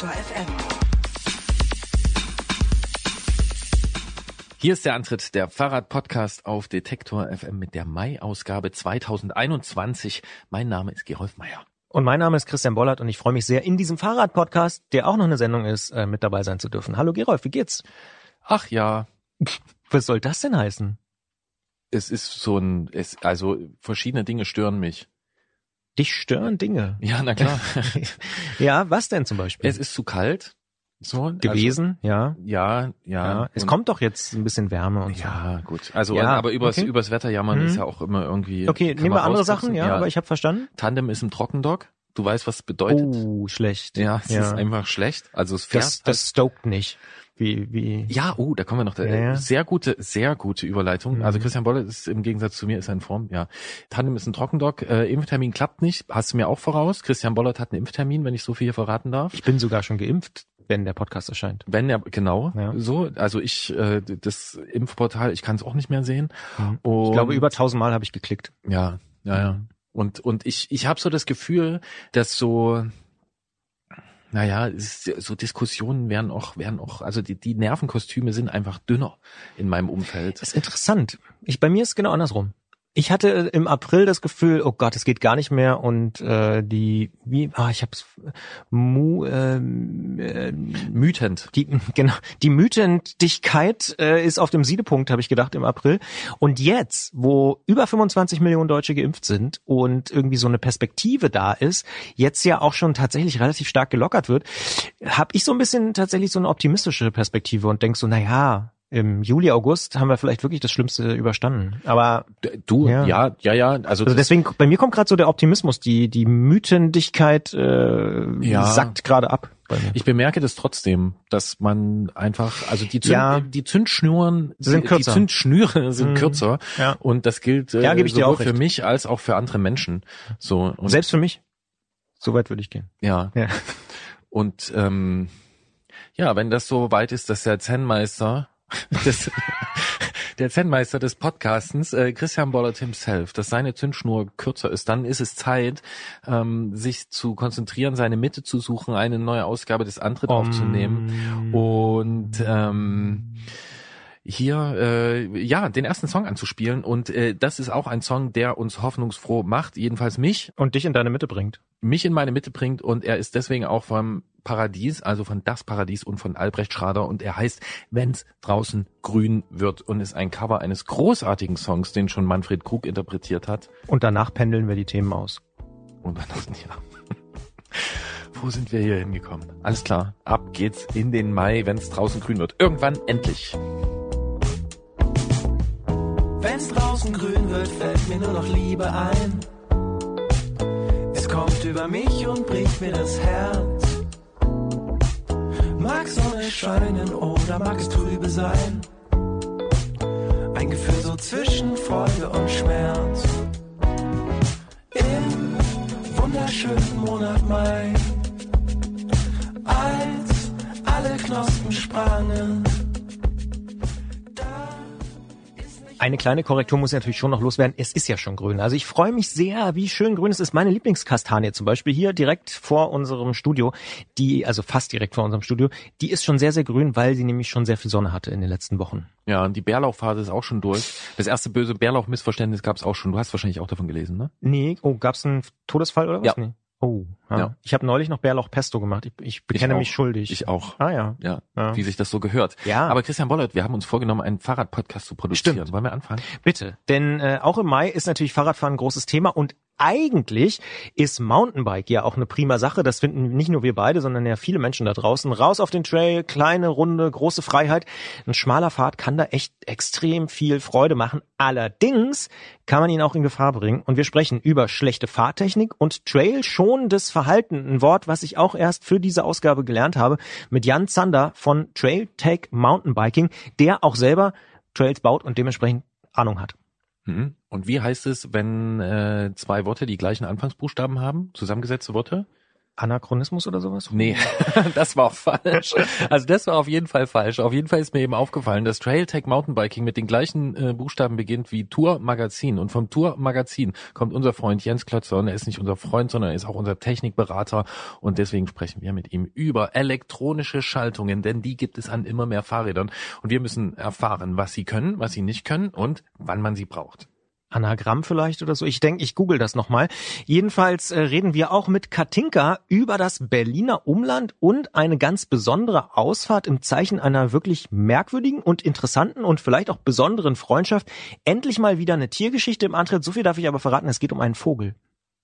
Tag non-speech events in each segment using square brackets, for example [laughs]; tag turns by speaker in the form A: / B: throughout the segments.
A: Detektor FM.
B: Hier ist der Antritt der Fahrrad-Podcast auf Detektor FM mit der Mai-Ausgabe 2021. Mein Name ist Gerolf Meyer.
C: Und mein Name ist Christian Bollert und ich freue mich sehr, in diesem Fahrrad-Podcast, der auch noch eine Sendung ist, äh, mit dabei sein zu dürfen. Hallo Gerolf, wie geht's?
B: Ach ja, [laughs]
C: Was soll das denn heißen?
B: es ist so ein, es, also verschiedene Dinge stören mich.
C: Dich stören Dinge.
B: Ja, na klar. [laughs]
C: Ja, was denn zum Beispiel?
B: es ist zu kalt. So
C: gewesen, ja.
B: Also, ja, ja.
C: ja. Es kommt doch jetzt ein bisschen Wärme und so.
B: Ja, gut. Also,
C: Ja,
B: aber übers,
C: okay.
B: übers Wetter jammern
C: Mhm.
B: ist ja auch immer irgendwie.
C: Okay, nehmen wir andere. Sachen, ja, aber ich habe verstanden.
B: Tandem ist im Trockendock. Du weißt, was es bedeutet.
C: Oh, schlecht.
B: Ja, es ist einfach schlecht. Also es fährt.
C: das, das stoked nicht. Wie, wie.
B: ja, oh, da kommen wir noch.
C: Ja, ja.
B: Sehr gute, sehr gute Überleitung.
C: Mhm.
B: Also Christian Bolle ist im Gegensatz zu mir ist er in Form. Ja, Tandem ist ein Trockendock. Äh, Impftermin klappt nicht. Hast du mir auch voraus? Christian Bollert hat einen Impftermin, wenn ich so viel hier verraten darf.
C: Ich bin sogar schon geimpft, wenn der Podcast erscheint.
B: Wenn er genau
C: Ja.
B: so, also ich äh, das Impfportal, ich kann es auch nicht mehr sehen. Und
C: Ich glaube, über tausendmal habe ich geklickt.
B: Ja, ja, ja. Und, und ich, ich habe so das Gefühl, dass so, naja, ist, so Diskussionen werden auch, werden auch, also die, die Nervenkostüme sind einfach dünner in meinem Umfeld.
C: Das ist interessant. Ich, bei mir ist es genau andersrum. Ich hatte im April das Gefühl, oh Gott, es geht gar nicht mehr und äh, die, wie, ah, ich hab's, mu, ähm, äh,
B: Mütend.
C: die, [laughs] genau, die Mütendigkeit äh, ist auf dem Siedepunkt, habe ich gedacht, im April. Und jetzt, wo über 25 Millionen Deutsche geimpft sind und irgendwie so eine Perspektive da ist, jetzt ja auch schon tatsächlich relativ stark gelockert wird, habe ich so ein bisschen tatsächlich so eine optimistische Perspektive und denk so, na ja, im Juli, August haben wir vielleicht wirklich das Schlimmste überstanden. Aber
B: Du,
C: Ja.
B: ja, ja, ja, also,
C: also deswegen, bei mir kommt gerade so der Optimismus, die, die Mütendigkeit äh,
B: Ja.
C: sackt gerade ab.
B: Ich bemerke das trotzdem, dass man einfach, also die, Zünd,
C: Ja.
B: die Zündschnuren
C: Sind kürzer.
B: Die Zündschnüre [laughs] sind
C: Mhm.
B: kürzer.
C: Ja.
B: Und das gilt äh,
C: Ja, gebe ich dir
B: sowohl
C: auch
B: für
C: recht.
B: mich als auch für andere Menschen. So und
C: Selbst für mich. So weit würde ich gehen.
B: Ja.
C: Ja.
B: Und ähm, ja, wenn das so weit ist, dass der Zen-Meister des, der Zen-Meister des Podcastens, äh, Christian Bollert himself, dass seine Zündschnur kürzer ist, dann ist es Zeit, ähm, sich zu konzentrieren, seine Mitte zu suchen, eine neue Ausgabe des Antritt aufzunehmen. Und ähm, hier äh, ja den ersten Song anzuspielen. Und äh, das ist auch ein Song, der uns hoffnungsfroh macht, jedenfalls mich.
C: Und dich in deine Mitte bringt.
B: mich in meine Mitte bringt. Und er ist deswegen auch vom Paradies, also von Das Paradies und von Albrecht Schrader und er heißt Wenn's draußen grün wird und ist ein Cover eines großartigen Songs, den schon Manfred Krug interpretiert hat.
C: Und danach pendeln wir die Themen aus.
B: Und dann [laughs] ja. Wo sind wir hier hingekommen? Alles klar, ab geht's in den Mai, wenn's draußen grün wird. Irgendwann endlich.
D: Wenn's draußen grün wird, fällt mir nur noch Liebe ein. Es kommt über mich und bricht mir das Herz. Mag Sonne scheinen oder mag es trübe sein. Ein Gefühl so zwischen Freude und Schmerz.
C: Eine kleine Korrektur muss ich natürlich schon noch loswerden. Es ist ja schon grün. Also ich freue mich sehr, wie schön grün es ist. Meine Lieblingskastanie zum Beispiel hier direkt vor unserem Studio, die, also fast direkt vor unserem Studio, die ist schon sehr, sehr grün, weil sie nämlich schon sehr viel Sonne hatte in den letzten Wochen.
B: Ja, und die Bärlauchphase ist auch schon durch. Das erste böse Bärlauch-Missverständnis gab's auch schon. Du hast wahrscheinlich auch davon gelesen, ne?
C: Nee, oh, gab's einen Todesfall oder was?
B: Ja.
C: Nee. Oh, ja.
B: Ja.
C: Ich habe neulich noch Bärlauch Pesto gemacht. Ich, ich bekenne
B: auch.
C: mich schuldig.
B: Ich auch.
C: ah ja.
B: Ja,
C: Ja.
B: wie sich das so gehört.
C: Ja.
B: Aber Christian Bollert, wir haben uns vorgenommen, einen Fahrradpodcast zu produzieren.
C: Stimmt.
B: Wollen wir anfangen?
C: Bitte, denn äh, auch im Mai ist natürlich Fahrradfahren ein großes Thema und eigentlich ist Mountainbike ja auch eine prima Sache. Das finden nicht nur wir beide, sondern ja viele Menschen da draußen. Raus auf den Trail, kleine Runde, große Freiheit. Ein schmaler Pfad kann da echt extrem viel Freude machen. Allerdings kann man ihn auch in Gefahr bringen. Und wir sprechen über schlechte Fahrtechnik und Trail schonendes Verhalten. Ein Wort, was ich auch erst für diese Ausgabe gelernt habe, mit Jan Zander von Trail Tech Mountainbiking, der auch selber Trails baut und dementsprechend Ahnung hat.
B: Mhm. Und wie heißt es, wenn äh, zwei Worte die gleichen Anfangsbuchstaben haben? Zusammengesetzte Worte?
C: Anachronismus oder sowas?
B: Nee, [laughs] das war falsch. Also das war auf jeden Fall falsch. Auf jeden Fall ist mir eben aufgefallen, dass Trailtech Mountainbiking mit den gleichen äh, Buchstaben beginnt wie Tour Magazin. Und vom Tour Magazin kommt unser Freund Jens Klötzer. Und er ist nicht unser Freund, sondern er ist auch unser Technikberater. Und deswegen sprechen wir mit ihm über elektronische Schaltungen, denn die gibt es an immer mehr Fahrrädern. Und wir müssen erfahren, was sie können, was sie nicht können und wann man sie braucht.
C: Anagramm vielleicht oder so. Ich denke, ich google das nochmal. Jedenfalls äh, reden wir auch mit Katinka über das Berliner Umland und eine ganz besondere Ausfahrt im Zeichen einer wirklich merkwürdigen und interessanten und vielleicht auch besonderen Freundschaft. Endlich mal wieder eine Tiergeschichte im Antritt. So viel darf ich aber verraten, es geht um einen Vogel.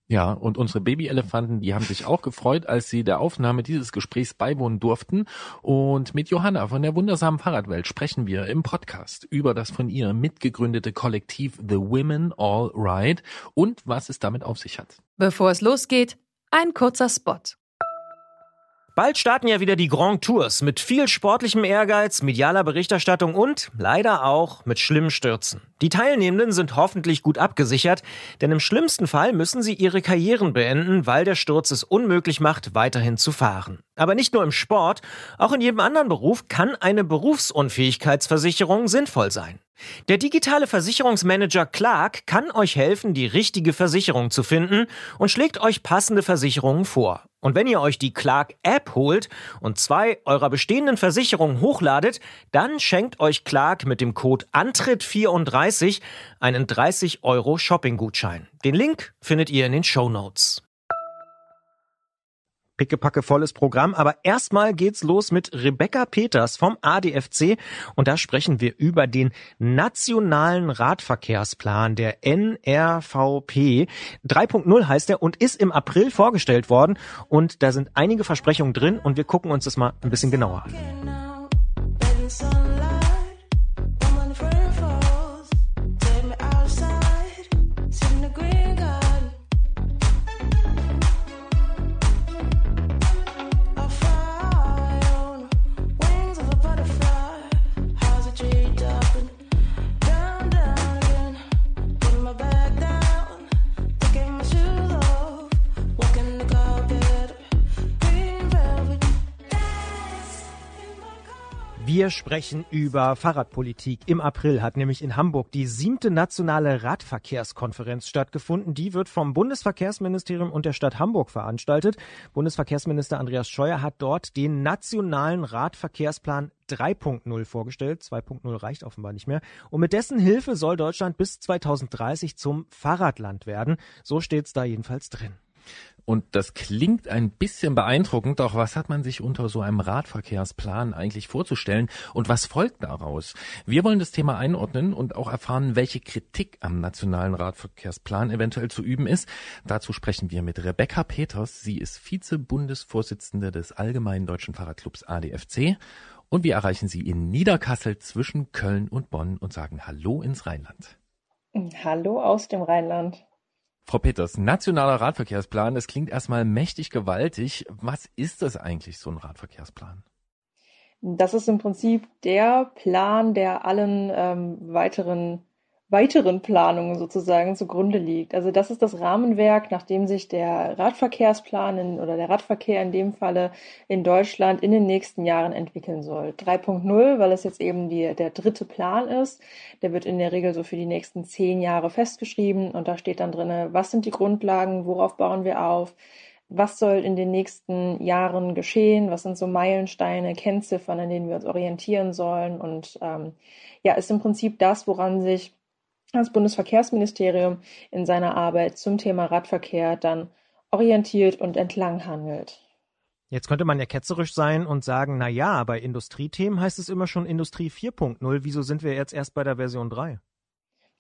B: Ja, und unsere Babyelefanten, die haben sich auch gefreut, als sie der Aufnahme dieses Gesprächs beiwohnen durften. Und mit Johanna von der wundersamen Fahrradwelt sprechen wir im Podcast über das von ihr mitgegründete Kollektiv The Women All Ride und was es damit auf sich hat.
A: Bevor es losgeht, ein kurzer Spot.
C: Bald starten ja wieder die Grand Tours mit viel sportlichem Ehrgeiz, medialer Berichterstattung und leider auch mit schlimmen Stürzen. Die Teilnehmenden sind hoffentlich gut abgesichert, denn im schlimmsten Fall müssen sie ihre Karrieren beenden, weil der Sturz es unmöglich macht, weiterhin zu fahren. Aber nicht nur im Sport, auch in jedem anderen Beruf kann eine Berufsunfähigkeitsversicherung sinnvoll sein. Der digitale Versicherungsmanager Clark kann euch helfen, die richtige Versicherung zu finden und schlägt euch passende Versicherungen vor. Und wenn ihr euch die Clark App holt und zwei eurer bestehenden Versicherungen hochladet, dann schenkt euch Clark mit dem Code Antritt34 einen 30 Euro Shopping-Gutschein. Den Link findet ihr in den Show Notes pickepacke volles Programm. Aber erstmal geht's los mit Rebecca Peters vom ADFC und da sprechen wir über den nationalen Radverkehrsplan der NRVP. 3.0 heißt er und ist im April vorgestellt worden und da sind einige Versprechungen drin und wir gucken uns das mal ein bisschen genauer an. Wir sprechen über Fahrradpolitik. Im April hat nämlich in Hamburg die siebte nationale Radverkehrskonferenz stattgefunden. Die wird vom Bundesverkehrsministerium und der Stadt Hamburg veranstaltet. Bundesverkehrsminister Andreas Scheuer hat dort den nationalen Radverkehrsplan 3.0 vorgestellt. 2.0 reicht offenbar nicht mehr. Und mit dessen Hilfe soll Deutschland bis 2030 zum Fahrradland werden. So steht es da jedenfalls drin.
B: Und das klingt ein bisschen beeindruckend, doch was hat man sich unter so einem Radverkehrsplan eigentlich vorzustellen und was folgt daraus? Wir wollen das Thema einordnen und auch erfahren, welche Kritik am nationalen Radverkehrsplan eventuell zu üben ist. Dazu sprechen wir mit Rebecca Peters. Sie ist Vize-Bundesvorsitzende des Allgemeinen Deutschen Fahrradclubs ADFC. Und wir erreichen sie in Niederkassel zwischen Köln und Bonn und sagen Hallo ins Rheinland.
E: Hallo aus dem Rheinland.
B: Frau Peters, nationaler Radverkehrsplan, das klingt erstmal mächtig gewaltig. Was ist das eigentlich, so ein Radverkehrsplan?
E: Das ist im Prinzip der Plan, der allen ähm, weiteren weiteren Planungen sozusagen zugrunde liegt. Also das ist das Rahmenwerk, nach dem sich der Radverkehrsplan in, oder der Radverkehr in dem Falle in Deutschland in den nächsten Jahren entwickeln soll. 3.0, weil es jetzt eben die, der dritte Plan ist. Der wird in der Regel so für die nächsten zehn Jahre festgeschrieben und da steht dann drinne, was sind die Grundlagen, worauf bauen wir auf, was soll in den nächsten Jahren geschehen, was sind so Meilensteine, Kennziffern, an denen wir uns orientieren sollen und ähm, ja, ist im Prinzip das, woran sich das Bundesverkehrsministerium in seiner Arbeit zum Thema Radverkehr dann orientiert und entlang handelt.
C: Jetzt könnte man ja ketzerisch sein und sagen, na ja, bei Industriethemen heißt es immer schon Industrie 4.0. Wieso sind wir jetzt erst bei der Version 3?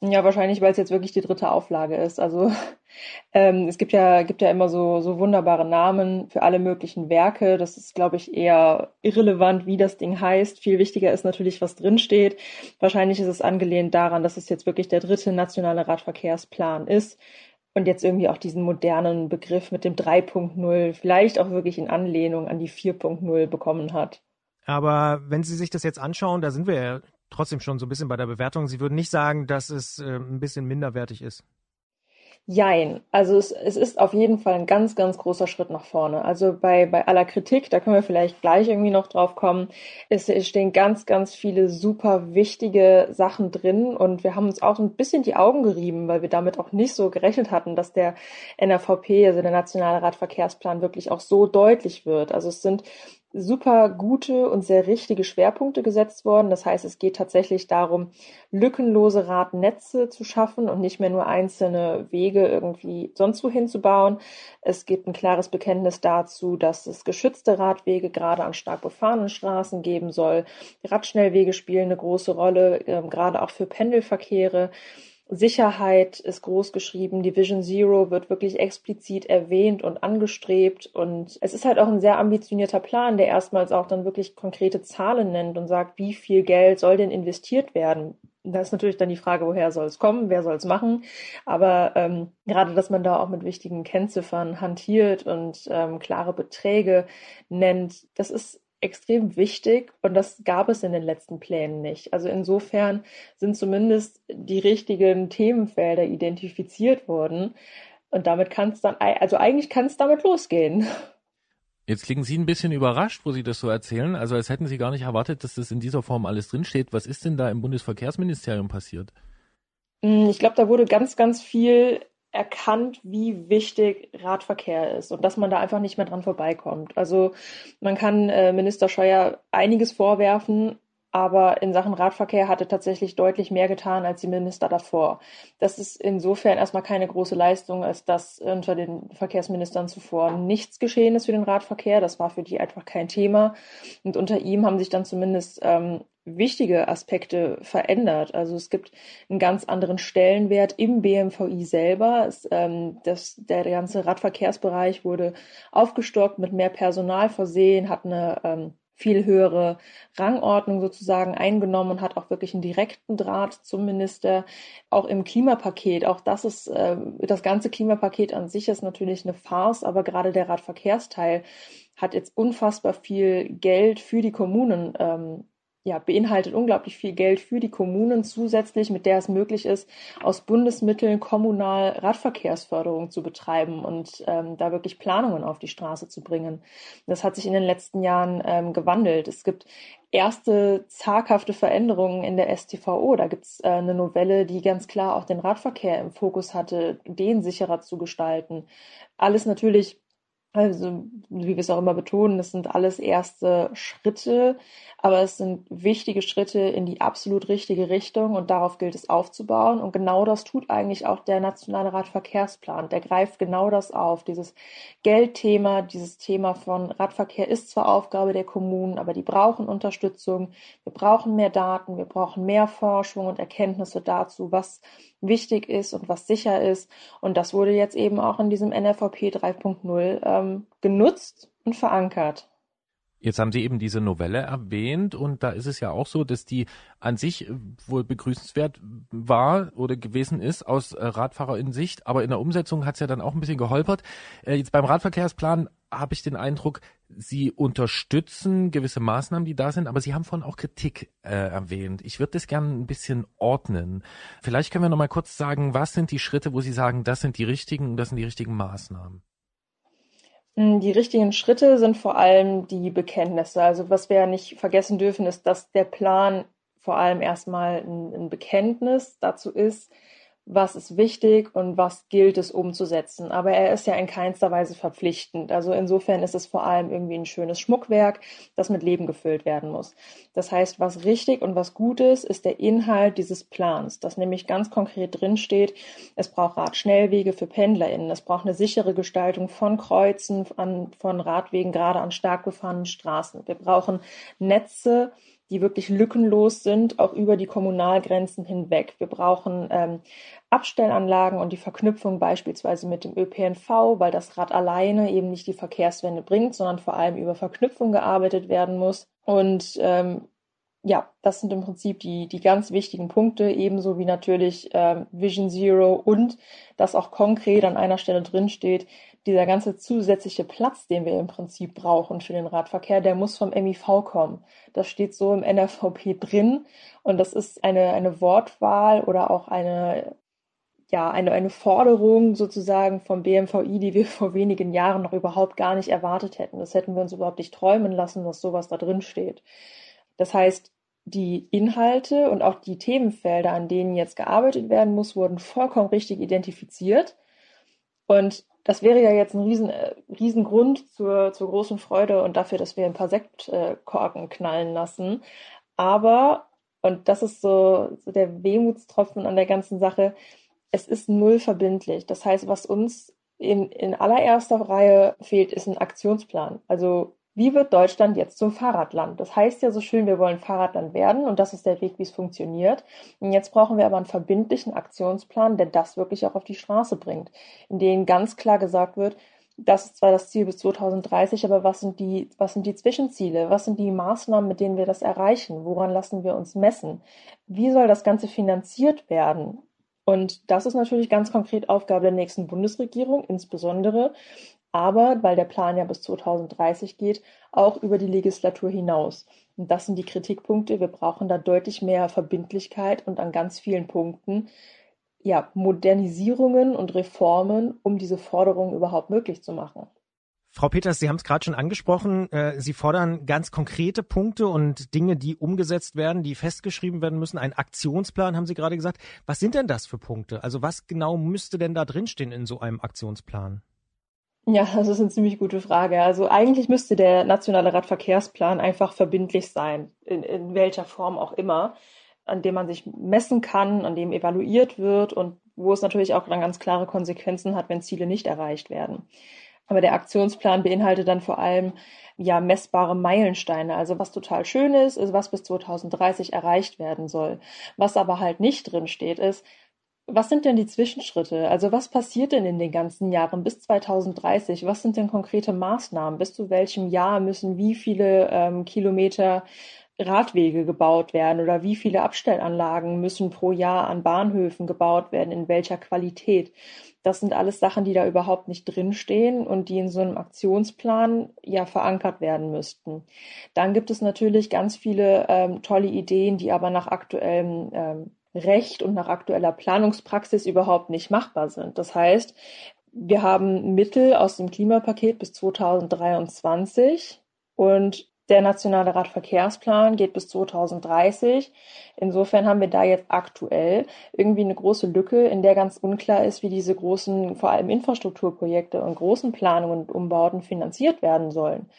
E: Ja, wahrscheinlich, weil es jetzt wirklich die dritte Auflage ist. Also [laughs] ähm, es gibt ja, gibt ja immer so, so wunderbare Namen für alle möglichen Werke. Das ist, glaube ich, eher irrelevant, wie das Ding heißt. Viel wichtiger ist natürlich, was drinsteht. Wahrscheinlich ist es angelehnt daran, dass es jetzt wirklich der dritte nationale Radverkehrsplan ist und jetzt irgendwie auch diesen modernen Begriff mit dem 3.0 vielleicht auch wirklich in Anlehnung an die 4.0 bekommen hat.
C: Aber wenn Sie sich das jetzt anschauen, da sind wir ja trotzdem schon so ein bisschen bei der Bewertung. Sie würden nicht sagen, dass es äh, ein bisschen minderwertig ist.
E: Jein. Also es, es ist auf jeden Fall ein ganz, ganz großer Schritt nach vorne. Also bei, bei aller Kritik, da können wir vielleicht gleich irgendwie noch drauf kommen, es, es stehen ganz, ganz viele super wichtige Sachen drin und wir haben uns auch ein bisschen die Augen gerieben, weil wir damit auch nicht so gerechnet hatten, dass der NRVP, also der Nationale Radverkehrsplan, wirklich auch so deutlich wird. Also es sind super gute und sehr richtige Schwerpunkte gesetzt worden. Das heißt, es geht tatsächlich darum, lückenlose Radnetze zu schaffen und nicht mehr nur einzelne Wege irgendwie sonst wohin zu bauen. Es gibt ein klares Bekenntnis dazu, dass es geschützte Radwege gerade an stark befahrenen Straßen geben soll. Radschnellwege spielen eine große Rolle, äh, gerade auch für Pendelverkehre. Sicherheit ist groß geschrieben, die Vision Zero wird wirklich explizit erwähnt und angestrebt und es ist halt auch ein sehr ambitionierter Plan, der erstmals auch dann wirklich konkrete Zahlen nennt und sagt, wie viel Geld soll denn investiert werden. Da ist natürlich dann die Frage, woher soll es kommen, wer soll es machen. Aber ähm, gerade, dass man da auch mit wichtigen Kennziffern hantiert und ähm, klare Beträge nennt, das ist extrem wichtig und das gab es in den letzten Plänen nicht. Also insofern sind zumindest die richtigen Themenfelder identifiziert worden und damit kann es dann, also eigentlich kann es damit losgehen.
B: Jetzt klingen Sie ein bisschen überrascht, wo Sie das so erzählen, also als hätten Sie gar nicht erwartet, dass das in dieser Form alles drinsteht. Was ist denn da im Bundesverkehrsministerium passiert?
E: Hm, ich glaube, da wurde ganz, ganz viel erkannt, wie wichtig Radverkehr ist und dass man da einfach nicht mehr dran vorbeikommt. Also man kann äh, Minister Scheuer einiges vorwerfen, aber in Sachen Radverkehr hatte tatsächlich deutlich mehr getan als die Minister davor. Das ist insofern erstmal keine große Leistung, als dass unter den Verkehrsministern zuvor nichts geschehen ist für den Radverkehr. Das war für die einfach kein Thema. Und unter ihm haben sich dann zumindest ähm, wichtige Aspekte verändert. Also es gibt einen ganz anderen Stellenwert im BMVI selber. Es, ähm, das, der ganze Radverkehrsbereich wurde aufgestockt, mit mehr Personal versehen, hat eine ähm, viel höhere Rangordnung sozusagen eingenommen und hat auch wirklich einen direkten Draht zum Minister. Auch im Klimapaket, auch das ist, äh, das ganze Klimapaket an sich ist natürlich eine Farce, aber gerade der Radverkehrsteil hat jetzt unfassbar viel Geld für die Kommunen ähm, ja, beinhaltet unglaublich viel Geld für die Kommunen zusätzlich, mit der es möglich ist, aus Bundesmitteln kommunal Radverkehrsförderung zu betreiben und ähm, da wirklich Planungen auf die Straße zu bringen. Das hat sich in den letzten Jahren ähm, gewandelt. Es gibt erste zaghafte Veränderungen in der STVO. Da gibt es äh, eine Novelle, die ganz klar auch den Radverkehr im Fokus hatte, den sicherer zu gestalten. Alles natürlich also, wie wir es auch immer betonen, das sind alles erste Schritte, aber es sind wichtige Schritte in die absolut richtige Richtung und darauf gilt es aufzubauen. Und genau das tut eigentlich auch der Nationale Radverkehrsplan. Der greift genau das auf. Dieses Geldthema, dieses Thema von Radverkehr ist zwar Aufgabe der Kommunen, aber die brauchen Unterstützung. Wir brauchen mehr Daten, wir brauchen mehr Forschung und Erkenntnisse dazu, was wichtig ist und was sicher ist. Und das wurde jetzt eben auch in diesem NFVP 3.0 ähm, genutzt und verankert.
B: Jetzt haben Sie eben diese Novelle erwähnt und da ist es ja auch so, dass die an sich wohl begrüßenswert war oder gewesen ist aus äh, Radfahrerinnen-Sicht, aber in der Umsetzung hat es ja dann auch ein bisschen geholpert. Äh, jetzt beim Radverkehrsplan habe ich den Eindruck, Sie unterstützen gewisse Maßnahmen, die da sind, aber Sie haben vorhin auch Kritik äh, erwähnt. Ich würde das gerne ein bisschen ordnen. Vielleicht können wir noch mal kurz sagen, was sind die Schritte, wo Sie sagen, das sind die richtigen und das sind die richtigen Maßnahmen?
E: Hm, die richtigen Schritte sind vor allem die Bekenntnisse. Also was wir nicht vergessen dürfen, ist, dass der Plan vor allem erstmal ein Bekenntnis dazu ist, was ist wichtig und was gilt es umzusetzen. Aber er ist ja in keinster Weise verpflichtend. Also insofern ist es vor allem irgendwie ein schönes Schmuckwerk, das mit Leben gefüllt werden muss. Das heißt, was richtig und was gut ist, ist der Inhalt dieses Plans, das nämlich ganz konkret drinsteht. Es braucht Radschnellwege für PendlerInnen. Es braucht eine sichere Gestaltung von Kreuzen, an, von Radwegen, gerade an stark befahrenen Straßen. Wir brauchen Netze, die wirklich lückenlos sind, auch über die Kommunalgrenzen hinweg. Wir brauchen ähm, Abstellanlagen und die Verknüpfung beispielsweise mit dem ÖPNV, weil das Rad alleine eben nicht die Verkehrswende bringt, sondern vor allem über Verknüpfung gearbeitet werden muss. Und ähm, ja, das sind im Prinzip die, die ganz wichtigen Punkte, ebenso wie natürlich ähm, Vision Zero und dass auch konkret an einer Stelle drinsteht, dieser ganze zusätzliche Platz, den wir im Prinzip brauchen für den Radverkehr, der muss vom MIV kommen. Das steht so im NRVP drin und das ist eine, eine Wortwahl oder auch eine ja, eine, eine Forderung sozusagen vom BMVI, die wir [laughs] vor wenigen Jahren noch überhaupt gar nicht erwartet hätten. Das hätten wir uns überhaupt nicht träumen lassen, dass sowas da drin steht. Das heißt, die Inhalte und auch die Themenfelder, an denen jetzt gearbeitet werden muss, wurden vollkommen richtig identifiziert. Und das wäre ja jetzt ein riesen, äh, Riesengrund zur, zur großen Freude und dafür, dass wir ein paar Sektkorken knallen lassen. Aber, und das ist so, so der Wehmutstropfen an der ganzen Sache, es ist null verbindlich. Das heißt, was uns in, in allererster Reihe fehlt, ist ein Aktionsplan. Also wie wird Deutschland jetzt zum Fahrradland? Das heißt ja so schön, wir wollen Fahrradland werden und das ist der Weg, wie es funktioniert. Und jetzt brauchen wir aber einen verbindlichen Aktionsplan, der das wirklich auch auf die Straße bringt, in dem ganz klar gesagt wird, das ist zwar das Ziel bis 2030, aber was sind die, was sind die Zwischenziele? Was sind die Maßnahmen, mit denen wir das erreichen? Woran lassen wir uns messen? Wie soll das Ganze finanziert werden? Und das ist natürlich ganz konkret Aufgabe der nächsten Bundesregierung, insbesondere aber, weil der Plan ja bis 2030 geht, auch über die Legislatur hinaus. Und das sind die Kritikpunkte. Wir brauchen da deutlich mehr Verbindlichkeit und an ganz vielen Punkten ja, Modernisierungen und Reformen, um diese Forderungen überhaupt möglich zu machen.
C: Frau Peters, Sie haben es gerade schon angesprochen. Äh, Sie fordern ganz konkrete Punkte und Dinge, die umgesetzt werden, die festgeschrieben werden müssen. Ein Aktionsplan, haben Sie gerade gesagt. Was sind denn das für Punkte? Also was genau müsste denn da drinstehen in so einem Aktionsplan?
E: Ja, das ist eine ziemlich gute Frage. Also eigentlich müsste der nationale Radverkehrsplan einfach verbindlich sein, in, in welcher Form auch immer, an dem man sich messen kann, an dem evaluiert wird und wo es natürlich auch dann ganz klare Konsequenzen hat, wenn Ziele nicht erreicht werden. Aber der Aktionsplan beinhaltet dann vor allem ja messbare Meilensteine, also was total schön ist, ist was bis 2030 erreicht werden soll. Was aber halt nicht drin steht, ist, was sind denn die Zwischenschritte? Also was passiert denn in den ganzen Jahren bis 2030? Was sind denn konkrete Maßnahmen? Bis zu welchem Jahr müssen wie viele ähm, Kilometer Radwege gebaut werden oder wie viele Abstellanlagen müssen pro Jahr an Bahnhöfen gebaut werden, in welcher Qualität? Das sind alles Sachen, die da überhaupt nicht drinstehen und die in so einem Aktionsplan ja verankert werden müssten. Dann gibt es natürlich ganz viele ähm, tolle Ideen, die aber nach aktuellem ähm, Recht und nach aktueller Planungspraxis überhaupt nicht machbar sind. Das heißt, wir haben Mittel aus dem Klimapaket bis 2023 und der nationale Radverkehrsplan geht bis 2030. Insofern haben wir da jetzt aktuell irgendwie eine große Lücke, in der ganz unklar ist, wie diese großen, vor allem Infrastrukturprojekte und großen Planungen und Umbauten finanziert werden sollen.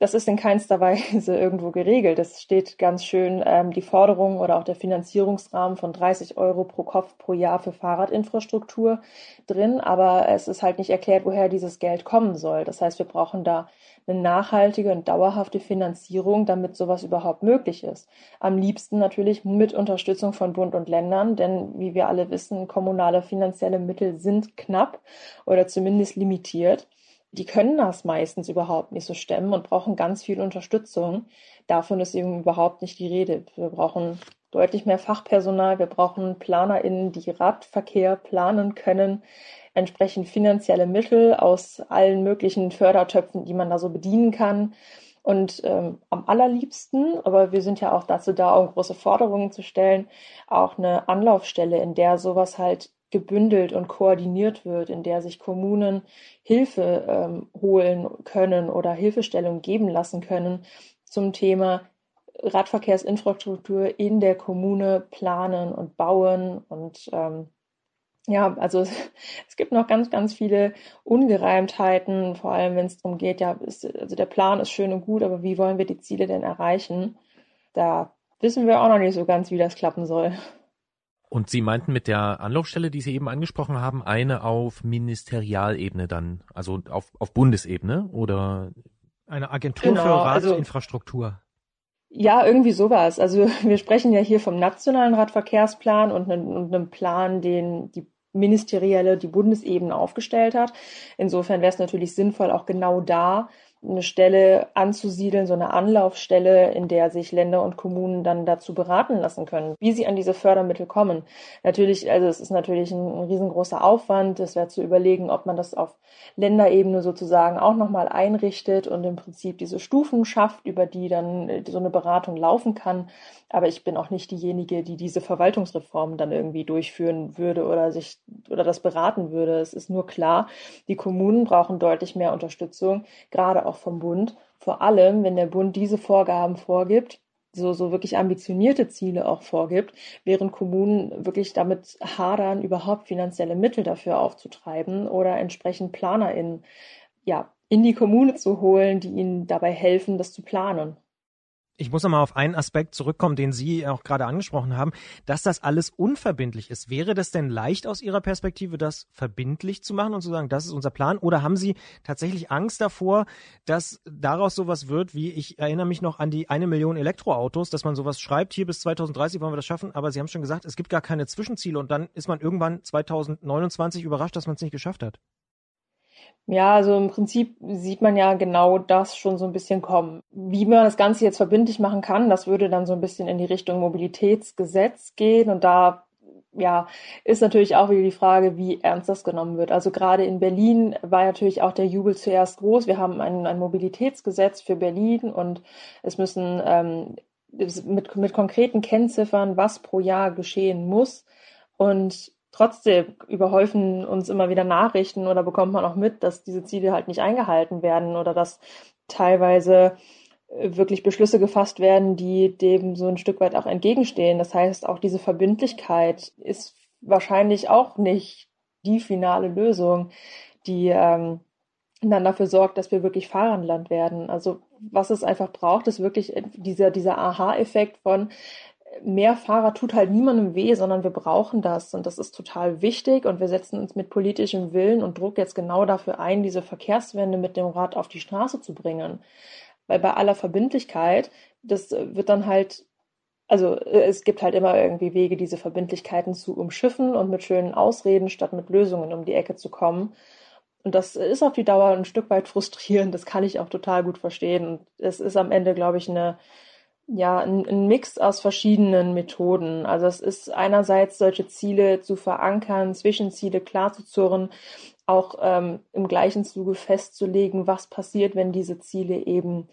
E: Das ist in keinster Weise [laughs] irgendwo geregelt. Es steht ganz schön ähm, die Forderung oder auch der Finanzierungsrahmen von 30 Euro pro Kopf pro Jahr für Fahrradinfrastruktur drin, aber es ist halt nicht erklärt, woher dieses Geld kommen soll. Das heißt, wir brauchen da eine nachhaltige und dauerhafte Finanzierung, damit sowas überhaupt möglich ist. Am liebsten natürlich mit Unterstützung von Bund und Ländern, denn wie wir alle wissen, kommunale finanzielle Mittel sind knapp oder zumindest limitiert die können das meistens überhaupt nicht so stemmen und brauchen ganz viel Unterstützung. Davon ist eben überhaupt nicht die Rede. Wir brauchen deutlich mehr Fachpersonal, wir brauchen PlanerInnen, die Radverkehr planen können, entsprechend finanzielle Mittel aus allen möglichen Fördertöpfen, die man da so bedienen kann. Und ähm, am allerliebsten, aber wir sind ja auch dazu da, um große Forderungen zu stellen, auch eine Anlaufstelle, in der sowas halt gebündelt und koordiniert wird, in der sich Kommunen Hilfe ähm, holen können oder Hilfestellung geben lassen können zum Thema Radverkehrsinfrastruktur in der Kommune planen und bauen und ähm, ja, also [laughs] es gibt noch ganz, ganz viele Ungereimtheiten, vor allem wenn es darum geht, ja, ist, also der Plan ist schön und gut, aber wie wollen wir die Ziele denn erreichen? Da wissen wir auch noch nicht so ganz, wie das klappen soll.
B: Und Sie meinten mit der Anlaufstelle, die Sie eben angesprochen haben, eine auf Ministerialebene dann, also auf, auf Bundesebene oder?
C: Eine Agentur genau, für also Radinfrastruktur. Also,
E: ja, irgendwie sowas. Also [laughs] wir sprechen ja hier vom nationalen Radverkehrsplan und, ne, und einem Plan, den die ministerielle, die Bundesebene aufgestellt hat. Insofern wäre es natürlich sinnvoll, auch genau da eine Stelle anzusiedeln, so eine Anlaufstelle, in der sich Länder und Kommunen dann dazu beraten lassen können, wie sie an diese Fördermittel kommen. Natürlich, also es ist natürlich ein, riesengroßer Aufwand. Es wäre zu überlegen, ob man das auf Länderebene sozusagen auch nochmal einrichtet und im Prinzip diese Stufen schafft, über die dann äh, so eine Beratung laufen kann. Aber ich bin auch nicht diejenige, die diese Verwaltungsreform dann irgendwie durchführen würde oder sich oder das beraten würde. Es ist nur klar, die Kommunen brauchen deutlich mehr Unterstützung, gerade auch vom Bund. Vor allem, wenn der Bund diese Vorgaben vorgibt, so, so wirklich ambitionierte Ziele auch vorgibt, während Kommunen wirklich damit hadern, überhaupt finanzielle Mittel dafür aufzutreiben oder entsprechend PlanerInnen, ja, in die Kommune zu holen, die ihnen dabei helfen, das zu planen.
C: Ich muss nochmal auf einen Aspekt zurückkommen, den Sie auch gerade angesprochen haben, dass das alles unverbindlich ist. Wäre das denn leicht aus Ihrer Perspektive, das verbindlich zu machen und zu sagen, das ist unser Plan? Oder haben Sie tatsächlich Angst davor, dass daraus sowas wird, wie ich erinnere mich noch an die eine Million Elektroautos, dass man sowas schreibt, hier bis 2030 wollen wir das schaffen, aber Sie haben schon gesagt, es gibt gar keine Zwischenziele und dann ist man irgendwann 2029 überrascht, dass man es nicht geschafft hat.
E: Ja, also im Prinzip sieht man ja genau das schon so ein bisschen kommen. Wie man das Ganze jetzt verbindlich machen kann, das würde dann so ein bisschen in die Richtung Mobilitätsgesetz gehen und da ja, ist natürlich auch wieder die Frage, wie ernst das genommen wird. Also gerade in Berlin war natürlich auch der Jubel zuerst groß. Wir haben ein, ein Mobilitätsgesetz für Berlin und es müssen ähm, mit, mit konkreten Kennziffern, was pro Jahr geschehen muss. Und trotzdem überhäufen uns immer wieder Nachrichten oder bekommt man auch mit, dass diese Ziele halt nicht eingehalten werden oder dass teilweise äh, wirklich Beschlüsse gefasst werden, die dem so ein Stück weit auch entgegenstehen. Das heißt, auch diese Verbindlichkeit ist wahrscheinlich auch nicht die finale Lösung, die ähm, dann dafür sorgt, dass wir wirklich Fahrenland werden. Also was es einfach braucht, ist wirklich dieser, dieser Aha-Effekt von, mehr Fahrer tut halt niemandem weh, sondern wir brauchen das und das ist total wichtig und wir setzen uns mit politischem Willen und Druck jetzt genau dafür ein, diese Verkehrswende mit dem Rad auf die Straße zu bringen. Weil bei aller Verbindlichkeit, das wird dann halt, also es gibt halt immer irgendwie Wege, diese Verbindlichkeiten zu umschiffen und mit schönen Ausreden statt mit Lösungen um die Ecke zu kommen. Und das ist auf die Dauer ein Stück weit frustrierend, das kann ich auch total gut verstehen. Und es ist am Ende, glaube ich, eine, ja, ein, ein Mix aus verschiedenen Methoden. Also es ist einerseits solche Ziele zu verankern, Zwischenziele klar zu zurren, auch ähm, im gleichen Zuge festzulegen, was passiert, wenn diese Ziele eben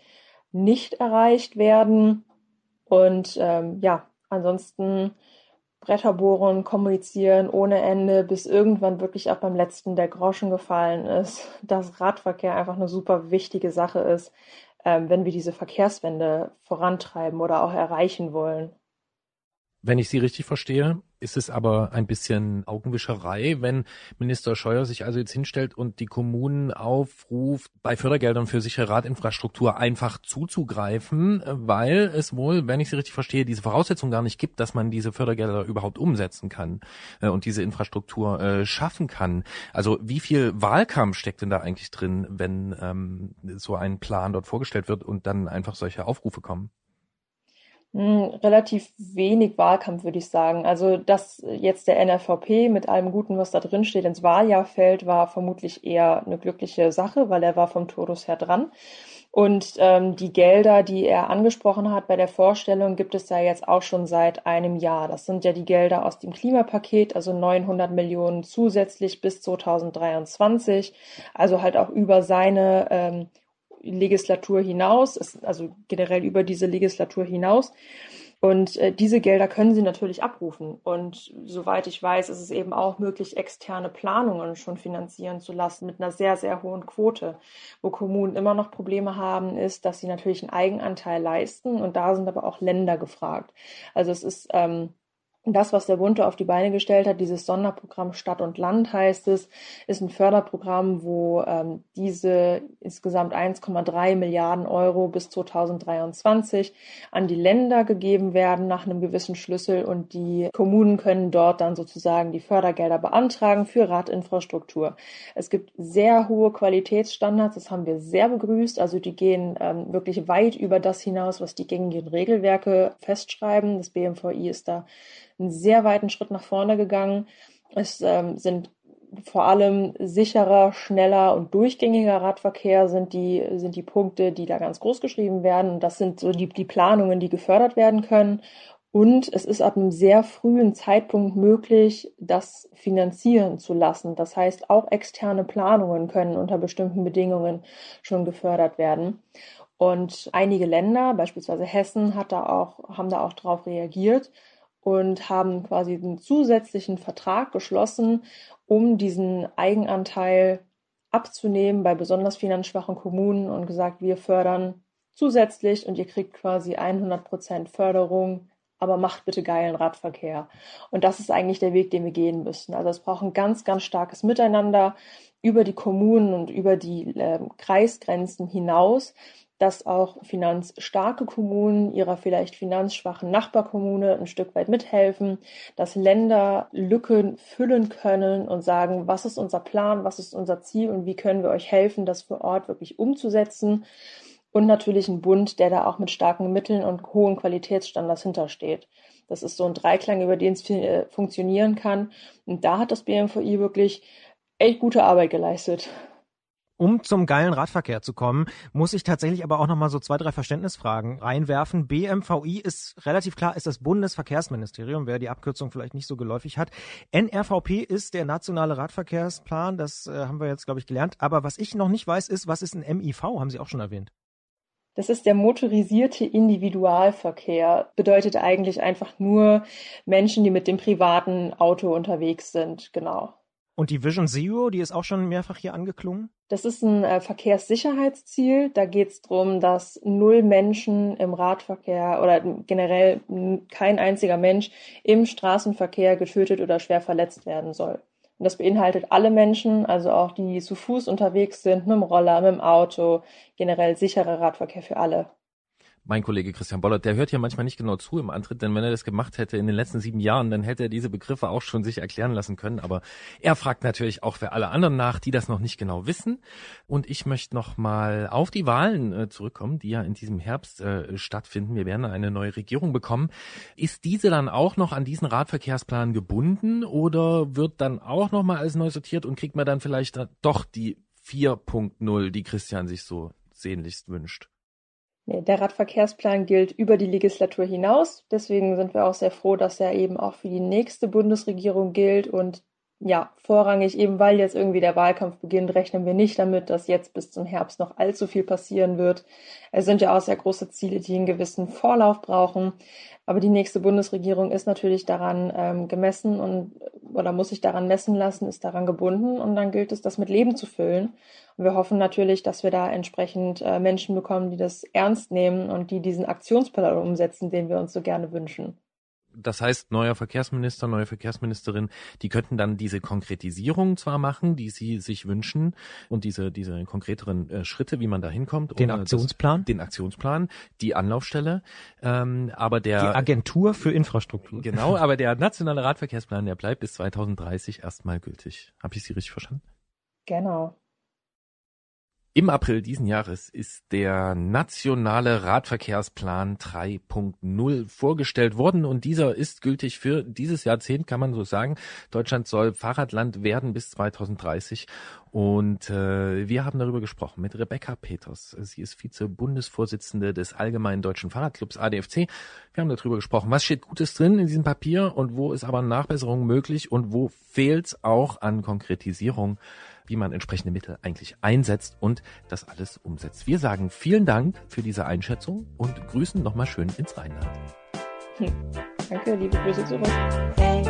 E: nicht erreicht werden. Und ähm, ja, ansonsten Bretter bohren, kommunizieren ohne Ende, bis irgendwann wirklich auch beim letzten der Groschen gefallen ist, [laughs] dass Radverkehr einfach eine super wichtige Sache ist, wenn wir diese Verkehrswende vorantreiben oder auch erreichen wollen.
B: Wenn ich Sie richtig verstehe, ist es aber ein bisschen Augenwischerei, wenn Minister Scheuer sich also jetzt hinstellt und die Kommunen aufruft, bei Fördergeldern für sichere Radinfrastruktur einfach zuzugreifen, weil es wohl, wenn ich Sie richtig verstehe, diese Voraussetzung gar nicht gibt, dass man diese Fördergelder überhaupt umsetzen kann äh, und diese Infrastruktur äh, schaffen kann. Also wie viel Wahlkampf steckt denn da eigentlich drin, wenn ähm, so ein Plan dort vorgestellt wird und dann einfach solche Aufrufe kommen?
E: Relativ wenig Wahlkampf, würde ich sagen. Also, dass jetzt der NRVP mit allem Guten, was da drin steht, ins Wahljahr fällt, war vermutlich eher eine glückliche Sache, weil er war vom Todus her dran. Und ähm, die Gelder, die er angesprochen hat bei der Vorstellung, gibt es ja jetzt auch schon seit einem Jahr. Das sind ja die Gelder aus dem Klimapaket, also 900 Millionen zusätzlich bis 2023, also halt auch über seine ähm, Legislatur hinaus, also generell über diese Legislatur hinaus. Und äh, diese Gelder können sie natürlich abrufen. Und soweit ich weiß, ist es eben auch möglich, externe Planungen schon finanzieren zu lassen mit einer sehr, sehr hohen Quote. Wo Kommunen immer noch Probleme haben, ist, dass sie natürlich einen Eigenanteil leisten. Und da sind aber auch Länder gefragt. Also es ist ähm, das, was der Bund auf die Beine gestellt hat, dieses Sonderprogramm Stadt und Land heißt es, ist ein Förderprogramm, wo ähm, diese insgesamt 1,3 Milliarden Euro bis 2023 an die Länder gegeben werden nach einem gewissen Schlüssel und die Kommunen können dort dann sozusagen die Fördergelder beantragen für Radinfrastruktur. Es gibt sehr hohe Qualitätsstandards, das haben wir sehr begrüßt, also die gehen ähm, wirklich weit über das hinaus, was die gängigen Regelwerke festschreiben. Das BMVI ist da einen sehr weiten Schritt nach vorne gegangen. Es ähm, sind vor allem sicherer, schneller und durchgängiger Radverkehr sind die, sind die Punkte, die da ganz groß geschrieben werden. Das sind so die, die Planungen, die gefördert werden können. Und es ist ab einem sehr frühen Zeitpunkt möglich, das finanzieren zu lassen. Das heißt, auch externe Planungen können unter bestimmten Bedingungen schon gefördert werden. Und einige Länder, beispielsweise Hessen, hat da auch, haben da auch darauf reagiert und haben quasi einen zusätzlichen Vertrag geschlossen, um diesen Eigenanteil abzunehmen bei besonders finanzschwachen Kommunen und gesagt, wir fördern zusätzlich und ihr kriegt quasi 100 Prozent Förderung, aber macht bitte geilen Radverkehr. Und das ist eigentlich der Weg, den wir gehen müssen. Also es braucht ein ganz, ganz starkes Miteinander über die Kommunen und über die äh, Kreisgrenzen hinaus, dass auch finanzstarke Kommunen ihrer vielleicht finanzschwachen Nachbarkommune ein Stück weit mithelfen, dass Länder Lücken füllen können und sagen, was ist unser Plan, was ist unser Ziel und wie können wir euch helfen, das vor Ort wirklich umzusetzen. Und natürlich ein Bund, der da auch mit starken Mitteln und hohen Qualitätsstandards hintersteht. Das ist so ein Dreiklang, über den es äh, funktionieren kann. Und da hat das BMVI wirklich echt gute Arbeit geleistet.
C: Um zum geilen Radverkehr zu kommen, muss ich tatsächlich aber auch nochmal so zwei, drei Verständnisfragen reinwerfen. BMVI ist relativ klar, ist das Bundesverkehrsministerium, wer die Abkürzung vielleicht nicht so geläufig hat. NRVP ist der nationale Radverkehrsplan, das äh, haben wir jetzt, glaube ich, gelernt. Aber was ich noch nicht weiß, ist, was ist ein MIV? Haben Sie auch schon erwähnt.
E: Das ist der motorisierte Individualverkehr. Bedeutet eigentlich einfach nur Menschen, die mit dem privaten Auto unterwegs sind. Genau.
C: Und die Vision Zero, die ist auch schon mehrfach hier angeklungen?
E: Das ist ein äh, Verkehrssicherheitsziel. Da geht es darum, dass null Menschen im Radverkehr oder generell kein einziger Mensch im Straßenverkehr getötet oder schwer verletzt werden soll. Und das beinhaltet alle Menschen, also auch die, die zu Fuß unterwegs sind, mit dem Roller, mit dem Auto, generell sicherer Radverkehr für alle
B: mein Kollege Christian Bollert, der hört ja manchmal nicht genau zu im Antritt, denn wenn er das gemacht hätte in den letzten sieben Jahren, dann hätte er diese Begriffe auch schon sich erklären lassen können. Aber er fragt natürlich auch für alle anderen nach, die das noch nicht genau wissen. Und ich möchte noch mal auf die Wahlen äh, zurückkommen, die ja in diesem Herbst äh, stattfinden. Wir werden eine neue Regierung bekommen. Ist diese dann auch noch an diesen Radverkehrsplan gebunden oder wird dann auch noch mal alles neu sortiert und kriegt man dann vielleicht doch die 4.0, die Christian sich so sehnlichst wünscht?
E: Der Radverkehrsplan gilt über die Legislatur hinaus. Deswegen sind wir auch sehr froh, dass er eben auch für die nächste Bundesregierung gilt. Und ja, vorrangig eben, weil jetzt irgendwie der Wahlkampf beginnt, rechnen wir nicht damit, dass jetzt bis zum Herbst noch allzu viel passieren wird. Es sind ja auch sehr große Ziele, die einen gewissen Vorlauf brauchen. Aber die nächste Bundesregierung ist natürlich daran ähm, gemessen und oder muss sich daran messen lassen, ist daran gebunden und dann gilt es, das mit Leben zu füllen. Und wir hoffen natürlich, dass wir da entsprechend äh, Menschen bekommen, die das ernst nehmen und die diesen Aktionsplan umsetzen, den wir uns so gerne wünschen
B: das heißt, neuer Verkehrsminister, neue Verkehrsministerin, die könnten dann diese Konkretisierung zwar machen, die sie sich wünschen und diese, diese konkreteren äh, Schritte, wie man da hinkommt.
C: Den Aktionsplan?
B: Das, den Aktionsplan, die Anlaufstelle, ähm, aber der...
C: Die Agentur für Infrastruktur.
B: Genau, [laughs] aber der nationale Radverkehrsplan, der bleibt bis 2030 erstmal gültig. Habe ich Sie richtig verstanden?
E: Genau.
B: Im April diesen Jahres ist der nationale Radverkehrsplan 3.0 vorgestellt worden und dieser ist gültig für dieses Jahrzehnt, kann man so sagen. Deutschland soll Fahrradland werden bis 2030 und äh, wir haben darüber gesprochen mit Rebecca Peters. Sie ist Vize-Bundesvorsitzende des Allgemeinen Deutschen Fahrradclubs ADFC. Wir haben darüber gesprochen, was steht Gutes drin in diesem Papier und wo ist aber Nachbesserung möglich und wo fehlt es auch an Konkretisierung wie man entsprechende Mittel eigentlich einsetzt und das alles umsetzt. Wir sagen vielen Dank für diese Einschätzung und grüßen nochmal schön ins Rheinland.
E: Hm. [laughs] Danke, liebe Grüße zurück. Hey,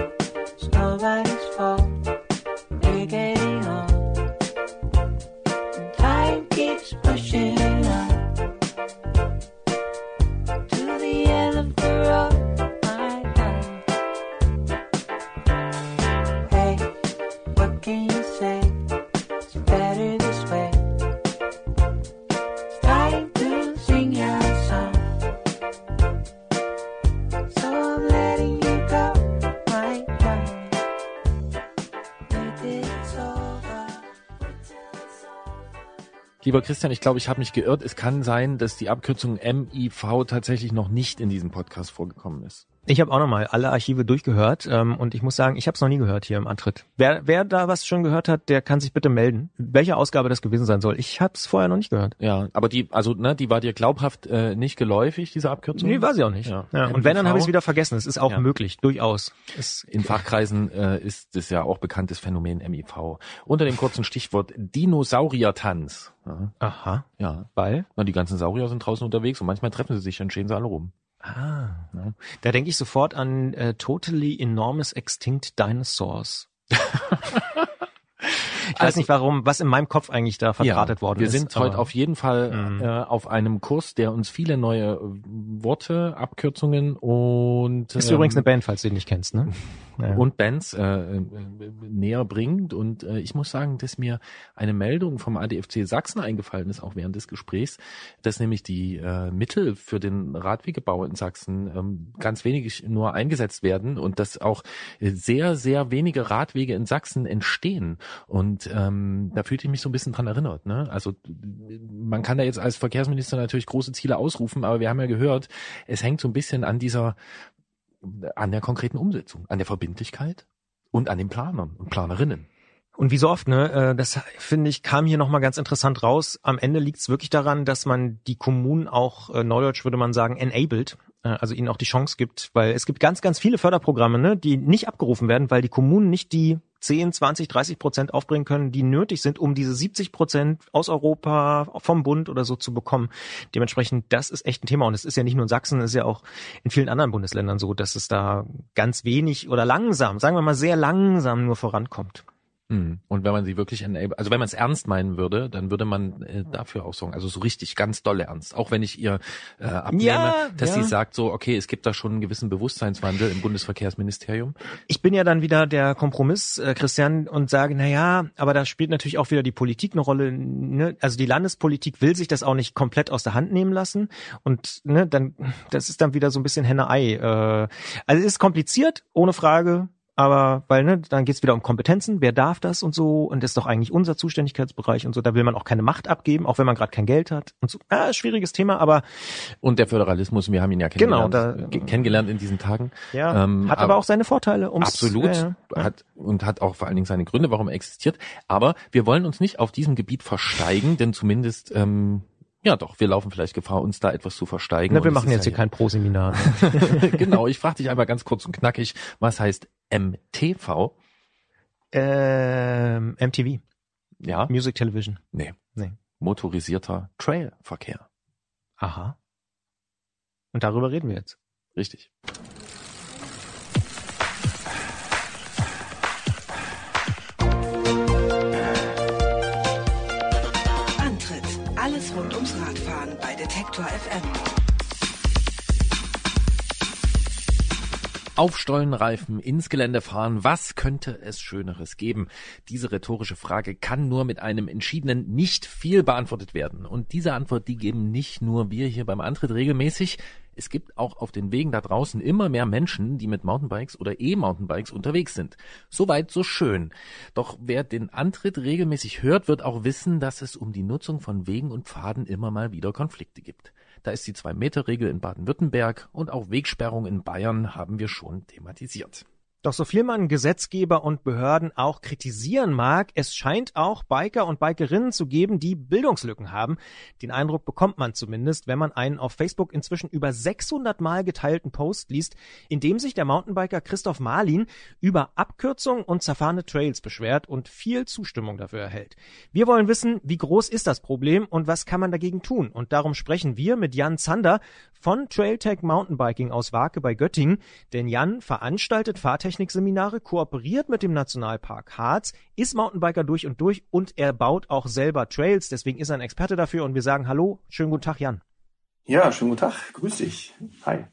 B: Lieber Christian, ich glaube, ich habe mich geirrt. Es kann sein, dass die Abkürzung MIV tatsächlich noch nicht in diesem Podcast vorgekommen ist.
C: Ich habe auch nochmal alle Archive durchgehört ähm, und ich muss sagen, ich habe es noch nie gehört hier im Antritt. Wer, wer da was schon gehört hat, der kann sich bitte melden, welche Ausgabe das gewesen sein soll. Ich habe es vorher noch nicht gehört.
B: Ja, aber die, also ne, die war dir glaubhaft äh, nicht geläufig, diese Abkürzung?
C: Nee, war sie auch nicht.
B: Ja.
C: Ja. Und wenn, dann habe ich es wieder vergessen. Es ist auch
B: Ja.
C: möglich, durchaus. Es,
B: In Fachkreisen äh, ist es ja auch bekanntes Phänomen MIV. Unter dem kurzen Stichwort Dinosauriertanz. Ja,
C: aha,
B: ja.
C: weil?
B: Na, die ganzen Saurier sind draußen unterwegs und manchmal treffen sie sich, dann stehen sie alle rum.
C: Ah,
B: Ja.
C: da denke ich sofort an äh, Totally Enormous Extinct Dinosaurs. [laughs] Ich weiß
B: Also-
C: nicht warum, was in meinem Kopf eigentlich da verdrahtet worden
B: wir
C: ist.
B: sind heute auf jeden Fall
C: Mhm.
B: äh, auf einem Kurs, der uns viele neue äh, Worte, Abkürzungen und
C: Ist
B: ähm,
C: übrigens eine Band, falls du die nicht kennst, ne? [laughs] Ja.
B: und Bands äh, äh, näher bringt. Und äh, ich muss sagen, dass mir eine Meldung vom ADFC Sachsen eingefallen ist, auch während des Gesprächs, dass nämlich die äh, Mittel für den Radwegebau in Sachsen ähm, ganz wenig nur eingesetzt werden und dass auch äh, sehr, sehr wenige Radwege in Sachsen entstehen. Und ähm, da fühlte ich mich so ein bisschen dran erinnert. Ne? Also man kann da jetzt als Verkehrsminister natürlich große Ziele ausrufen, aber wir haben ja gehört, es hängt so ein bisschen an dieser an der konkreten Umsetzung, an der Verbindlichkeit und an den Planern und Planerinnen.
C: Und wie so oft, ne, äh, das finde ich, kam hier nochmal ganz interessant raus. Am Ende liegt es wirklich daran, dass man die Kommunen auch, äh, neudeutsch würde man sagen, enabled, äh, also ihnen auch die Chance gibt, weil es gibt ganz, ganz viele Förderprogramme, ne, die nicht abgerufen werden, weil die Kommunen nicht die 10, 20, 30 Prozent aufbringen können, die nötig sind, um diese 70 Prozent aus Europa, vom Bund oder so zu bekommen. Dementsprechend, das ist echt ein Thema. Und es ist ja nicht nur in Sachsen, es ist ja auch in vielen anderen Bundesländern so, dass es da ganz wenig oder langsam, sagen wir mal sehr langsam nur vorankommt.
B: Hm. Und wenn man sie wirklich enable, also wenn man es ernst meinen würde, dann würde man äh, dafür auch sorgen, also so richtig ganz dolle ernst. Auch wenn ich ihr äh, abnehme,
C: Ja,
B: dass
C: ja.
B: sie sagt so, okay, es gibt da schon einen gewissen Bewusstseinswandel im Bundesverkehrsministerium.
C: Ich bin ja dann wieder der Kompromiss, äh, Christian, und sage, na ja, aber da spielt natürlich auch wieder die Politik eine Rolle. Ne? Also die Landespolitik will sich das auch nicht komplett aus der Hand nehmen lassen. Und ne, dann, das ist dann wieder so ein bisschen Henne-Ei. Äh, also es ist kompliziert, ohne Frage. Aber weil, ne, dann geht's wieder um Kompetenzen, wer darf das und so, und das ist doch eigentlich unser Zuständigkeitsbereich und so, da will man auch keine Macht abgeben, auch wenn man gerade kein Geld hat und so. Ah, schwieriges Thema, aber
B: Und der Föderalismus, wir haben ihn ja
C: Genau,
B: kennengelernt,
C: da-
B: äh, kennengelernt in diesen Tagen.
C: ja,
B: Ähm,
C: hat aber, auch seine Vorteile. Ums,
B: Absolut.
C: Ja, ja.
B: Hat, und hat auch vor allen Dingen seine Gründe, warum er existiert. Aber wir wollen uns nicht auf diesem Gebiet versteigen, denn zumindest, ähm, ja doch, wir laufen vielleicht Gefahr, uns da etwas zu versteigen.
C: Na, wir machen jetzt
B: ja
C: hier kein Pro-Seminar. [laughs]
B: genau, ich frage dich einmal ganz kurz und knackig, was heißt MTV?
C: ähm, MTV,
B: Ja?
C: Music Television.
B: Nee.
C: Nee.
B: Motorisierter Trailverkehr.
C: Aha. Und darüber reden wir jetzt.
B: Richtig.
F: Antritt. Alles rund ums Radfahren bei Detektor FM.
B: Auf Stollenreifen ins Gelände fahren, was könnte es Schöneres geben? Diese rhetorische Frage kann nur mit einem entschiedenen nicht viel beantwortet werden. Und diese Antwort, die geben nicht nur wir hier beim Antritt regelmäßig. Es gibt auch auf den Wegen da draußen immer mehr Menschen, die mit Mountainbikes oder E-Mountainbikes unterwegs sind. Soweit so schön. Doch wer den Antritt regelmäßig hört, wird auch wissen, dass es um die Nutzung von Wegen und Pfaden immer mal wieder Konflikte gibt. Da ist die Zwei-Meter-Regel in Baden-Württemberg und auch Wegsperrung in Bayern haben wir schon thematisiert.
C: Doch so viel man Gesetzgeber und Behörden auch kritisieren mag, es scheint auch Biker und Bikerinnen zu geben, die Bildungslücken haben. Den Eindruck bekommt man zumindest, wenn man einen auf Facebook inzwischen über 600 Mal geteilten Post liest, in dem sich der Mountainbiker Christoph Marlin über Abkürzungen und zerfahrene Trails beschwert und viel Zustimmung dafür erhält. Wir wollen wissen, wie groß ist das Problem und was kann man dagegen tun? Und darum sprechen wir mit Jan Zander von Trailtech Mountainbiking aus Wake bei Göttingen, denn Jan veranstaltet Fahrtechnikseminare, kooperiert mit dem Nationalpark Harz, ist Mountainbiker durch und durch und er baut auch selber Trails, deswegen ist er ein Experte dafür und wir sagen Hallo, schönen guten Tag Jan.
G: Ja, schönen guten Tag. Grüß dich. Hi.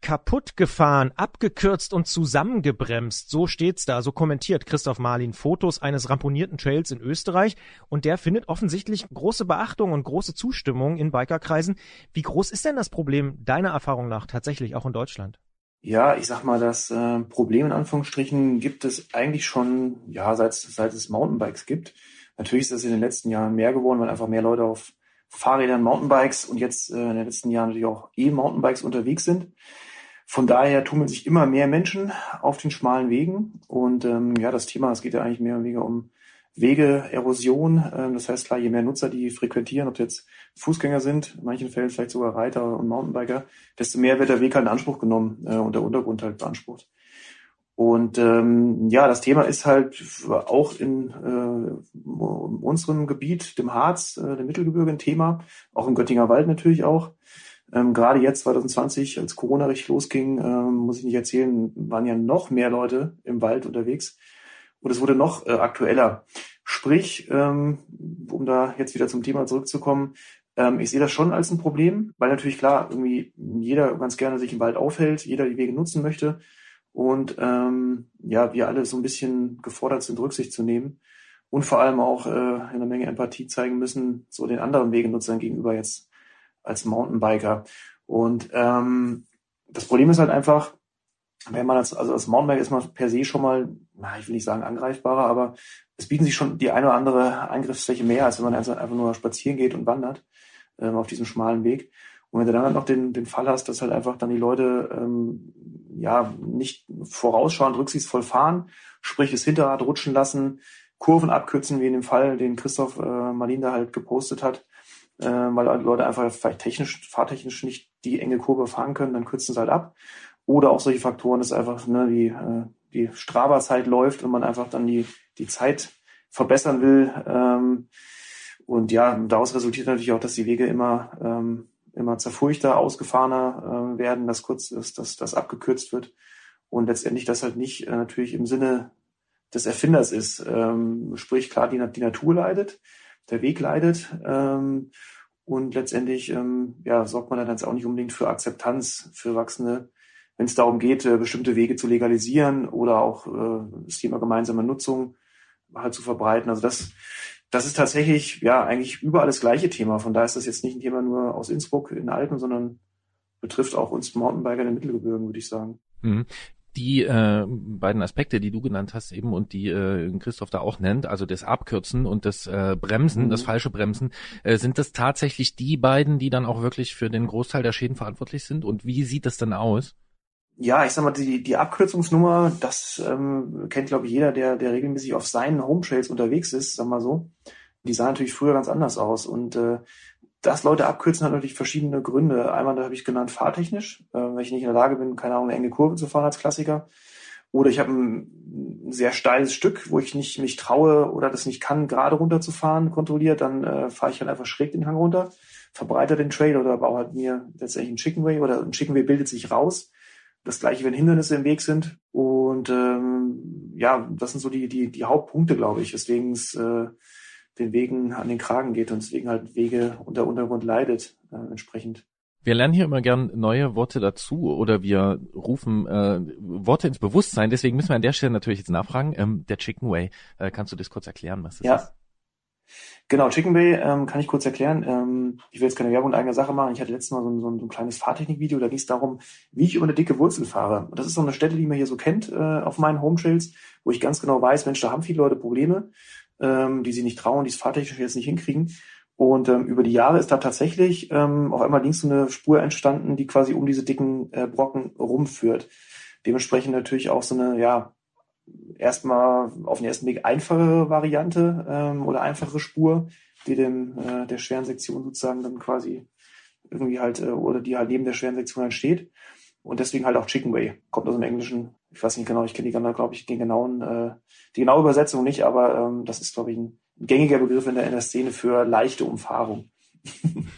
C: Kaputt gefahren, abgekürzt und zusammengebremst, so steht's da, so kommentiert Christoph Marlin Fotos eines ramponierten Trails in Österreich und der findet offensichtlich große Beachtung und große Zustimmung in Bikerkreisen. Wie groß ist denn das Problem deiner Erfahrung nach tatsächlich auch in Deutschland?
G: Ja, ich sag mal, das äh, Problem in Anführungsstrichen gibt es eigentlich schon, ja, seit, seit es Mountainbikes gibt. Natürlich ist das in den letzten Jahren mehr geworden, weil einfach mehr Leute auf Fahrrädern, Mountainbikes und jetzt äh, in den letzten Jahren natürlich auch E-Mountainbikes unterwegs sind. Von daher tummeln sich immer mehr Menschen auf den schmalen Wegen. Und ähm, ja, das Thema, es geht ja eigentlich mehr oder weniger um Wegeerosion. Ähm, das heißt klar, je mehr Nutzer die frequentieren, ob jetzt Fußgänger sind, in manchen Fällen vielleicht sogar Reiter und Mountainbiker, desto mehr wird der Weg halt in Anspruch genommen äh, und der Untergrund halt beansprucht. Und ähm, ja, das Thema ist halt auch in äh, unserem Gebiet, dem Harz, äh, dem Mittelgebirge ein Thema, auch im Göttinger Wald natürlich auch. Ähm, Gerade jetzt 2020, als Corona richtig losging, ähm, muss ich nicht erzählen, waren ja noch mehr Leute im Wald unterwegs. Und es wurde noch äh, aktueller. Sprich, ähm, um da jetzt wieder zum Thema zurückzukommen, ähm, ich sehe das schon als ein Problem, weil natürlich klar, irgendwie jeder ganz gerne sich im Wald aufhält, jeder die Wege nutzen möchte und ähm, ja, wir alle so ein bisschen gefordert sind, Rücksicht zu nehmen und vor allem auch äh, eine Menge Empathie zeigen müssen, so den anderen Wegenutzern gegenüber jetzt als Mountainbiker. Und ähm, das Problem ist halt einfach, wenn man als, also als Mountainbiker ist man per se schon mal, na, ich will nicht sagen angreifbarer, aber es bieten sich schon die eine oder andere Eingriffsfläche mehr, als wenn man einfach nur spazieren geht und wandert ähm, auf diesem schmalen Weg. Und wenn du dann halt noch den, den Fall hast, dass halt einfach dann die Leute ähm, ja nicht vorausschauend rücksichtsvoll fahren, sprich das Hinterrad rutschen lassen, Kurven abkürzen, wie in dem Fall, den Christoph äh, Marlin da halt gepostet hat, äh, weil die Leute einfach vielleicht technisch, fahrtechnisch nicht die enge Kurve fahren können, dann kürzen sie halt ab. Oder auch solche Faktoren, dass einfach ne, die, äh, die Strava-Zeit läuft und man einfach dann die, die Zeit verbessern will. Ähm, und ja, daraus resultiert natürlich auch, dass die Wege immer ähm, immer zerfurchter, ausgefahrener äh, werden, dass kurz ist, dass das abgekürzt wird und letztendlich das halt nicht äh, natürlich im Sinne des Erfinders ist. Ähm, sprich, klar, die, die Natur leidet, der Weg leidet ähm, und letztendlich ähm, ja, sorgt man dann jetzt auch nicht unbedingt für Akzeptanz für Erwachsene, wenn es darum geht, äh, bestimmte Wege zu legalisieren oder auch äh, das Thema gemeinsame Nutzung halt zu verbreiten. Also das das ist tatsächlich ja eigentlich überall das gleiche Thema. Von daher ist das jetzt nicht ein Thema nur aus Innsbruck in den Alpen, sondern betrifft auch uns Mountainbiker in den Mittelgebirgen, würde ich sagen.
B: Mhm die äh, beiden Aspekte, die du genannt hast eben und die äh, Christoph da auch nennt, also das Abkürzen und das äh, Bremsen, mhm. das falsche Bremsen, äh, sind das tatsächlich die beiden, die dann auch wirklich für den Großteil der Schäden verantwortlich sind? Und wie sieht das dann aus?
G: Ja, ich sag mal, die, die Abkürzungsnummer, das ähm, kennt, glaube ich, jeder, der, der regelmäßig auf seinen Hometrails unterwegs ist, sag mal so. Die sah natürlich früher ganz anders aus. Und äh, dass Leute abkürzen, hat natürlich verschiedene Gründe. Einmal, da habe ich genannt, fahrtechnisch, äh, wenn ich nicht in der Lage bin, keine Ahnung, eine enge Kurve zu fahren als Klassiker. Oder ich habe ein sehr steiles Stück, wo ich nicht mich traue oder das nicht kann, gerade runterzufahren, kontrolliert, dann äh, fahre ich halt einfach schräg den Hang runter, verbreite den Trail oder baue halt mir letztendlich einen Chicken Way oder ein Chicken Way bildet sich raus das gleiche, wenn Hindernisse im Weg sind. Und ähm, ja, das sind so die, die, die Hauptpunkte, glaube ich, weswegen es äh, den Wegen an den Kragen geht und deswegen halt Wege und der Untergrund leidet äh, entsprechend.
B: Wir lernen hier immer gern neue Worte dazu oder wir rufen äh, Worte ins Bewusstsein. Deswegen müssen wir an der Stelle natürlich jetzt nachfragen. Ähm, der Chicken Way, äh, kannst du das kurz erklären, was das
G: ja.
B: ist?
G: Genau, Chicken Bay ähm, kann ich kurz erklären. Ähm, ich will jetzt keine Werbung in eigener Sache machen. Ich hatte letztes Mal so ein, so ein, so ein kleines Fahrtechnikvideo, da ging es darum, wie ich über eine dicke Wurzel fahre. Und das ist so eine Stelle, die man hier so kennt äh, auf meinen Home-Trails, wo ich ganz genau weiß, Mensch, da haben viele Leute Probleme, ähm, die sie nicht trauen, die es fahrtechnisch jetzt nicht hinkriegen. Und ähm, über die Jahre ist da tatsächlich ähm, auf einmal links so eine Spur entstanden, die quasi um diese dicken äh, Brocken rumführt. Dementsprechend natürlich auch so eine, ja, erstmal auf den ersten Weg einfache Variante ähm, oder einfache Spur, die dem äh, der schweren Sektion sozusagen dann quasi irgendwie halt äh, oder die halt neben der schweren Sektion entsteht. Und deswegen halt auch Chicken Way. Kommt aus dem Englischen. Ich weiß nicht genau, ich kenne die glaube ich, den genauen, äh, die genaue Übersetzung nicht, aber ähm, das ist, glaube ich, ein gängiger Begriff in der, in der Szene für leichte Umfahrung. [laughs]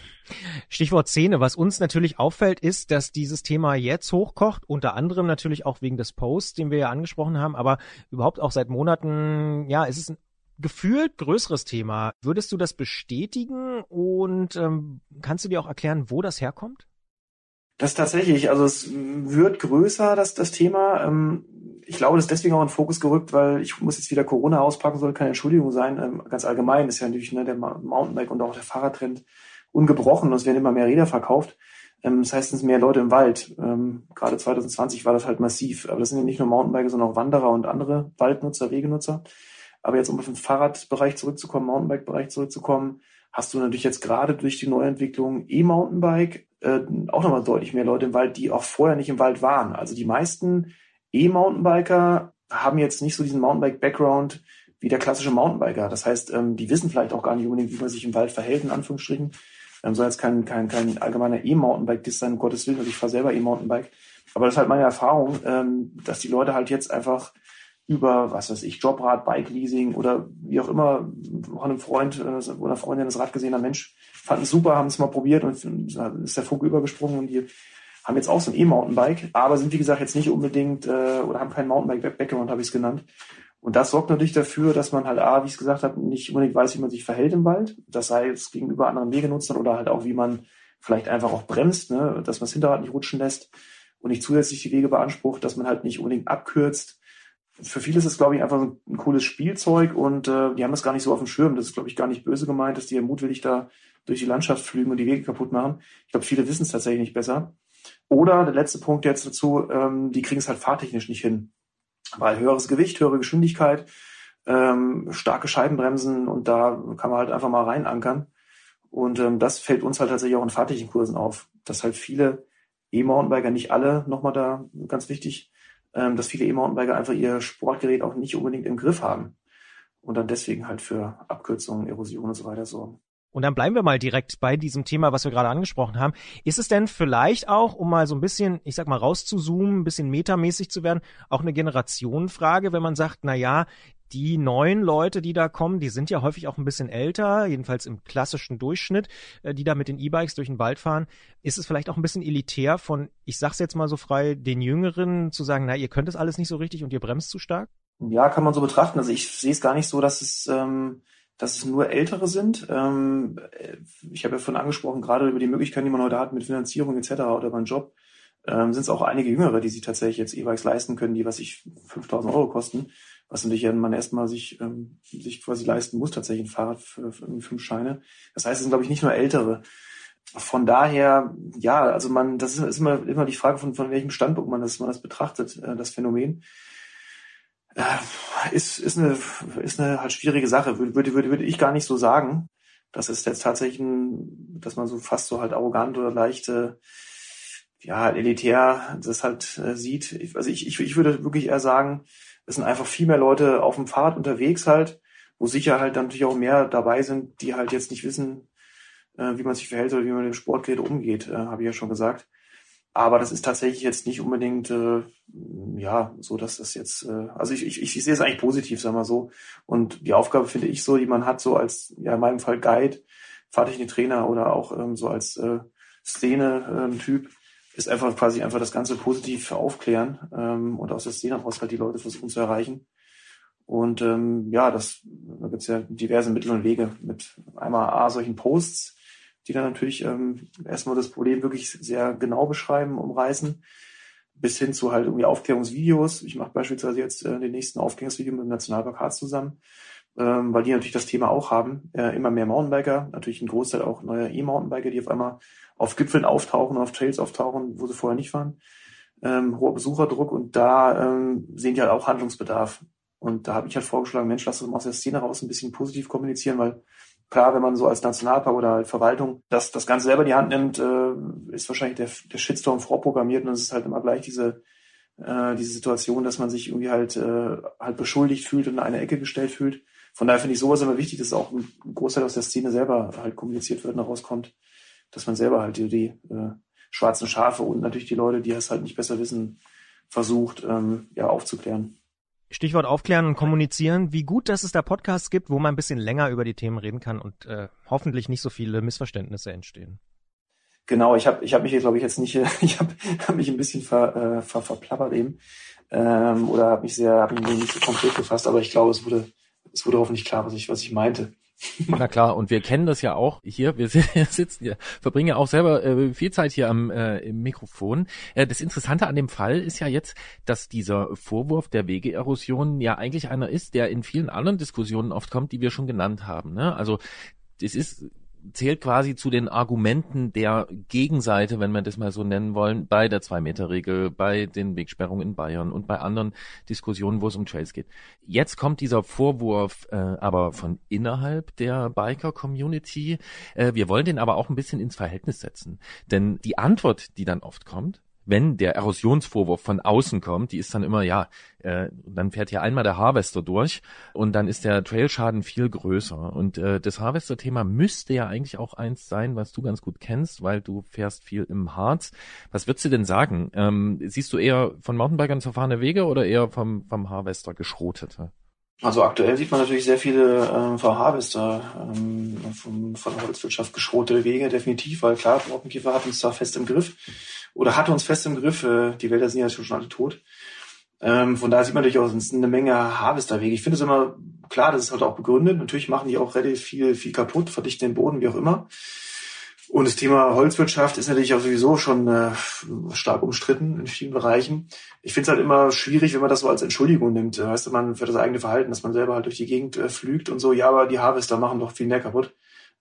C: Stichwort Szene. Was uns natürlich auffällt, ist, dass dieses Thema jetzt hochkocht, unter anderem natürlich auch wegen des Posts, den wir ja angesprochen haben, aber überhaupt auch seit Monaten, ja, es ist ein gefühlt größeres Thema. Würdest du das bestätigen und ähm, kannst du dir auch erklären, wo das herkommt?
G: Das tatsächlich, also es wird größer, das, das Thema. Ähm, ich glaube, das ist deswegen auch in den Fokus gerückt, weil ich muss jetzt wieder Corona auspacken, soll keine Entschuldigung sein. Ähm, ganz allgemein ist ja natürlich ne, der Mountainbike und auch der Fahrradtrend ungebrochen es werden immer mehr Räder verkauft. Ähm, das heißt, es sind mehr Leute im Wald. Ähm, gerade 2020 war das halt massiv. Aber das sind ja nicht nur Mountainbiker, sondern auch Wanderer und andere Waldnutzer, Wegenutzer. Aber jetzt, um auf den Fahrradbereich zurückzukommen, Mountainbike-Bereich zurückzukommen, hast du natürlich jetzt gerade durch die Neuentwicklung E-Mountainbike äh, auch nochmal deutlich mehr Leute im Wald, die auch vorher nicht im Wald waren. Also die meisten E-Mountainbiker haben jetzt nicht so diesen Mountainbike-Background wie der klassische Mountainbiker. Das heißt, ähm, die wissen vielleicht auch gar nicht unbedingt, wie man sich im Wald verhält, in Anführungsstrichen. Ähm, soll jetzt kein, kein, kein allgemeiner E-Mountainbike-Diss sein, um Gottes Willen, also ich fahre selber E-Mountainbike. Aber das ist halt meine Erfahrung, ähm, dass die Leute halt jetzt einfach über, was weiß ich, Jobrad, Bike-Leasing oder wie auch immer, von einem Freund äh, oder Freundin das Rad gesehen, ein Mensch, fanden es super, haben es mal probiert und ist der Funke übergesprungen und die haben jetzt auch so ein E-Mountainbike, aber sind wie gesagt jetzt nicht unbedingt äh, oder haben keinen Mountainbike-Background, habe ich es genannt. Und das sorgt natürlich dafür, dass man halt, A, wie ich es gesagt habe, nicht unbedingt weiß, wie man sich verhält im Wald. Das sei es gegenüber anderen Wegenutzern oder halt auch, wie man vielleicht einfach auch bremst, ne? dass man das Hinterrad nicht rutschen lässt und nicht zusätzlich die Wege beansprucht, dass man halt nicht unbedingt abkürzt. Für viele ist es, glaube ich, einfach so ein cooles Spielzeug und äh, die haben das gar nicht so auf dem Schirm. Das ist, glaube ich, gar nicht böse gemeint, dass die ja mutwillig da durch die Landschaft flügen und die Wege kaputt machen. Ich glaube, viele wissen es tatsächlich nicht besser. Oder der letzte Punkt jetzt dazu, ähm, die kriegen es halt fahrtechnisch nicht hin. Weil höheres Gewicht, höhere Geschwindigkeit, ähm, starke Scheibenbremsen und da kann man halt einfach mal reinankern. Und ähm, das fällt uns halt tatsächlich auch in fahrtlichen Kursen auf, dass halt viele E-Mountainbiker, nicht alle, nochmal da ganz wichtig, ähm, dass viele E-Mountainbiker einfach ihr Sportgerät auch nicht unbedingt im Griff haben und dann deswegen halt für Abkürzungen, Erosion und so weiter sorgen.
C: Und dann bleiben wir mal direkt bei diesem Thema, was wir gerade angesprochen haben. Ist es denn vielleicht auch, um mal so ein bisschen, ich sag mal, rauszuzoomen, ein bisschen metamäßig zu werden, auch eine Generationenfrage, wenn man sagt, na ja, die neuen Leute, die da kommen, die sind ja häufig auch ein bisschen älter, jedenfalls im klassischen Durchschnitt, äh, die da mit den E-Bikes durch den Wald fahren. Ist es vielleicht auch ein bisschen elitär von, ich sag's jetzt mal so frei, den Jüngeren zu sagen, na, ihr könnt es alles nicht so richtig und ihr bremst zu stark?
G: Ja, kann man so betrachten. Also ich sehe es gar nicht so, dass es ähm, dass es nur Ältere sind. Ähm, ich habe ja vorhin angesprochen, gerade über die Möglichkeiten, die man heute hat mit Finanzierung etc. oder beim Job, ähm, sind es auch einige Jüngere, die sich tatsächlich jetzt E-Bikes leisten können, die was ich 5000 Euro kosten, was natürlich man erstmal sich, ähm, sich quasi leisten muss, tatsächlich ein Fahrrad für, für fünf Scheine. Das heißt, es sind, glaube ich, nicht nur Ältere. Von daher, ja, also man, das ist, ist immer, immer die Frage, von, von welchem Standpunkt man das, man das betrachtet, äh, das Phänomen. Äh, ist, ist eine, ist eine halt schwierige Sache. Würde, würde, würde, ich gar nicht so sagen. Das ist jetzt tatsächlich ein, dass man so fast so halt arrogant oder leichte, ja, halt elitär das halt äh, sieht. Also ich, ich, ich würde wirklich eher sagen, es sind einfach viel mehr Leute auf dem Fahrrad unterwegs halt, wo sicher halt dann natürlich auch mehr dabei sind, die halt jetzt nicht wissen, äh, wie man sich verhält oder wie man mit dem Sportgerät umgeht, äh, habe ich ja schon gesagt. Aber das ist tatsächlich jetzt nicht unbedingt, äh, ja, so dass das jetzt, äh, also ich, ich, ich sehe es eigentlich positiv, sagen wir so. Und die Aufgabe finde ich so, die man hat, so als, ja, in meinem Fall Guide, Fahrtechnik-Trainer oder auch ähm, so als äh, Szene-Typ, ähm, ist einfach quasi einfach das Ganze positiv aufklären ähm, und aus der Szene heraus halt die Leute versuchen zu erreichen. Und ähm, ja, das, da gibt's ja diverse Mittel und Wege mit einmal A, solchen Posts, die dann natürlich ähm, erstmal das Problem wirklich sehr genau beschreiben, umreißen, bis hin zu halt irgendwie Aufklärungsvideos. Ich mache beispielsweise jetzt äh, den nächsten Aufklärungsvideo mit dem Nationalpark Harz zusammen, ähm, weil die natürlich das Thema auch haben. Äh, immer mehr Mountainbiker, natürlich ein Großteil auch neuer E-Mountainbiker, die auf einmal auf Gipfeln auftauchen, auf Trails auftauchen, wo sie vorher nicht waren. Ähm, hoher Besucherdruck und da ähm, sehen die halt auch Handlungsbedarf. Und da habe ich halt vorgeschlagen, Mensch, lass uns mal aus der Szene raus ein bisschen positiv kommunizieren, weil klar, wenn man so als Nationalpark oder halt Verwaltung das, das Ganze selber in die Hand nimmt, äh, ist wahrscheinlich der, der Shitstorm vorprogrammiert und es ist halt immer gleich diese, äh, diese Situation, dass man sich irgendwie halt, äh, halt beschuldigt fühlt und in eine Ecke gestellt fühlt. Von daher finde ich sowas immer wichtig, dass auch ein Großteil aus der Szene selber halt kommuniziert wird und rauskommt, dass man selber halt die, die äh, schwarzen Schafe und natürlich die Leute, die es halt nicht besser wissen, versucht, ähm, ja, aufzuklären.
C: Stichwort aufklären und kommunizieren. Wie gut, dass es da Podcasts gibt, wo man ein bisschen länger über die Themen reden kann und äh, hoffentlich nicht so viele Missverständnisse entstehen.
G: Genau, ich habe ich hab mich, glaube ich, jetzt nicht, [laughs] ich habe hab mich ein bisschen ver, äh, ver, verplappert eben ähm, oder habe mich sehr, habe mich nicht so konkret gefasst, aber ich glaube, es wurde, es wurde hoffentlich klar, was ich, was ich meinte.
B: Na [laughs] klar, und wir kennen das ja auch hier. Wir [laughs] sitzen hier, verbringen ja auch selber äh, viel Zeit hier am äh, im Mikrofon. Äh, das Interessante an dem Fall ist ja jetzt, dass dieser Vorwurf der Wegeerosion ja eigentlich einer ist, der in vielen anderen Diskussionen oft kommt, die wir schon genannt haben. Ne? Also das ist zählt quasi zu den Argumenten der Gegenseite, wenn wir das mal so nennen wollen, bei der Zwei-Meter-Regel, bei den Wegsperrungen in Bayern und bei anderen Diskussionen, wo es um Trails geht. Jetzt kommt dieser Vorwurf äh, aber von innerhalb der Biker-Community. Äh, wir wollen den aber auch ein bisschen ins Verhältnis setzen. Denn die Antwort, die dann oft kommt, wenn der Erosionsvorwurf von außen kommt, die ist dann immer, ja, äh, dann fährt hier einmal der Harvester durch und dann ist der Trailschaden viel größer. Und äh, das Harvester-Thema müsste ja eigentlich auch eins sein, was du ganz gut kennst, weil du fährst viel im Harz. Was würdest du denn sagen? Ähm, siehst du eher von Mountainbikern zerfahrene Wege oder eher vom, vom Harvester geschrotete?
G: Also aktuell sieht man natürlich sehr viele ähm, vom Harvester, ähm, vom, von der Holzwirtschaft geschrotete Wege, definitiv, weil klar, Borkenkäfer hat uns da fest im Griff oder hatte uns fest im Griff. Äh, die Wälder sind ja schon alle tot. Ähm, von daher sieht man es eine Menge Harvesterwege. Ich finde es immer klar, das ist halt auch begründet. Natürlich machen die auch relativ viel, viel kaputt, verdichten den Boden, wie auch immer. Und das Thema Holzwirtschaft ist natürlich auch sowieso schon äh, stark umstritten in vielen Bereichen. Ich finde es halt immer schwierig, wenn man das so als Entschuldigung nimmt, äh, weißt du, man für das eigene Verhalten, dass man selber halt durch die Gegend äh, flügt und so, ja, aber die Harvester machen doch viel mehr kaputt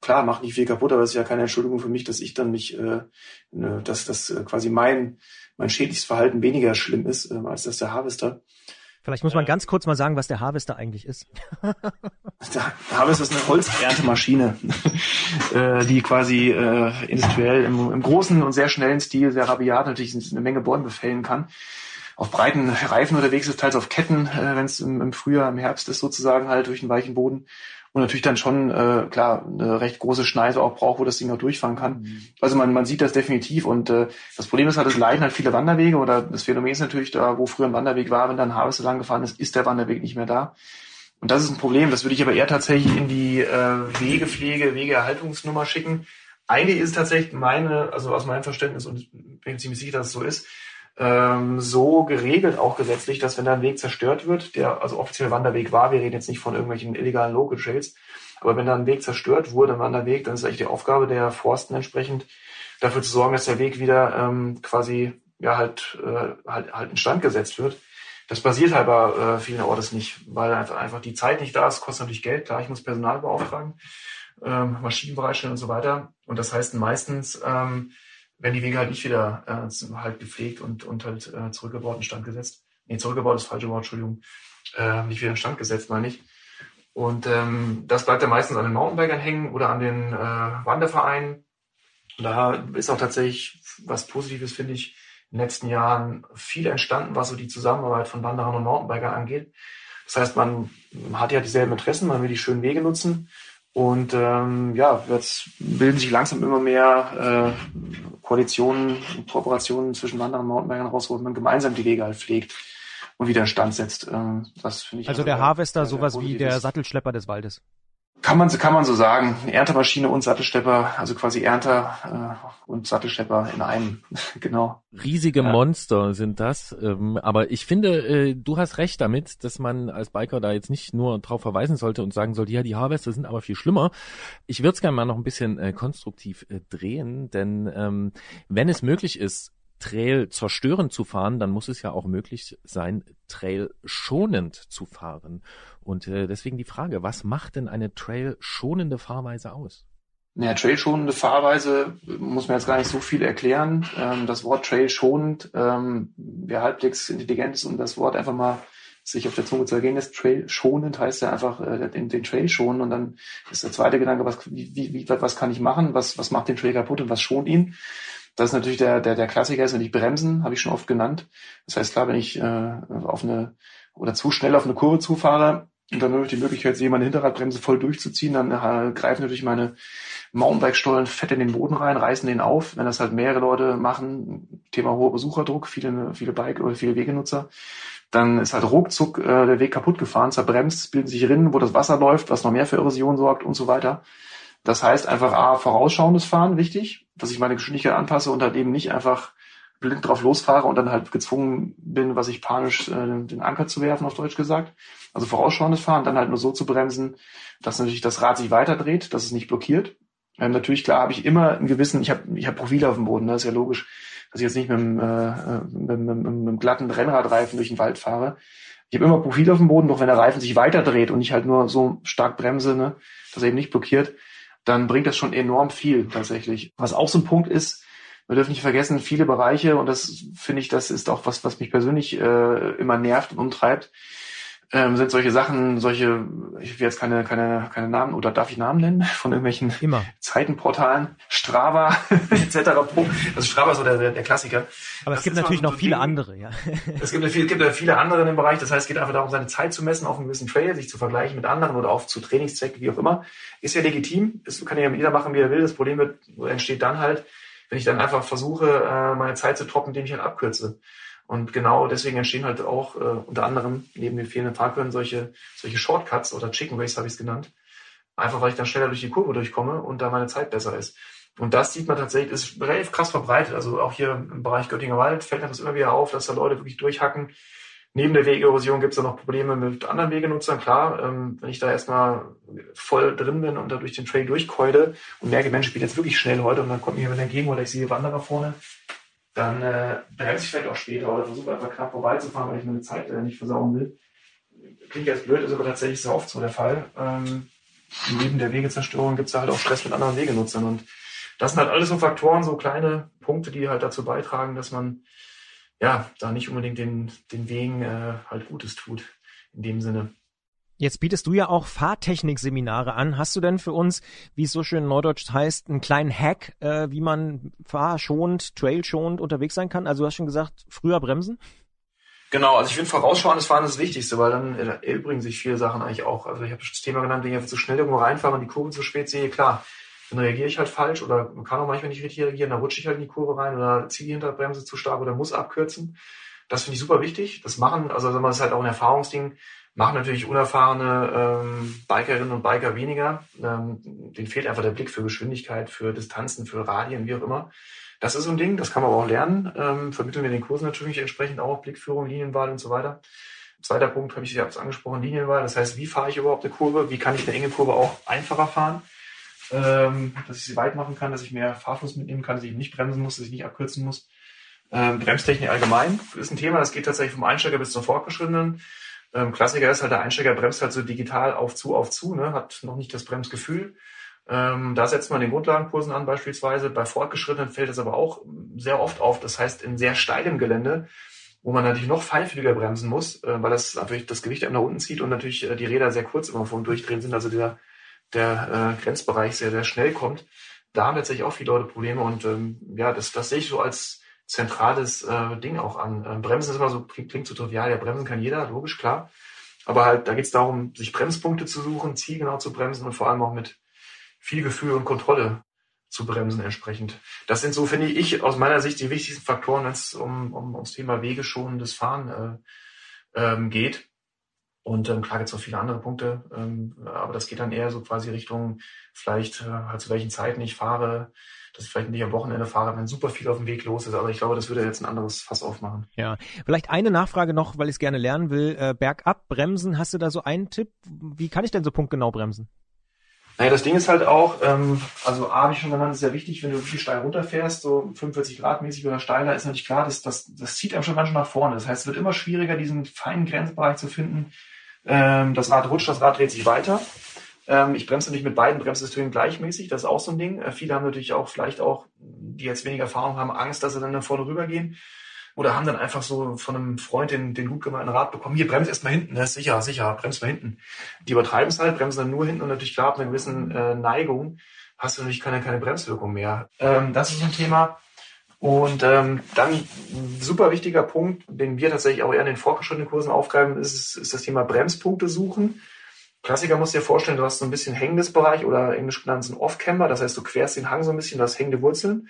G: klar, macht nicht viel kaputt, aber es ist ja keine Entschuldigung für mich, dass ich dann mich, äh, ne, dass das äh, quasi mein, mein schädliches Verhalten weniger schlimm ist, äh, als das der Harvester.
C: Vielleicht muss man ganz kurz mal sagen, was der Harvester eigentlich ist. [laughs]
G: der Harvester ist eine Holzerntemaschine, [laughs] äh, die quasi äh, industriell im, im großen und sehr schnellen Stil, sehr rabiat natürlich eine Menge Bäume befällen kann auf breiten Reifen unterwegs ist, teils auf Ketten, äh, wenn es im, im Frühjahr, im Herbst ist, sozusagen halt durch den weichen Boden und natürlich dann schon äh, klar eine recht große Schneise auch braucht, wo das Ding auch durchfahren kann. Mhm. Also man, man sieht das definitiv und äh, das Problem ist halt, es leiden halt viele Wanderwege oder das Phänomen ist natürlich da, wo früher ein Wanderweg war, wenn dann Harvester lang gefahren ist, ist der Wanderweg nicht mehr da. Und das ist ein Problem, das würde ich aber eher tatsächlich in die äh, Wegepflege, Wegeerhaltungsnummer schicken. Eigentlich ist tatsächlich meine, also aus meinem Verständnis, und ich bin ziemlich sicher, dass es so ist, ähm, so geregelt, auch gesetzlich, dass wenn da ein Weg zerstört wird, der also offiziell Wanderweg war, wir reden jetzt nicht von irgendwelchen illegalen Local Trails, aber wenn da ein Weg zerstört wurde, ein Wanderweg, dann ist eigentlich die Aufgabe der Forsten entsprechend, dafür zu sorgen, dass der Weg wieder ähm, quasi ja halt, äh, halt halt instand gesetzt wird. Das passiert halt bei äh, vielen Ortes nicht, weil einfach, einfach die Zeit nicht da ist, kostet natürlich Geld. Klar, ich muss Personal beauftragen, ähm, Maschinen bereitstellen und so weiter. Und das heißt meistens ähm, werden die Wege halt nicht wieder äh, halt gepflegt und, und halt äh, zurückgebaut in Stand gesetzt. Nee, zurückgebaut ist falsche Wort, Entschuldigung. Äh, nicht wieder in Stand gesetzt, meine ich. Und ähm, das bleibt ja meistens an den Mountainbikern hängen oder an den äh, Wandervereinen. Da ist auch tatsächlich was Positives, finde ich, in den letzten Jahren viel entstanden, was so die Zusammenarbeit von Wanderern und Mountainbikern angeht. Das heißt, man hat ja dieselben Interessen, man will die schönen Wege nutzen und ähm, ja, jetzt bilden sich langsam immer mehr äh, Koalitionen und Kooperationen zwischen Wanderern und Mountainbikern raus, wo man gemeinsam die Wege halt pflegt und wieder in Stand setzt. Äh, das finde ich
C: also, also der Harvester sowas wie der Sattelschlepper des Waldes.
G: Kann man, kann man so sagen. Erntemaschine und Sattelstepper, also quasi Ernter äh, und Sattelstepper in einem, [laughs] genau.
B: Riesige ja. Monster sind das. Ähm, aber ich finde, äh, du hast recht damit, dass man als Biker da jetzt nicht nur drauf verweisen sollte und sagen sollte, ja, die Harvester sind aber viel schlimmer. Ich würde es gerne mal noch ein bisschen äh, konstruktiv äh, drehen, denn ähm, wenn es möglich ist, Trail zerstörend zu fahren, dann muss es ja auch möglich sein, Trail schonend zu fahren. Und äh, deswegen die Frage, was macht denn eine Trail schonende Fahrweise aus?
G: Naja, Trail-schonende Fahrweise muss man jetzt gar nicht so viel erklären. Ähm, das Wort Trail-schonend, ähm, wer halbwegs intelligent ist, um das Wort einfach mal sich auf der Zunge zu ergehen ist, Trail schonend heißt ja einfach äh, den, den Trail schonen und dann ist der zweite Gedanke, was, wie, wie, was kann ich machen, was, was macht den Trail kaputt und was schont ihn? Das ist natürlich der, der, der Klassiker ist, wenn ich bremsen, habe ich schon oft genannt. Das heißt, klar, wenn ich äh, auf eine oder zu schnell auf eine Kurve zufahre und dann nur die Möglichkeit sehe, meine Hinterradbremse voll durchzuziehen, dann äh, greifen natürlich meine Mountainbike-Stollen fett in den Boden rein, reißen den auf. Wenn das halt mehrere Leute machen, Thema hoher Besucherdruck, viele, viele Bike- oder viele Wegenutzer, dann ist halt ruckzuck äh, der Weg kaputt gefahren, zerbremst, bilden sich Rinnen, wo das Wasser läuft, was noch mehr für Erosion sorgt und so weiter. Das heißt einfach A, vorausschauendes Fahren, wichtig, dass ich meine Geschwindigkeit anpasse und halt eben nicht einfach blind drauf losfahre und dann halt gezwungen bin, was ich panisch, äh, den Anker zu werfen, auf Deutsch gesagt. Also vorausschauendes Fahren, dann halt nur so zu bremsen, dass natürlich das Rad sich weiterdreht, dass es nicht blockiert. Ähm, natürlich, klar, habe ich immer einen gewissen, ich habe ich hab Profile auf dem Boden, das ist ja logisch, dass ich jetzt nicht mit einem, äh, mit, mit, mit, mit einem glatten Rennradreifen durch den Wald fahre. Ich habe immer Profil auf dem Boden, doch wenn der Reifen sich weiterdreht und ich halt nur so stark bremse, ne, dass er eben nicht blockiert, dann bringt das schon enorm viel tatsächlich. Was auch so ein Punkt ist, wir dürfen nicht vergessen, viele Bereiche, und das finde ich, das ist auch was, was mich persönlich äh, immer nervt und umtreibt, ähm, sind solche Sachen, solche, ich will jetzt keine, keine, keine Namen oder darf ich Namen nennen von irgendwelchen
C: Immer.
G: Zeitenportalen, Strava [laughs] etc. Also Strava ist so der, der Klassiker.
C: Aber
G: Das [laughs]
C: es gibt natürlich
G: mal so
C: noch viele
G: Ding.
C: andere, ja.
G: Es gibt, es gibt viele andere in dem Bereich. Das heißt, es geht einfach darum, seine Zeit zu messen auf einem gewissen Trail, sich zu vergleichen mit anderen oder auch zu Trainingszwecken, wie auch immer. Ist ja legitim. Das kann ja jeder machen, wie er will. Das Problem wird, entsteht dann halt, wenn ich dann einfach versuche, äh, meine Zeit zu toppen, indem ich halt abkürze. Und genau deswegen entstehen halt auch äh, unter anderem neben den fehlenden Fahrkörnern solche, solche Shortcuts oder Chicken Race habe ich es genannt. Einfach weil ich dann schneller durch die Kurve durchkomme und da meine Zeit besser ist. Und das sieht man tatsächlich, ist relativ krass verbreitet. Also auch hier im Bereich Göttinger Wald fällt das immer wieder auf, dass da Leute wirklich durchhacken. Neben der Wegeerosion gibt es da noch Probleme mit anderen Wegenutzern. Klar, ähm, wenn ich da erstmal voll drin bin und da durch den Trail durchkeule und merke, Mensch, ich bin jetzt wirklich schnell heute und dann kommt mir jemand entgegen oder ich sehe Wanderer vorne, dann äh, bremse ich vielleicht auch später oder versuche einfach knapp vorbeizufahren, weil ich meine Zeit äh, nicht versauen will. Klingt jetzt blöd, ist aber tatsächlich sehr oft so der Fall. Ähm, neben der Wegezerstörung gibt es halt auch Stress mit anderen Wegenutzern. Und das sind halt alles so Faktoren, so kleine Punkte, die halt dazu beitragen, dass man ja da nicht unbedingt den, den Wegen äh, halt Gutes tut. In dem Sinne.
C: Jetzt bietest du ja auch Fahrtechnik-Seminare an. Hast du denn für uns, wie es so schön in Neudeutsch heißt, einen kleinen Hack, äh, wie man fahrschonend, trailschonend unterwegs sein kann? Also du hast schon gesagt, früher bremsen?
G: Genau, also ich finde vorausschauendes Fahren das Wichtigste, weil dann erübrigen sich viele Sachen eigentlich auch. Also ich habe das Thema genannt, wenn ich zu schnell irgendwo reinfahre und die Kurve zu spät sehe, klar, dann reagiere ich halt falsch oder man kann auch manchmal nicht richtig reagieren, dann rutsche ich halt in die Kurve rein oder ziehe die Hinterbremse zu stark oder muss abkürzen. Das finde ich super wichtig. Das machen, also sagen wir, das ist halt auch ein Erfahrungsding, machen natürlich unerfahrene ähm, Bikerinnen und Biker weniger. Ähm, denen fehlt einfach der Blick für Geschwindigkeit, für Distanzen, für Radien, wie auch immer. Das ist so ein Ding, das kann man aber auch lernen. Ähm, vermitteln wir den Kursen natürlich entsprechend auch Blickführung, Linienwahl und so weiter. Zweiter Punkt habe ich ja angesprochen, Linienwahl. Das heißt, wie fahre ich überhaupt eine Kurve? Wie kann ich eine enge Kurve auch einfacher fahren? Ähm, dass ich sie weit machen kann, dass ich mehr Fahrfluss mitnehmen kann, dass ich nicht bremsen muss, dass ich nicht abkürzen muss. Ähm, Bremstechnik allgemein ist ein Thema, das geht tatsächlich vom Einsteiger bis zum Fortgeschrittenen. Ähm, Klassiker ist halt, der Einsteiger bremst halt so digital auf zu, auf zu, ne? hat noch nicht das Bremsgefühl. Ähm, da setzt man den Grundlagenkursen an beispielsweise. Bei Fortgeschrittenen fällt es aber auch sehr oft auf. Das heißt, in sehr steilem Gelände, wo man natürlich noch feinfühliger bremsen muss, äh, weil das natürlich das Gewicht nach unten zieht und natürlich äh, die Räder sehr kurz immer vor dem Durchdrehen sind, also der, der äh, Grenzbereich sehr, sehr schnell kommt. Da haben tatsächlich auch viele Leute Probleme und ähm, ja, das, das sehe ich so als zentrales äh, Ding auch an. Ähm, Bremsen ist immer so, klingt, klingt so trivial, ja, bremsen kann jeder, logisch, klar. Aber halt, da geht es darum, sich Bremspunkte zu suchen, zielgenau zu bremsen und vor allem auch mit viel Gefühl und Kontrolle zu bremsen entsprechend. Das sind so, finde ich, aus meiner Sicht die wichtigsten Faktoren, wenn es um, um ums Thema wegeschonendes Fahren äh, ähm, geht. Und ähm, klar gibt es noch viele andere Punkte, ähm, aber das geht dann eher so quasi Richtung vielleicht äh, halt zu welchen Zeiten ich fahre, dass ich vielleicht nicht am Wochenende fahre, wenn super viel auf dem Weg los ist. Aber ich glaube, das würde jetzt ein anderes Fass aufmachen.
C: Ja, vielleicht eine Nachfrage noch, weil ich es gerne lernen will. Äh, bergab bremsen, hast du da so einen Tipp? Wie kann ich denn so punktgenau bremsen?
G: Naja, das Ding ist halt auch, ähm, also A, wie ich schon genannt, ist sehr wichtig, wenn du wirklich steil runterfährst, so 45 Grad mäßig oder steiler, ist natürlich klar, dass das, das zieht einem schon ganz schön nach vorne. Das heißt, es wird immer schwieriger, diesen feinen Grenzbereich zu finden. Ähm, das Rad rutscht, das Rad dreht sich weiter. Ähm, ich bremse nicht mit beiden Bremssystemen gleichmäßig, das ist auch so ein Ding. Äh, viele haben natürlich auch, vielleicht auch, die jetzt weniger Erfahrung haben, Angst, dass sie dann da vorne rübergehen. Oder haben dann einfach so von einem Freund den, den gut gemeinten Rat bekommen, hier, bremst erst mal hinten, ist sicher, sicher, bremst mal hinten. Die übertreiben es halt, bremsen dann nur hinten und natürlich klar, ab einer gewissen äh, Neigung hast du natürlich keine, keine Bremswirkung mehr. Ähm, das ist ein Thema. Und ähm, dann super wichtiger Punkt, den wir tatsächlich auch eher in den fortgeschrittenen Kursen aufgreifen, ist, ist das Thema Bremspunkte suchen. Klassiker musst du dir vorstellen, du hast so ein bisschen hängendes Bereich oder englisch genannt ein Off-Camber, das heißt, du querst den Hang so ein bisschen, du hast hängende Wurzeln.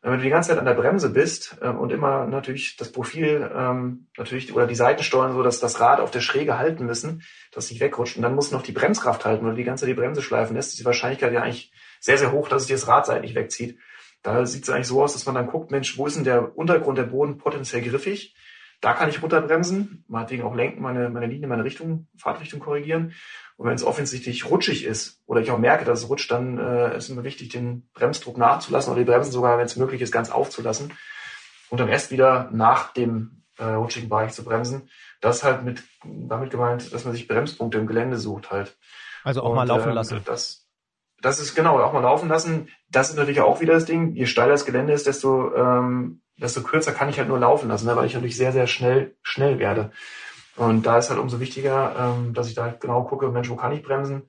G: Wenn du die ganze Zeit an der Bremse bist ähm, und immer natürlich das Profil ähm, natürlich oder die Seiten steuern, so dass das Rad auf der Schräge halten müssen, dass nicht wegrutscht und dann musst du noch die Bremskraft halten oder die ganze Zeit die Bremse schleifen lässt, ist die Wahrscheinlichkeit ja eigentlich sehr, sehr hoch, dass es dir das Rad seitlich wegzieht. Da sieht es eigentlich so aus, dass man dann guckt, Mensch, wo ist denn der Untergrund, der Boden potenziell griffig? Da kann ich runterbremsen, meinetwegen auch lenken, meine, meine Linie, meine Richtung, Fahrtrichtung korrigieren. Und wenn es offensichtlich rutschig ist oder ich auch merke, dass es rutscht, dann äh, ist immer wichtig, den Bremsdruck nachzulassen oder die Bremsen sogar, wenn es möglich ist, ganz aufzulassen und dann erst wieder nach dem äh, rutschigen Bereich zu bremsen. Das ist halt mit damit gemeint, dass man sich Bremspunkte im Gelände sucht halt.
C: Also auch
G: Und,
C: mal laufen
G: ähm,
C: lassen.
G: Das, das ist genau, auch mal laufen lassen. Das ist natürlich auch wieder das Ding. Je steiler das Gelände ist, desto, ähm, desto kürzer kann ich halt nur laufen lassen, ne, weil ich natürlich sehr, sehr schnell, schnell werde. Und da ist halt umso wichtiger, ähm, dass ich da halt genau gucke, Mensch, wo kann ich bremsen?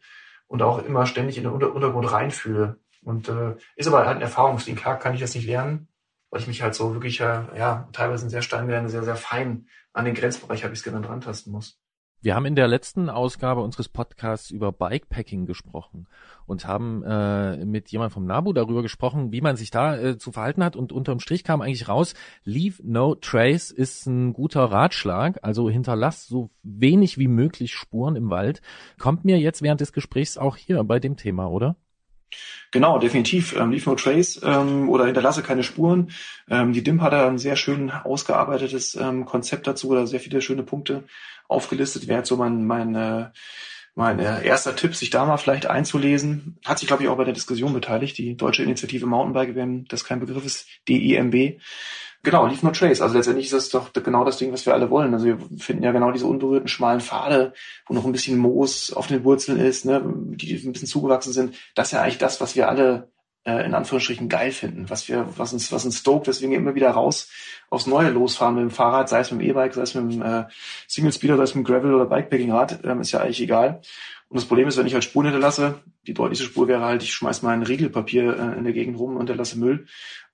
G: Und auch immer ständig in den Unter Untergrund reinfühle. Und äh, ist aber halt ein Erfahrungsding. Klar kann ich das nicht lernen, weil ich mich halt so wirklich, äh, ja, teilweise sehr steilen Gelände sehr, sehr fein an den Grenzbereich, habe ich es genannt, rantasten muss.
B: Wir haben in der letzten Ausgabe unseres Podcasts über Bikepacking gesprochen und haben äh, mit jemand vom NABU darüber gesprochen, wie man sich da äh, zu verhalten hat und unterm Strich kam eigentlich raus, Leave No Trace ist ein guter Ratschlag, also hinterlass so wenig wie möglich Spuren im Wald. Kommt mir jetzt während des Gesprächs auch hier bei dem Thema, oder?
G: Genau, definitiv. Ähm, Leave No Trace ähm, oder hinterlasse keine Spuren. Ähm, die DIMP hat da ein sehr schön ausgearbeitetes ähm, Konzept dazu oder sehr viele schöne Punkte aufgelistet. Wäre jetzt so mein, mein, äh, mein äh, erster Tipp, sich da mal vielleicht einzulesen. Hat sich, glaube ich, auch bei der Diskussion beteiligt. Die Deutsche Initiative Mountainbike, wenn das kein Begriff ist, DIMB. Genau, Leave No Trace. Also letztendlich ist das doch genau das Ding, was wir alle wollen. Also wir finden ja genau diese unberührten schmalen Pfade, wo noch ein bisschen Moos auf den Wurzeln ist, ne, die ein bisschen zugewachsen sind. Das ist ja eigentlich das, was wir alle äh, in Anführungsstrichen geil finden, was wir, was uns, was uns stoked, deswegen immer wieder raus aufs Neue losfahren mit dem Fahrrad, sei es mit dem E-Bike, sei es mit dem äh, Single Speeder, sei es mit dem Gravel oder Bikepacking-Rad, ähm, ist ja eigentlich egal. Und das Problem ist, wenn ich halt Spuren hinterlasse, die deutlichste Spur wäre halt, ich schmeiß mal ein Riegelpapier äh, in der Gegend rum und hinterlasse Müll.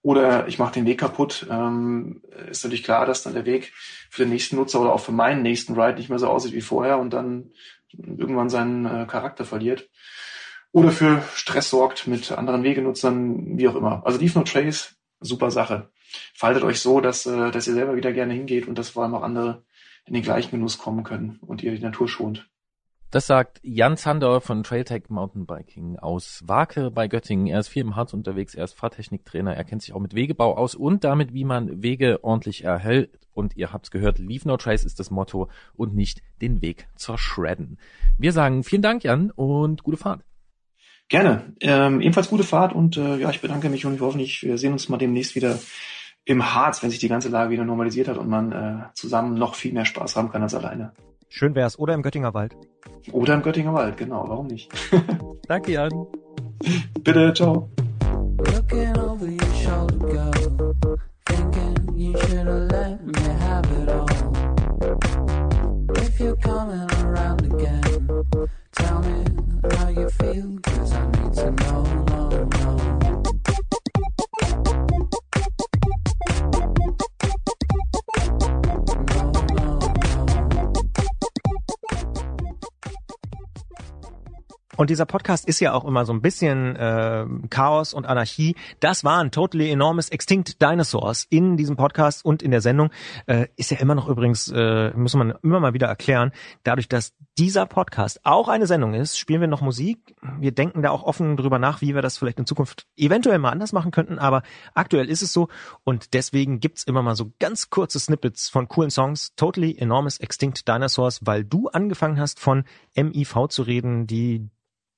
G: Oder ich mache den Weg kaputt. Ähm, ist natürlich klar, dass dann der Weg für den nächsten Nutzer oder auch für meinen nächsten Ride nicht mehr so aussieht wie vorher und dann irgendwann seinen äh, Charakter verliert. Oder für Stress sorgt mit anderen Wegenutzern, wie auch immer. Also Leave No Trace, super Sache. Faltet euch so, dass, äh, dass ihr selber wieder gerne hingeht und dass vor allem auch andere in den gleichen Genuss kommen können und ihr die Natur schont.
B: Das sagt Jan Zander von Trailtech Mountainbiking aus Wake bei Göttingen. Er ist viel im Harz unterwegs, er ist Fahrtechniktrainer, er kennt sich auch mit Wegebau aus und damit, wie man Wege ordentlich erhält. Und ihr habt's gehört, Leave No Trace ist das Motto und nicht den Weg zerschredden. Wir sagen vielen Dank, Jan, und gute Fahrt.
G: Gerne. Ähm, ebenfalls gute Fahrt und äh, ja, ich bedanke mich und wir hoffentlich, wir sehen uns mal demnächst wieder im Harz, wenn sich die ganze Lage wieder normalisiert hat und man äh, zusammen noch viel mehr Spaß haben kann als alleine.
C: Schön wär's. Oder im Göttinger Wald.
G: Oder im Göttinger Wald, genau. Warum nicht? [laughs]
B: Danke, Jan.
G: Bitte, ciao.
D: Looking over your shoulder, girl. Thinking you should have let me have it all. If you're coming around again, tell me how you feel, cause I need to know.
C: Und dieser Podcast ist ja auch immer so ein bisschen äh, Chaos und Anarchie. Das waren Totally Enormous Extinct Dinosaurs in diesem Podcast und in der Sendung. Äh, ist ja immer noch übrigens, äh, muss man immer mal wieder erklären, dadurch, dass dieser Podcast auch eine Sendung ist, spielen wir noch Musik. Wir denken da auch offen drüber nach, wie wir das vielleicht in Zukunft eventuell mal anders machen könnten, aber aktuell ist es so und deswegen gibt's immer mal so ganz kurze Snippets von coolen Songs. Totally Enormous Extinct Dinosaurs, weil du angefangen hast von MIV zu reden, die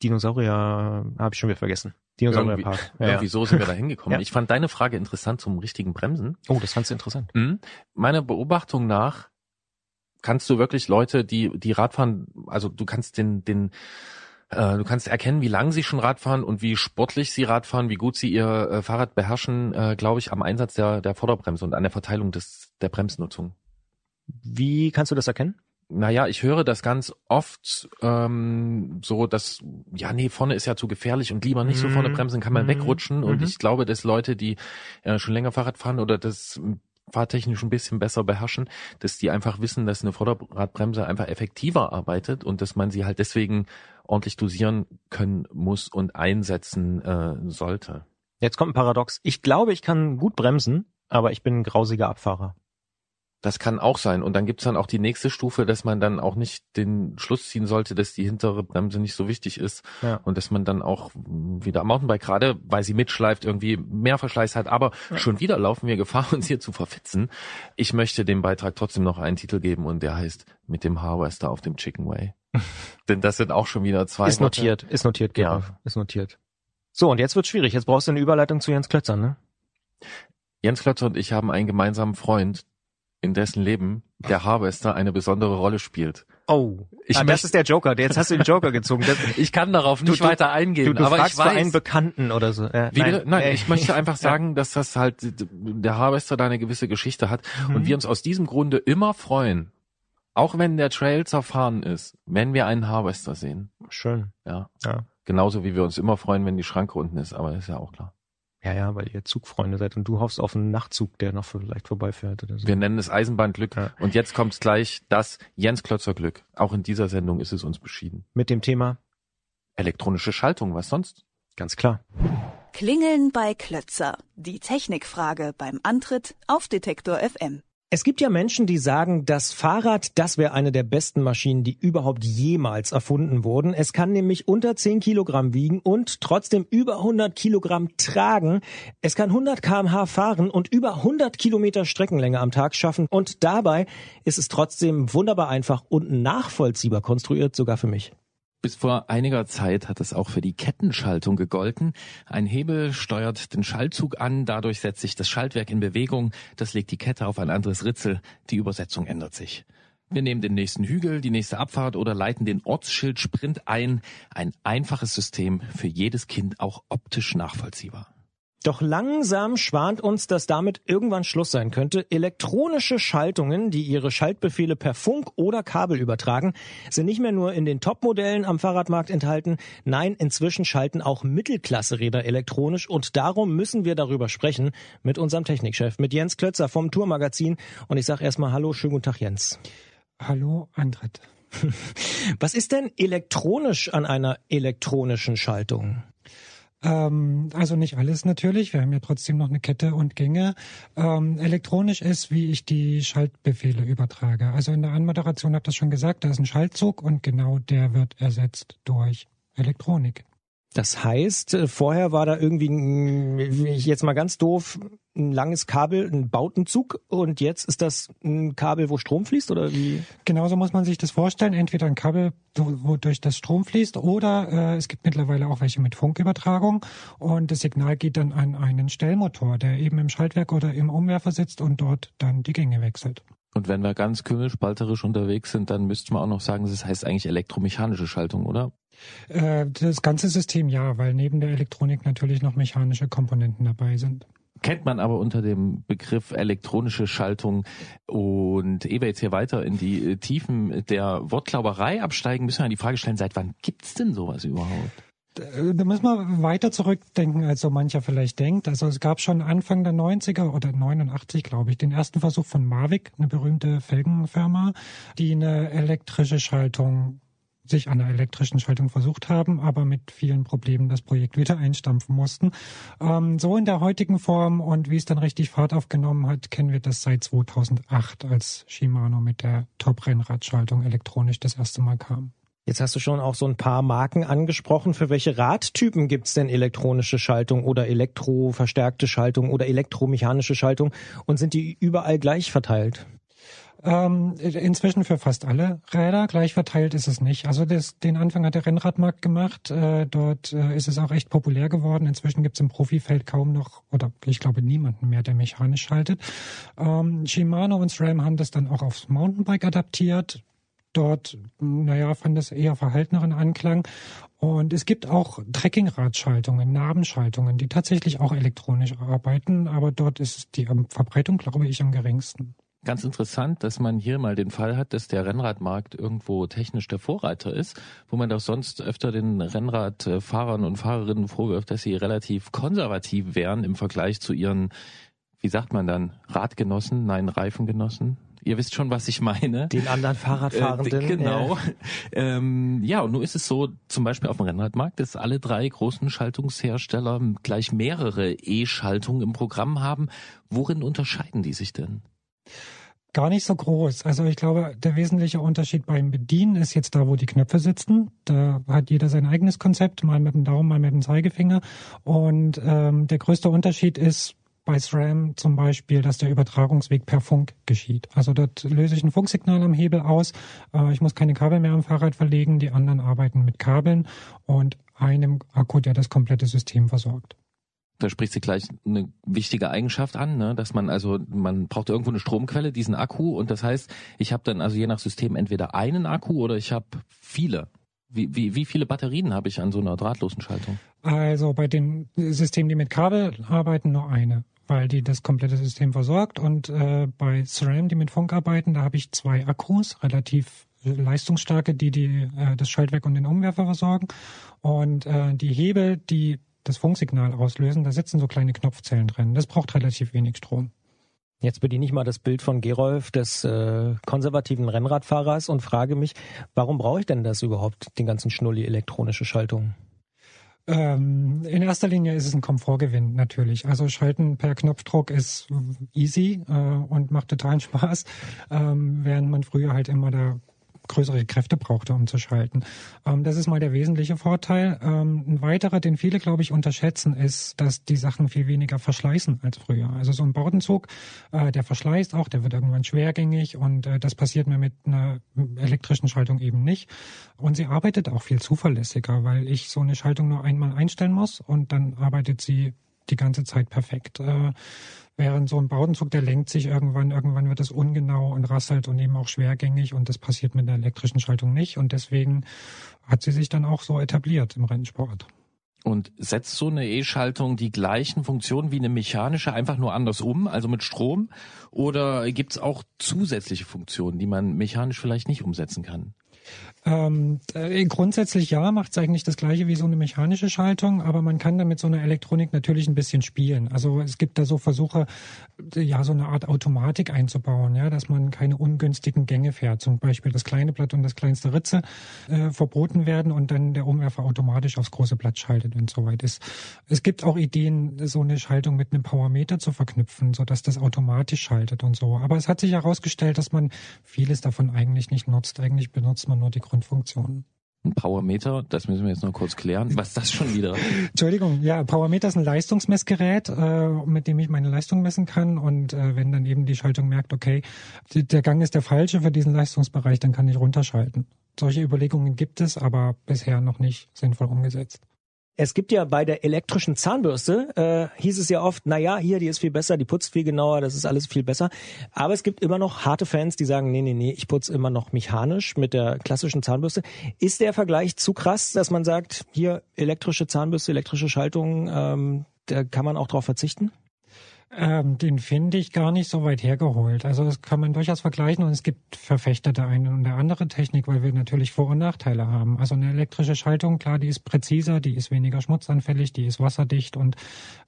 C: Dinosaurier habe ich schon wieder vergessen.
B: Irgendwie,
C: Dinosaurierpark. [laughs] Ja,
B: irgendwie
C: ja.
B: so sind wir da [laughs] hingekommen.
C: Ja.
B: Ich fand deine Frage interessant zum richtigen Bremsen.
C: Oh, das fandst du interessant.
B: Mhm. Meiner Beobachtung nach kannst du wirklich Leute, die die Radfahren, also du kannst den den äh, du kannst erkennen, wie lang sie schon Radfahren und wie sportlich sie Radfahren, wie gut sie ihr äh, Fahrrad beherrschen, äh, glaube ich, am Einsatz der der Vorderbremse und an der Verteilung des der Bremsnutzung.
C: Wie kannst du das erkennen?
B: Naja, ich höre das ganz oft ähm, so, dass, ja, nee, vorne ist ja zu gefährlich und lieber nicht so
C: Mhm.
B: vorne bremsen, kann man
C: Mhm.
B: wegrutschen. Und
C: Mhm.
B: ich glaube, dass Leute, die äh, schon länger Fahrrad fahren oder das fahrtechnisch ein bisschen besser beherrschen, dass die einfach wissen, dass eine Vorderradbremse einfach effektiver arbeitet und dass man sie halt deswegen ordentlich dosieren können muss und einsetzen äh, sollte.
C: Jetzt kommt ein Paradox. Ich glaube, ich kann gut bremsen, aber ich bin ein grausiger Abfahrer.
B: Das kann auch sein. Und dann gibt's dann auch die nächste Stufe, dass man dann auch nicht den Schluss ziehen sollte, dass die hintere Bremse nicht so wichtig ist
C: Ja.
B: und dass man dann auch wieder am Mountainbike gerade, weil sie mitschleift, irgendwie mehr Verschleiß hat. Aber schon wieder laufen wir Gefahr, [laughs] uns hier zu verfitzen. Ich möchte dem Beitrag trotzdem noch einen Titel geben und der heißt Mit dem Harvester auf dem Chicken Way. [laughs] Denn das sind auch schon wieder zwei.
C: Ist
B: Worte.
C: notiert, ist notiert,
B: Ja.
C: Gerolf. Ist notiert. So, und jetzt wird's schwierig. Jetzt brauchst du eine Überleitung zu Jens Klötzer, ne?
B: Jens Klötzer und ich haben einen gemeinsamen Freund, in dessen Leben der Harvester eine besondere Rolle spielt.
C: Oh,
B: Ich
C: ah, das ist der Joker. Jetzt hast du den Joker gezogen. Das, [laughs]
B: Ich kann darauf nicht
C: Du-
B: weiter eingehen,
C: du, du
B: aber
C: fragst
B: ich weiß.
C: für einen Bekannten oder so. Ja,
B: Wie bitte? Nein,
C: Äh,
B: ich möchte [laughs] einfach sagen, dass das halt der Harvester da eine gewisse Geschichte hat
C: Mhm.
B: und wir uns aus diesem Grunde immer freuen, auch wenn der Trail zerfahren ist, wenn wir einen Harvester sehen.
C: Schön.
B: Ja.
C: Ja.
B: Genauso wie wir uns immer freuen, wenn die Schranke unten ist, aber ist ja auch klar.
C: Ja, ja, weil ihr Zugfreunde seid und du hoffst auf einen Nachtzug, der noch vielleicht vorbeifährt oder so.
B: Wir nennen es Eisenbahnglück
C: Ja.
B: und jetzt kommt's gleich das Jens Klötzer Glück. Auch in dieser Sendung ist es uns beschieden.
C: Mit dem Thema,
B: Elektronische Schaltung, was sonst?
C: ganz klar.
H: Klingeln bei Klötzer. Die Technikfrage beim Antritt auf Detektor FM.
C: Es gibt ja Menschen, die sagen, das Fahrrad, das wäre eine der besten Maschinen, die überhaupt jemals erfunden wurden. Es kann nämlich unter 10 Kilogramm wiegen und trotzdem über 100 Kilogramm tragen. Es kann 100 kmh fahren und über 100 Kilometer Streckenlänge am Tag schaffen. Und dabei ist es trotzdem wunderbar einfach und nachvollziehbar konstruiert, sogar für mich.
B: Bis vor einiger Zeit hat es auch für die Kettenschaltung gegolten. Ein Hebel steuert den Schaltzug an, dadurch setzt sich das Schaltwerk in Bewegung, das legt die Kette auf ein anderes Ritzel, die Übersetzung ändert sich. Wir nehmen den nächsten Hügel, die nächste Abfahrt oder leiten den Ortsschild Sprint ein. Ein einfaches System, für jedes Kind auch optisch nachvollziehbar.
C: Doch langsam schwant uns, dass damit irgendwann Schluss sein könnte. Elektronische Schaltungen, die ihre Schaltbefehle per Funk oder Kabel übertragen, sind nicht mehr nur in den Top-Modellen am Fahrradmarkt enthalten. Nein, inzwischen schalten auch Mittelklasse-Räder elektronisch und darum müssen wir darüber sprechen mit unserem Technikchef, mit Jens Klötzer vom Tourmagazin. Und ich sage erstmal Hallo, schönen guten Tag, Jens.
I: Hallo, Antritt. [laughs]
C: Was ist denn elektronisch an einer elektronischen Schaltung?
I: Ähm, also nicht alles natürlich. Wir haben ja trotzdem noch eine Kette und Gänge. Ähm, elektronisch ist, wie ich die Schaltbefehle übertrage. Also in der Anmoderation ihr das schon gesagt, da ist ein Schaltzug und genau der wird ersetzt durch Elektronik.
C: Das heißt, äh, vorher war da irgendwie, jetzt mal ganz doof, ein langes Kabel, ein Bautenzug und jetzt ist das ein Kabel, wo Strom fließt oder wie?
I: Genauso muss man sich das vorstellen. Entweder ein Kabel, wo wo durch das Strom fließt, oder äh, es gibt mittlerweile auch welche mit Funkübertragung und das Signal geht dann an einen Stellmotor, der eben im Schaltwerk oder im Umwerfer sitzt und dort dann die Gänge wechselt.
B: Und wenn wir ganz kümmelspalterisch unterwegs sind, dann müsste man auch noch sagen, das heißt eigentlich elektromechanische Schaltung, oder?
I: Äh, Das ganze System ja, weil neben der Elektronik natürlich noch mechanische Komponenten dabei sind.
B: Kennt man aber unter dem Begriff elektronische Schaltung. Und ehe wir jetzt hier weiter in die äh, Tiefen der Wortklauberei absteigen, müssen wir die Frage stellen, seit wann gibt's denn sowas überhaupt?
I: Äh, Da müssen wir weiter zurückdenken, als so mancher vielleicht denkt. Also es gab schon Anfang der 90er oder 89, glaube ich, den ersten Versuch von Mavic, eine berühmte Felgenfirma, die eine elektrische Schaltung sich an einer elektrischen Schaltung versucht haben, aber mit vielen Problemen das Projekt wieder einstampfen mussten. Ähm, so in der heutigen Form und wie es dann richtig Fahrt aufgenommen hat, kennen wir das seit 2008, als Shimano mit der Top-Rennradschaltung elektronisch das erste Mal kam.
C: Jetzt hast du schon auch so ein paar Marken angesprochen. Für welche Radtypen gibt's denn elektronische Schaltung oder elektroverstärkte Schaltung oder elektromechanische Schaltung und sind die überall gleich verteilt?
I: Ähm, inzwischen für fast alle Räder. Gleich verteilt ist es nicht. Also das, den Anfang hat der Rennradmarkt gemacht. Äh, dort äh, ist es auch echt populär geworden. Inzwischen gibt es im Profifeld kaum noch, oder ich glaube niemanden mehr, der mechanisch schaltet. Ähm, Shimano und SRAM haben das dann auch aufs Mountainbike adaptiert. Dort, naja, fand es eher verhalteneren Anklang. Und es gibt auch Trekkingradschaltungen, Nabenschaltungen, die tatsächlich auch elektronisch arbeiten, aber dort ist die Verbreitung, glaube ich, am geringsten.
B: Ganz interessant, dass man hier mal den Fall hat, dass der Rennradmarkt irgendwo technisch der Vorreiter ist, wo man doch sonst öfter den Rennradfahrern und Fahrerinnen vorwirft, dass sie relativ konservativ wären im Vergleich zu ihren, wie sagt man dann, Radgenossen, nein, Reifengenossen. Ihr wisst schon, was ich meine.
C: Den anderen Fahrradfahrenden.
B: Äh, genau. Ähm, ja, und nun ist es so, zum Beispiel auf dem Rennradmarkt, dass alle drei großen Schaltungshersteller gleich mehrere E-Schaltungen im Programm haben. Worin unterscheiden die sich denn?
I: Gar nicht so groß. Also ich glaube, der wesentliche Unterschied beim Bedienen ist jetzt da, wo die Knöpfe sitzen. Da hat jeder sein eigenes Konzept, mal mit dem Daumen, mal mit dem Zeigefinger. Und ähm, der größte Unterschied ist bei SRAM zum Beispiel, dass der Übertragungsweg per Funk geschieht. Also dort löse ich ein Funksignal am Hebel aus. Äh, ich muss keine Kabel mehr am Fahrrad verlegen. Die anderen arbeiten mit Kabeln und einem Akku, der das komplette System versorgt.
B: Da spricht sie gleich eine wichtige Eigenschaft an, ne? dass man also, man braucht irgendwo eine Stromquelle, diesen Akku und das heißt, ich habe dann also je nach System entweder einen Akku oder ich habe viele. Wie, wie, wie viele Batterien habe ich an so einer drahtlosen Schaltung?
I: Also bei den Systemen, die mit Kabel arbeiten, nur eine, weil die das komplette System versorgt. Und äh, bei SRAM, die mit Funk arbeiten, da habe ich zwei Akkus, relativ leistungsstarke, die, die äh, das Schaltwerk und den Umwerfer versorgen. Und äh, die Hebel, die das Funksignal auslösen, da sitzen so kleine Knopfzellen drin. Das braucht relativ wenig Strom.
C: Jetzt bediene ich mal das Bild von Gerolf, des äh, konservativen Rennradfahrers, und frage mich, warum brauche ich denn das überhaupt, den ganzen Schnulli elektronische Schaltung?
I: Ähm, in erster Linie ist es ein Komfortgewinn natürlich. Also Schalten per Knopfdruck ist easy äh, und macht totalen [laughs] Spaß, ähm, während man früher halt immer da größere Kräfte brauchte, um zu schalten. Ähm, das ist mal der wesentliche Vorteil. Ähm, ein weiterer, den viele, glaube ich, unterschätzen, ist, dass die Sachen viel weniger verschleißen als früher. Also so ein Bordenzug, äh, der verschleißt auch, der wird irgendwann schwergängig und äh, das passiert mir mit einer elektrischen Schaltung eben nicht. Und sie arbeitet auch viel zuverlässiger, weil ich so eine Schaltung nur einmal einstellen muss und dann arbeitet sie die ganze Zeit perfekt. Äh, Während so ein Baudenzug, der lenkt sich irgendwann, irgendwann wird es ungenau und rasselt und eben auch schwergängig und das passiert mit der elektrischen Schaltung nicht und deswegen hat sie sich dann auch so etabliert im Rennsport.
B: Und setzt so eine E-Schaltung die gleichen Funktionen wie eine mechanische einfach nur anders um, also mit Strom? Oder gibt's auch zusätzliche Funktionen, die man mechanisch vielleicht nicht umsetzen kann?
I: Ähm, äh, grundsätzlich ja, macht es eigentlich das gleiche wie so eine mechanische Schaltung, aber man kann damit so einer Elektronik natürlich ein bisschen spielen. Also es gibt da so Versuche, ja, so eine Art Automatik einzubauen, ja, dass man keine ungünstigen Gänge fährt. Zum Beispiel das kleine Blatt und das kleinste Ritze äh, verboten werden und dann der Umwerfer automatisch aufs große Blatt schaltet, wenn es soweit ist. Es gibt auch Ideen, so eine Schaltung mit einem Powermeter zu verknüpfen, so dass das automatisch schaltet und so. Aber es hat sich herausgestellt, dass man vieles davon eigentlich nicht nutzt. Eigentlich benutzt man nur die Grundfunktionen.
B: Ein Powermeter, das müssen wir jetzt noch kurz klären. Was ist das schon wieder? [laughs]
I: Entschuldigung, ja, Powermeter ist ein Leistungsmessgerät, äh, mit dem ich meine Leistung messen kann. Und äh, wenn dann eben die Schaltung merkt, okay, der Gang ist der falsche für diesen Leistungsbereich, dann kann ich runterschalten. Solche Überlegungen gibt es, aber bisher noch nicht sinnvoll umgesetzt.
C: Es gibt ja bei der elektrischen Zahnbürste, äh, hieß es ja oft, na ja, hier, die ist viel besser, die putzt viel genauer, das ist alles viel besser. Aber es gibt immer noch harte Fans, die sagen, nee, nee, nee, ich putze immer noch mechanisch mit der klassischen Zahnbürste. Ist der Vergleich zu krass, dass man sagt, hier elektrische Zahnbürste, elektrische Schaltung, ähm, da kann man auch drauf verzichten?
I: Ähm, den finde ich gar nicht so weit hergeholt. Also das kann man durchaus vergleichen und es gibt Verfechter der eine und der andere Technik, weil wir natürlich Vor- und Nachteile haben. Also eine elektrische Schaltung, klar, die ist präziser, die ist weniger schmutzanfällig, die ist wasserdicht und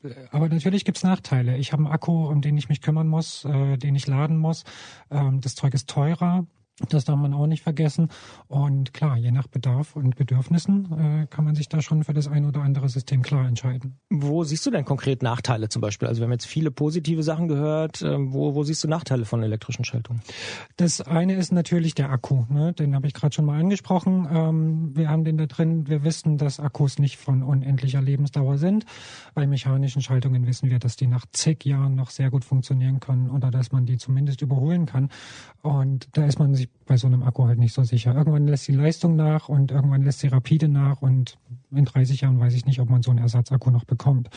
I: äh, aber natürlich gibt's Nachteile. Ich habe einen Akku, um den ich mich kümmern muss, äh, den ich laden muss. Ähm, das Zeug ist teurer. Das darf man auch nicht vergessen. Und klar, je nach Bedarf und Bedürfnissen äh, kann man sich da schon für das ein oder andere System klar entscheiden.
C: Wo siehst du denn konkret Nachteile zum Beispiel? Also wir haben jetzt viele positive Sachen gehört. Äh, wo, wo siehst du Nachteile von elektrischen Schaltungen?
I: Das eine ist natürlich der Akku. Ne? Den habe ich gerade schon mal angesprochen. Ähm, wir haben den da drin. Wir wissen, dass Akkus nicht von unendlicher Lebensdauer sind. Bei mechanischen Schaltungen wissen wir, dass die nach zig Jahren noch sehr gut funktionieren können oder dass man die zumindest überholen kann. Und da ist man sich bei so einem Akku halt nicht so sicher. Irgendwann lässt die Leistung nach und irgendwann lässt sie rapide nach und in 30 Jahren weiß ich nicht, ob man so einen Ersatzakku noch bekommt.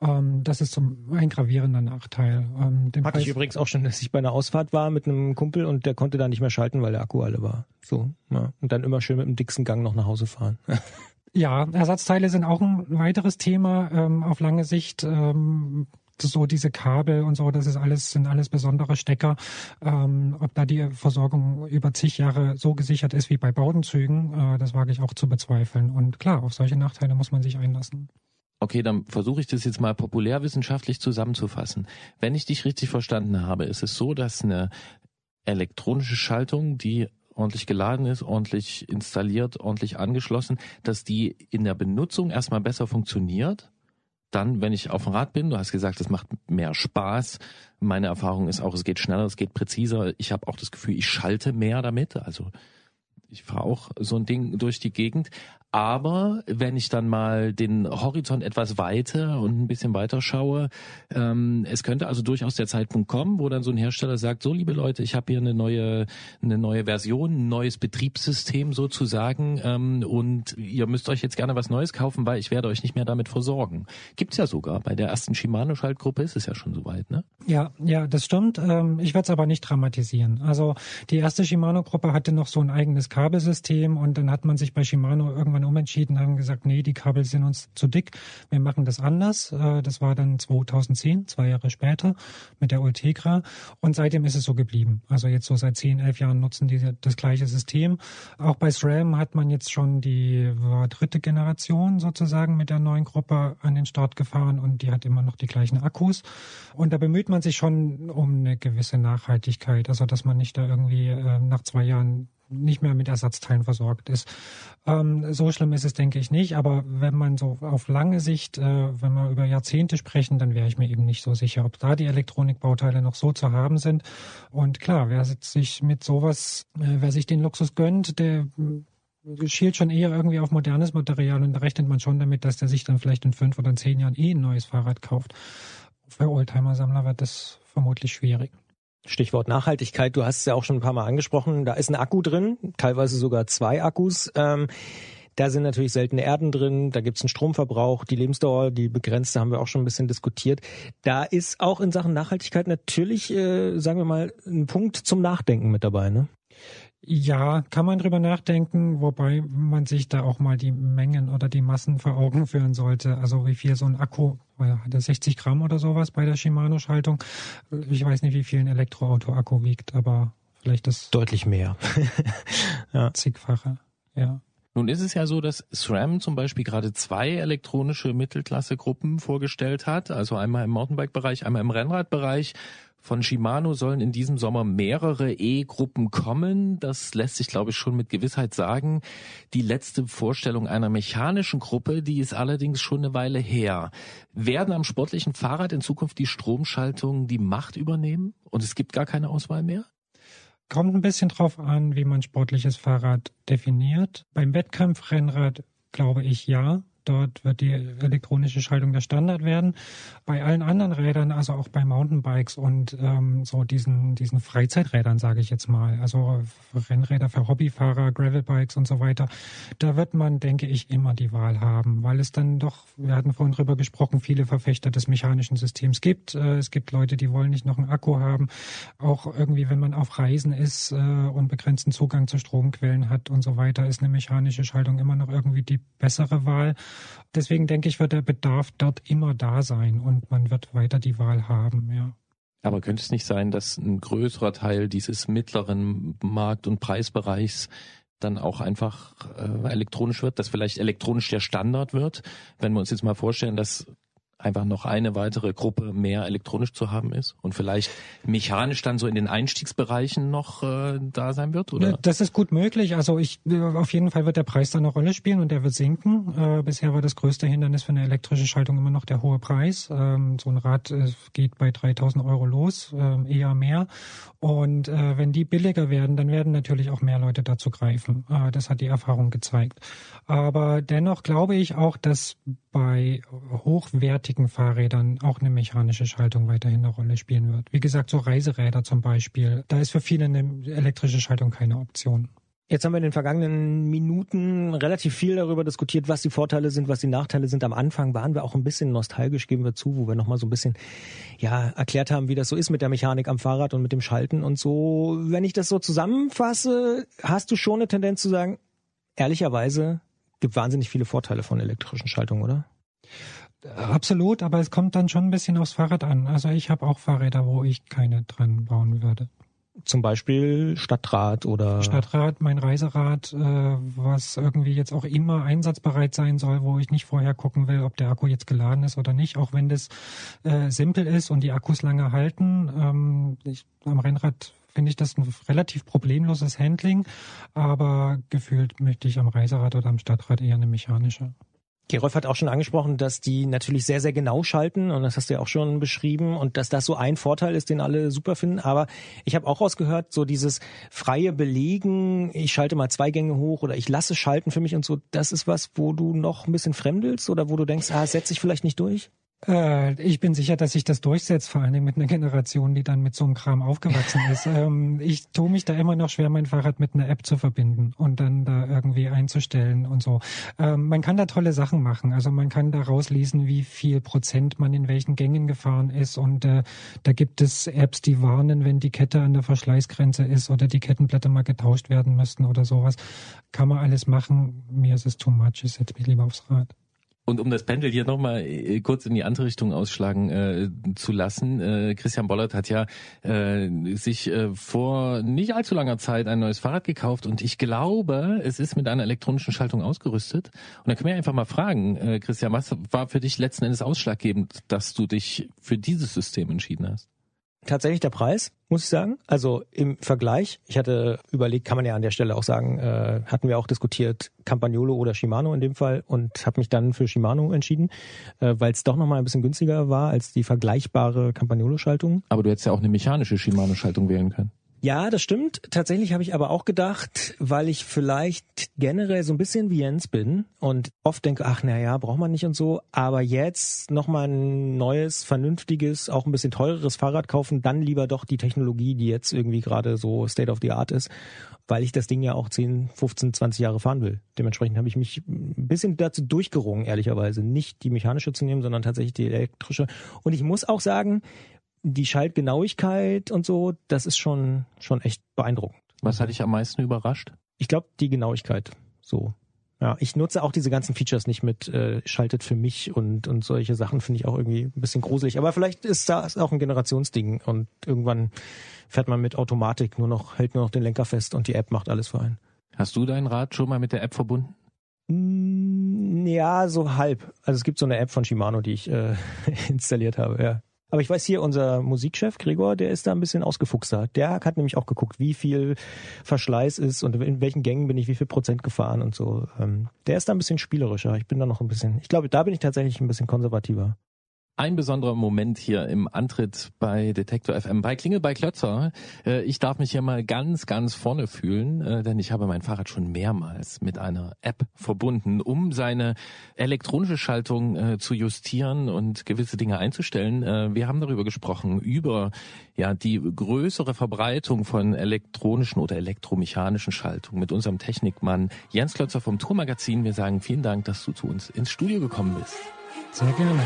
I: Ähm, das ist zum ein gravierender Nachteil.
C: Ähm, Hatte Preis ich übrigens auch schon, dass ich bei einer Ausfahrt war mit einem Kumpel und der konnte da nicht mehr schalten, weil der Akku alle war. So, ja. Und dann immer schön mit dem dicksten Gang noch nach Hause fahren.
I: Ja, Ersatzteile sind auch ein weiteres Thema ähm, auf lange Sicht. Ähm, so diese Kabel und so, das ist alles, sind alles besondere Stecker. Ähm, ob da die Versorgung über zig Jahre so gesichert ist wie bei Baudenzügen, äh, das wage ich auch zu bezweifeln. Und klar, auf solche Nachteile muss man sich einlassen.
B: Okay, dann versuche ich das jetzt mal populärwissenschaftlich zusammenzufassen. Wenn ich dich richtig verstanden habe, ist es so, dass eine elektronische Schaltung, die ordentlich geladen ist, ordentlich installiert, ordentlich angeschlossen, dass die in der Benutzung erstmal besser funktioniert dann, wenn ich auf dem Rad bin, du hast gesagt, es macht mehr Spaß. Meine Erfahrung ist auch, es geht schneller, es geht präziser. Ich habe auch das Gefühl, ich schalte mehr damit. Also ich fahre auch so ein Ding durch die Gegend. Aber wenn ich dann mal den Horizont etwas weiter und ein bisschen weiter schaue, ähm, es könnte also durchaus der Zeitpunkt kommen, wo dann so ein Hersteller sagt, so liebe Leute, ich habe hier eine neue, eine neue Version, ein neues Betriebssystem sozusagen ähm, und ihr müsst euch jetzt gerne was Neues kaufen, weil ich werde euch nicht mehr damit versorgen. Gibt's ja sogar. Bei der ersten Shimano-Schaltgruppe ist es ja schon soweit, ne?
I: Ja, ja, das stimmt. Ähm, ich werde es aber nicht dramatisieren. Also die erste Shimano-Gruppe hatte noch so ein eigenes Kabelsystem und dann hat man sich bei Shimano irgendwann umentschieden, haben gesagt, nee, die Kabel sind uns zu dick, wir machen das anders. Äh, das war dann 2010, zwei Jahre später mit der Ultegra und seitdem ist es so geblieben. Also jetzt so seit zehn, elf Jahren nutzen die das gleiche System. Auch bei SRAM hat man jetzt schon die dritte Generation sozusagen mit der neuen Gruppe an den Start gefahren und die hat immer noch die gleichen Akkus. Und da bemüht man sich schon um eine gewisse Nachhaltigkeit, also dass man nicht da irgendwie äh, nach zwei Jahren nicht mehr mit Ersatzteilen versorgt ist. Ähm, so schlimm ist es, denke ich, nicht. Aber wenn man so auf lange Sicht, äh, wenn wir über Jahrzehnte sprechen, dann wäre ich mir eben nicht so sicher, ob da die Elektronikbauteile noch so zu haben sind. Und klar, wer sich mit sowas, äh, wer sich den Luxus gönnt, der schielt schon eher irgendwie auf modernes Material und da rechnet man schon damit, dass der sich dann vielleicht in fünf oder in zehn Jahren eh ein neues Fahrrad kauft. Für Oldtimer-Sammler wird das vermutlich schwierig.
C: Stichwort Nachhaltigkeit, du hast es ja auch schon ein paar Mal angesprochen, da ist ein Akku drin, teilweise sogar zwei Akkus. Ähm, da sind natürlich seltene Erden drin, da gibt es einen Stromverbrauch, die Lebensdauer, die begrenzte haben wir auch schon ein bisschen diskutiert. Da ist auch in Sachen Nachhaltigkeit natürlich, äh, sagen wir mal, ein Punkt zum Nachdenken mit dabei, ne?
I: Ja, kann man drüber nachdenken, wobei man sich da auch mal die Mengen oder die Massen vor Augen führen sollte. Also wie viel so ein Akku, hat er 60 Gramm oder sowas bei der Shimano-Schaltung? Ich weiß nicht, wie viel ein Elektroauto-Akku wiegt, aber vielleicht das
C: deutlich mehr. [laughs]
I: ja. Zigfache, ja.
B: Nun ist es ja so, dass SRAM zum Beispiel gerade zwei elektronische Mittelklasse-Gruppen vorgestellt hat, also einmal im Mountainbike-Bereich, einmal im Rennradbereich. Von Shimano sollen in diesem Sommer mehrere E-Gruppen kommen. Das lässt sich, glaube ich, schon mit Gewissheit sagen. Die letzte Vorstellung einer mechanischen Gruppe, die ist allerdings schon eine Weile her. Werden am sportlichen Fahrrad in Zukunft die Stromschaltungen die Macht übernehmen und es gibt gar keine Auswahl mehr?
I: Kommt ein bisschen drauf an, wie man sportliches Fahrrad definiert. Beim Wettkampfrennrad glaube ich ja. Dort wird die elektronische Schaltung der Standard werden. Bei allen anderen Rädern, also auch bei Mountainbikes und ähm, so diesen, diesen Freizeiträdern, sage ich jetzt mal, also Rennräder für Hobbyfahrer, Gravelbikes und so weiter, da wird man, denke ich, immer die Wahl haben, weil es dann doch, wir hatten vorhin drüber gesprochen, viele Verfechter des mechanischen Systems gibt. Äh, es gibt Leute, die wollen nicht noch einen Akku haben. Auch irgendwie, wenn man auf Reisen ist äh, und begrenzten Zugang zu Stromquellen hat und so weiter, ist eine mechanische Schaltung immer noch irgendwie die bessere Wahl. Deswegen denke ich, wird der Bedarf dort immer da sein und man wird weiter die Wahl haben, ja.
B: Aber könnte es nicht sein, dass ein größerer Teil dieses mittleren Markt- und Preisbereichs dann auch einfach äh, elektronisch wird, dass vielleicht elektronisch der Standard wird? Wenn wir uns jetzt mal vorstellen, dass einfach noch eine weitere Gruppe mehr elektronisch zu haben ist und vielleicht mechanisch dann so in den Einstiegsbereichen noch äh, da sein wird, oder?
I: Das ist gut möglich. Also ich auf jeden Fall wird der Preis da eine Rolle spielen und der wird sinken. Äh, bisher war das größte Hindernis für eine elektrische Schaltung immer noch der hohe Preis. Ähm, so ein Rad äh, geht bei 3000 Euro los, äh, eher mehr. Und äh, wenn die billiger werden, dann werden natürlich auch mehr Leute dazu greifen. Äh, das hat die Erfahrung gezeigt. Aber dennoch glaube ich auch, dass bei hochwertigen Fahrrädern auch eine mechanische Schaltung weiterhin eine Rolle spielen wird. Wie gesagt, so Reiseräder zum Beispiel, da ist für viele eine elektrische Schaltung keine Option.
C: Jetzt haben wir in den vergangenen Minuten relativ viel darüber diskutiert, was die Vorteile sind, was die Nachteile sind. Am Anfang waren wir auch ein bisschen nostalgisch, geben wir zu, wo wir nochmal so ein bisschen, ja, erklärt haben, wie das so ist mit der Mechanik am Fahrrad und mit dem Schalten und so. Wenn ich das so zusammenfasse, hast du schon eine Tendenz zu sagen, ehrlicherweise gibt wahnsinnig viele Vorteile von elektrischen Schaltungen, oder?
I: Absolut, aber es kommt dann schon ein bisschen aufs Fahrrad an. Also ich habe auch Fahrräder, wo ich keine dran bauen würde
C: zum Beispiel Stadtrat oder
I: Stadtrat, mein Reiserad, äh, was irgendwie jetzt auch immer einsatzbereit sein soll, wo ich nicht vorher gucken will, ob der Akku jetzt geladen ist oder nicht, auch wenn das äh, simpel ist und die Akkus lange halten. Ähm, ich, am Rennrad finde ich das ein relativ problemloses Handling, aber gefühlt möchte ich am Reiserad oder am Stadtrad eher eine mechanische.
C: Gerolf hat auch schon angesprochen, dass die natürlich sehr, sehr genau schalten und das hast du ja auch schon beschrieben und dass das so ein Vorteil ist, den alle super finden. Aber ich habe auch rausgehört, so dieses freie Belegen, ich schalte mal zwei Gänge hoch oder ich lasse schalten für mich und so, das ist was, wo du noch ein bisschen fremdelst oder wo du denkst, ah, setze ich vielleicht nicht durch?
I: Äh, ich bin sicher, dass sich das durchsetzt, vor allen Dingen mit einer Generation, die dann mit so einem Kram aufgewachsen ist. [laughs] ähm, ich tue mich da immer noch schwer, mein Fahrrad mit einer App zu verbinden und dann da irgendwie einzustellen und so. Ähm, man kann da tolle Sachen machen. Also man kann da rauslesen, wie viel Prozent man in welchen Gängen gefahren ist und äh, da gibt es Apps, die warnen, wenn die Kette an der Verschleißgrenze ist oder die Kettenblätter mal getauscht werden müssten oder sowas. Kann man alles machen. Mir ist es too much. Ich setze mich lieber aufs Rad.
B: Und um das Pendel hier nochmal äh, kurz in die andere Richtung ausschlagen äh, zu lassen, äh, Christian Bollert hat ja äh, sich äh, vor nicht allzu langer Zeit ein neues Fahrrad gekauft und ich glaube, es ist mit einer elektronischen Schaltung ausgerüstet. Und da können wir einfach mal fragen, äh, Christian, was war für dich letzten Endes ausschlaggebend, dass du dich für dieses System entschieden hast?
C: Tatsächlich der Preis, muss ich sagen. Also im Vergleich, ich hatte überlegt, kann man ja an der Stelle auch sagen, äh, hatten wir auch diskutiert, Campagnolo oder Shimano in dem Fall und habe mich dann für Shimano entschieden, äh, weil es doch nochmal ein bisschen günstiger war als die vergleichbare Campagnolo-Schaltung.
B: Aber du hättest ja auch eine mechanische Shimano-Schaltung wählen können.
C: Ja, das stimmt. Tatsächlich habe ich aber auch gedacht, weil ich vielleicht generell so ein bisschen wie Jens bin und oft denke, ach na ja, braucht man nicht und so, aber jetzt nochmal ein neues, vernünftiges, auch ein bisschen teureres Fahrrad kaufen, dann lieber doch die Technologie, die jetzt irgendwie gerade so State of the Art ist, weil ich das Ding ja auch 10, 15, 20 Jahre fahren will. Dementsprechend habe ich mich ein bisschen dazu durchgerungen, ehrlicherweise, nicht die mechanische zu nehmen, sondern tatsächlich die elektrische. Und ich muss auch sagen, die Schaltgenauigkeit und so, das ist schon, schon echt beeindruckend.
B: Was hat dich am meisten überrascht?
C: Ich glaube, die Genauigkeit. So. Ja, ich nutze auch diese ganzen Features nicht mit äh, schaltet für mich und und solche Sachen finde ich auch irgendwie ein bisschen gruselig. Aber vielleicht ist das auch ein Generationsding und irgendwann fährt man mit Automatik nur noch hält nur noch den Lenker fest und die App macht alles für einen.
B: Hast du dein Rad schon mal mit der App verbunden?
C: Mm, ja, so halb. Also es gibt so eine App von Shimano, die ich äh, [laughs] installiert habe. Ja. Aber ich weiß hier, unser Musikchef Gregor, der ist da ein bisschen ausgefuchster. Der hat nämlich auch geguckt, wie viel Verschleiß ist und in welchen Gängen bin ich wie viel Prozent gefahren und so. Ähm, der ist da ein bisschen spielerischer. Ich bin da noch ein bisschen, ich glaube, da bin ich tatsächlich ein bisschen konservativer
B: ein besonderer Moment hier im Antritt bei Detektor FM bei Klingel bei Klötzer. Äh, ich darf mich hier mal ganz, ganz vorne fühlen, äh, denn ich habe mein Fahrrad schon mehrmals mit einer App verbunden, um seine elektronische Schaltung äh, zu justieren und gewisse Dinge einzustellen. Wir haben darüber gesprochen, über ja die größere Verbreitung von elektronischen oder elektromechanischen Schaltungen mit unserem Technikmann Jens Klötzer vom Tourmagazin. Wir sagen vielen Dank, dass du zu uns ins Studio gekommen bist.
I: それだけなんよ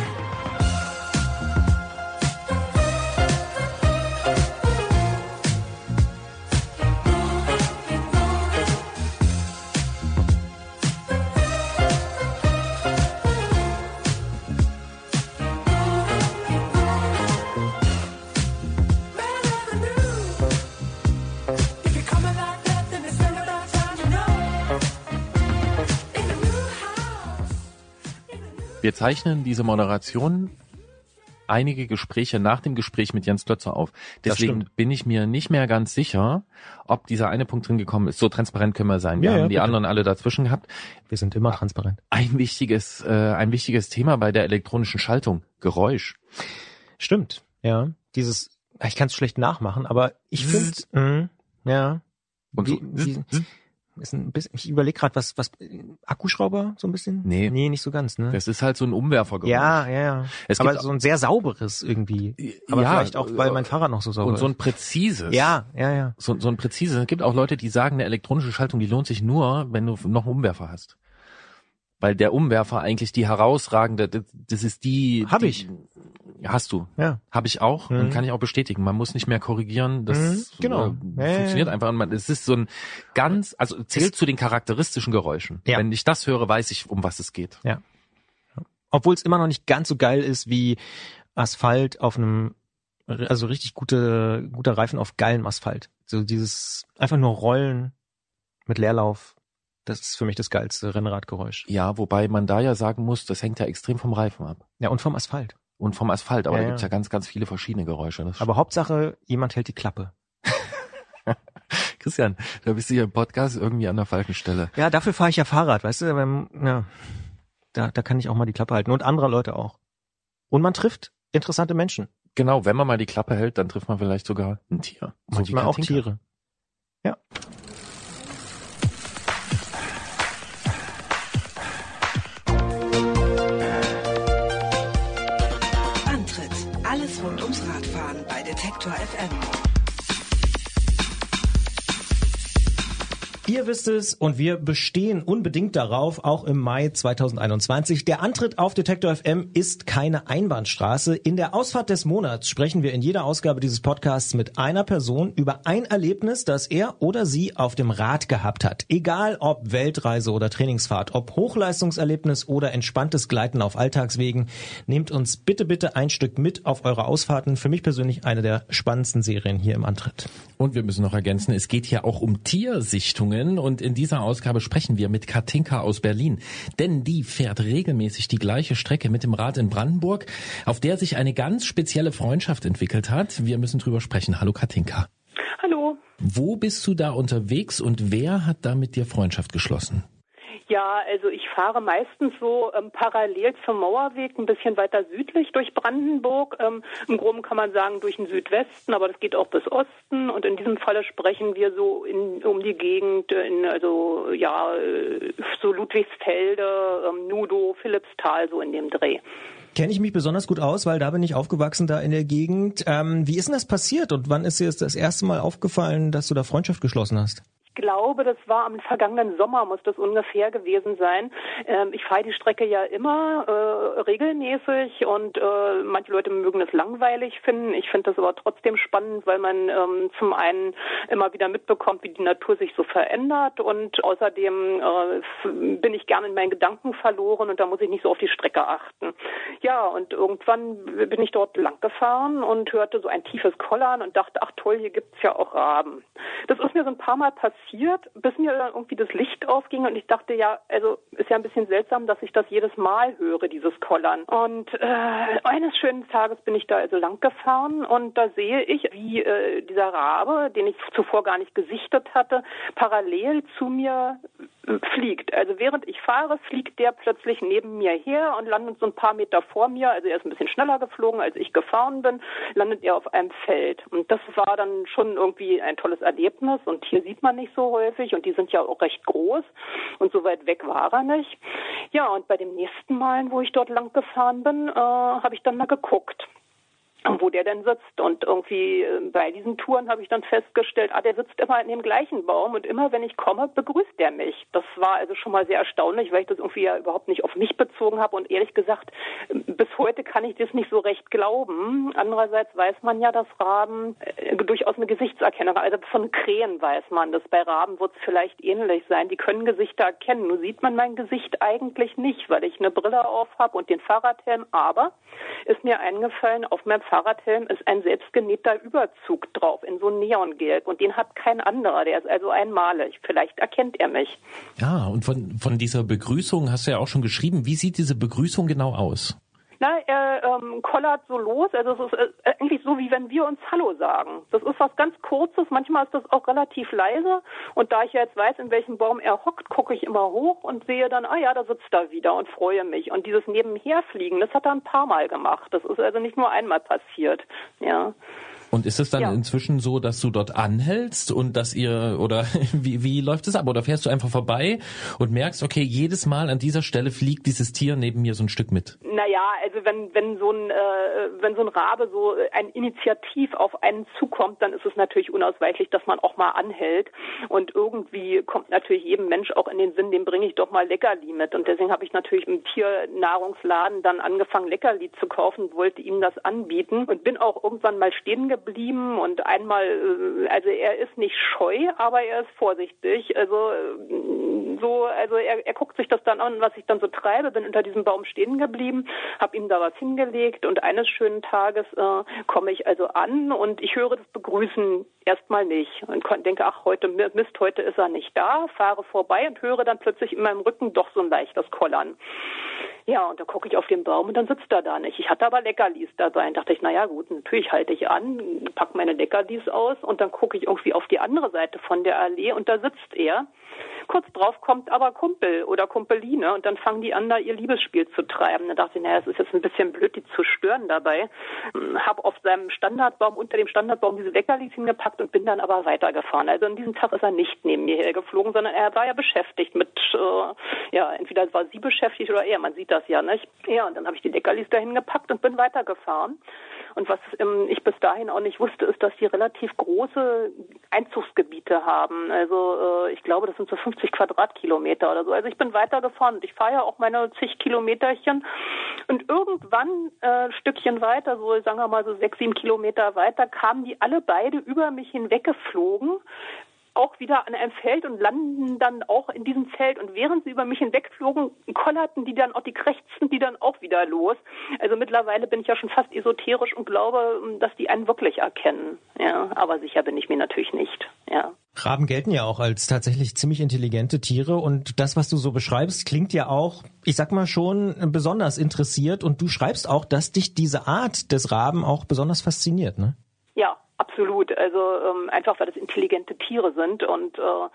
B: Wir zeichnen diese Moderation einige Gespräche nach dem Gespräch mit Jens Klötzer auf. Deswegen bin ich mir nicht mehr ganz sicher, ob dieser eine Punkt drin gekommen ist. So transparent können wir sein. Wir ja, haben ja, die anderen alle dazwischen gehabt.
C: Wir sind immer transparent.
B: Ein wichtiges, äh, ein wichtiges Thema bei der elektronischen Schaltung. Geräusch.
C: Stimmt, ja. Dieses, ich kann es schlecht nachmachen, aber ich finde, ja. Und so, wie, wie, ist ein bisschen, ich überlege gerade, was, was, Akkuschrauber so ein bisschen?
B: Nee.
C: Nee, nicht so ganz, ne?
B: Das ist halt so ein Umwerfergeräusch.
C: Ja, ja, ja. Es aber so ein sehr sauberes irgendwie. Aber ja, vielleicht auch, weil mein Fahrrad noch so sauber
B: ist. Und so ein präzises.
C: Ja, ja, ja.
B: So, so ein präzises. Es gibt auch Leute, die sagen, eine elektronische Schaltung, die lohnt sich nur, wenn du noch einen Umwerfer hast. Weil der Umwerfer eigentlich die herausragende, das ist die.
C: Hab die, ich.
B: Hast du.
C: Ja.
B: Habe ich auch mhm. und kann ich auch bestätigen. Man muss nicht mehr korrigieren. Das mhm,
C: genau.
B: äh, funktioniert einfach. Und man, es ist so ein ganz, also zählt zu den charakteristischen Geräuschen.
C: Ja.
B: Wenn ich das höre, weiß ich, um was es geht.
C: Ja. Obwohl es immer noch nicht ganz so geil ist wie Asphalt auf einem, also richtig gute, guter Reifen auf geilem Asphalt. So dieses einfach nur Rollen mit Leerlauf. Das ist für mich das geilste Rennradgeräusch.
B: Ja, wobei man da ja sagen muss, das hängt ja extrem vom Reifen ab.
C: Ja, und vom Asphalt
B: und vom Asphalt, aber ja, da gibt's ja ganz, ganz viele verschiedene Geräusche.
C: aber Hauptsache, jemand hält die Klappe. [laughs]
B: Christian, da bist du hier im Podcast irgendwie an der falschen Stelle.
C: Ja, dafür fahre ich ja Fahrrad, weißt du? Beim, ja. da, da kann ich auch mal die Klappe halten und andere Leute auch. Und man trifft interessante Menschen.
B: Genau, wenn man mal die Klappe hält, dann trifft man vielleicht sogar ein Tier.
C: So Manchmal auch Tiere. Ja.
F: Detektor FM.
C: Ihr wisst es und wir bestehen unbedingt darauf, auch im Mai 2021. Der Antritt auf Detektor FM ist keine Einbahnstraße. In der Ausfahrt des Monats sprechen wir in jeder Ausgabe dieses Podcasts mit einer Person über ein Erlebnis, das er oder sie auf dem Rad gehabt hat. Egal ob Weltreise oder Trainingsfahrt, ob Hochleistungserlebnis oder entspanntes Gleiten auf Alltagswegen, nehmt uns bitte, bitte ein Stück mit auf eure Ausfahrten. Für mich persönlich eine der spannendsten Serien hier im Antritt.
B: Und wir müssen noch ergänzen, es geht hier auch um Tiersichtungen. Sendungen und in dieser Ausgabe sprechen wir mit Katinka aus Berlin. Denn die fährt regelmäßig die gleiche Strecke mit dem Rad in Brandenburg, auf der sich eine ganz spezielle Freundschaft entwickelt hat. Wir müssen drüber sprechen. Hallo Katinka.
J: Hallo.
B: Wo bist du da unterwegs und wer hat da mit dir Freundschaft geschlossen?
J: Ja, also ich fahre meistens so ähm, parallel zum Mauerweg, ein bisschen weiter südlich durch Brandenburg. Ähm, Im Groben kann man sagen durch den Südwesten, aber das geht auch bis Osten. Und in diesem Falle sprechen wir so in, um die Gegend, in, also ja, äh, so Ludwigsfelde, ähm, Nudo, Philippsthal, so in dem Dreh
C: kenne ich mich besonders gut aus, weil da bin ich aufgewachsen, da in der Gegend. Ähm, wie ist denn das passiert und wann ist dir das erste Mal aufgefallen, dass du da Freundschaft geschlossen hast?
J: Glaube, das war am vergangenen Sommer, muss das ungefähr gewesen sein. Ähm, ich fahre die Strecke ja immer äh, regelmäßig und äh, manche Leute mögen es langweilig finden. Ich finde das aber trotzdem spannend, weil man ähm, zum einen immer wieder mitbekommt, wie die Natur sich so verändert und außerdem äh, bin ich gerne in meinen Gedanken verloren und da muss ich nicht so auf die Strecke achten. Ja, und irgendwann bin ich dort lang gefahren und hörte so ein tiefes Kollern und dachte, ach toll, hier gibt's ja auch Raben. Das ist mir so ein paar Mal passiert passiert, bis mir dann irgendwie das Licht aufging und ich dachte, ja, also ist ja ein bisschen seltsam, dass ich das jedes Mal höre, dieses Kollern. Und äh, eines schönen Tages bin ich da also lang gefahren und da sehe ich, wie äh, dieser Rabe, den ich zuvor gar nicht gesichtet hatte, parallel zu mir fliegt. Also während ich fahre, fliegt der plötzlich neben mir her und landet so ein paar Meter vor mir. Also er ist ein bisschen schneller geflogen, als ich gefahren bin, landet er auf einem Feld. Und das war dann schon irgendwie ein tolles Erlebnis. Und hier sieht man nicht so häufig und die sind ja auch recht groß und so weit weg war er nicht. Ja, und bei dem nächsten Mal, wo ich dort lang gefahren bin, äh, habe ich dann mal geguckt wo der denn sitzt. Und irgendwie äh, bei diesen Touren habe ich dann festgestellt, ah, der sitzt immer in dem gleichen Baum und immer wenn ich komme, begrüßt er mich. Das war also schon mal sehr erstaunlich, weil ich das irgendwie ja überhaupt nicht auf mich bezogen habe und ehrlich gesagt, bis heute kann ich das nicht so recht glauben. Andererseits weiß man ja, dass Raben äh, durchaus eine Gesichtserkennung, also von Krähen weiß man das. Bei Raben wird es vielleicht ähnlich sein. Die können Gesichter erkennen. Nur sieht man mein Gesicht eigentlich nicht, weil ich eine Brille auf habe und den Fahrradhelm. Aber ist mir eingefallen, auf meinem Fahrradhelm ist ein selbstgenähter Überzug drauf in so Neongelb und den hat kein anderer. Der ist also einmalig. Vielleicht erkennt er mich.
B: Ja, und von, von dieser Begrüßung hast du ja auch schon geschrieben. Wie sieht diese Begrüßung genau aus?
J: Na, er ähm, kollert so los. Also es ist äh, eigentlich so, wie wenn wir uns Hallo sagen. Das ist was ganz Kurzes. Manchmal ist das auch relativ leise. Und da ich ja jetzt weiß, in welchem Baum er hockt, gucke ich immer hoch und sehe dann, ah ja, da sitzt er wieder und freue mich. Und dieses Nebenherfliegen, das hat er ein paar Mal gemacht. Das ist also nicht nur einmal passiert. Ja.
B: Und ist es dann ja. inzwischen so, dass du dort anhältst und dass ihr oder [laughs] wie, wie läuft es ab? Oder fährst du einfach vorbei und merkst, okay, jedes Mal an dieser Stelle fliegt dieses Tier neben mir so ein Stück mit?
J: Naja, also wenn, wenn so ein, äh, wenn so ein Rabe so ein Initiativ auf einen zukommt, dann ist es natürlich unausweichlich, dass man auch mal anhält. Und irgendwie kommt natürlich jedem Mensch auch in den Sinn, dem bringe ich doch mal Leckerli mit. Und deswegen habe ich natürlich im Tiernahrungsladen dann angefangen, Leckerli zu kaufen, wollte ihm das anbieten und bin auch irgendwann mal stehen geblieben geblieben und einmal, äh, also er ist nicht scheu, aber er ist vorsichtig. Also äh, so, also er, er guckt sich das dann an, was ich dann so treibe, bin unter diesem Baum stehen geblieben, habe ihm da was hingelegt und eines schönen Tages äh, komme ich also an und ich höre das Begrüßen erstmal nicht und denke, ach, heute Mist, heute ist er nicht da, fahre vorbei und höre dann plötzlich in meinem Rücken doch so ein leichtes Kollern. Ja, und da gucke ich auf den Baum und dann sitzt er da nicht. Ich hatte aber Leckerlis dabei und dachte ich, naja gut, natürlich halte ich an, pack meine Leckerlis aus und dann gucke ich irgendwie auf die andere Seite von der Allee und da sitzt er kurz drauf kommt aber Kumpel oder Kumpeline und dann fangen die an, da ihr Liebesspiel zu treiben. Da dachte ich, naja, es ist jetzt ein bisschen blöd, die zu stören dabei. Hm, hab auf seinem Standardbaum, unter dem Standardbaum diese Leckerlis hingepackt und bin dann aber weitergefahren. Also an diesem Tag ist er nicht neben mir hergeflogen, sondern er war ja beschäftigt mit, äh, ja, entweder war sie beschäftigt oder er, man sieht das ja, nicht? Ja, und dann habe ich die Leckerlis dahin gepackt und bin weitergefahren. Und was ähm, ich bis dahin auch nicht wusste, ist, dass die relativ große Einzugsgebiete haben. Also äh, ich glaube, das sind so 50 Quadratkilometer oder so. Also ich bin weitergefahren und ich fahre ja auch meine zig Kilometerchen. Und irgendwann äh, Stückchen weiter, so sagen wir mal so sechs, sieben Kilometer weiter, kamen die alle beide über mich hinweggeflogen auch wieder an einem Feld und landen dann auch in diesem Feld. Und während sie über mich hinwegflogen, kollerten die dann auch, die krächzten die dann auch wieder los. Also mittlerweile bin ich ja schon fast esoterisch und glaube, dass die einen wirklich erkennen. Ja, aber sicher bin ich mir natürlich nicht. Ja.
C: Raben gelten ja auch als tatsächlich ziemlich intelligente Tiere und das, was du so beschreibst, klingt ja auch, ich sag mal schon, besonders interessiert und du schreibst auch, dass dich diese Art des Raben auch besonders fasziniert, ne?
J: Ja, Absolut, also ähm, einfach weil das intelligente Tiere sind und äh,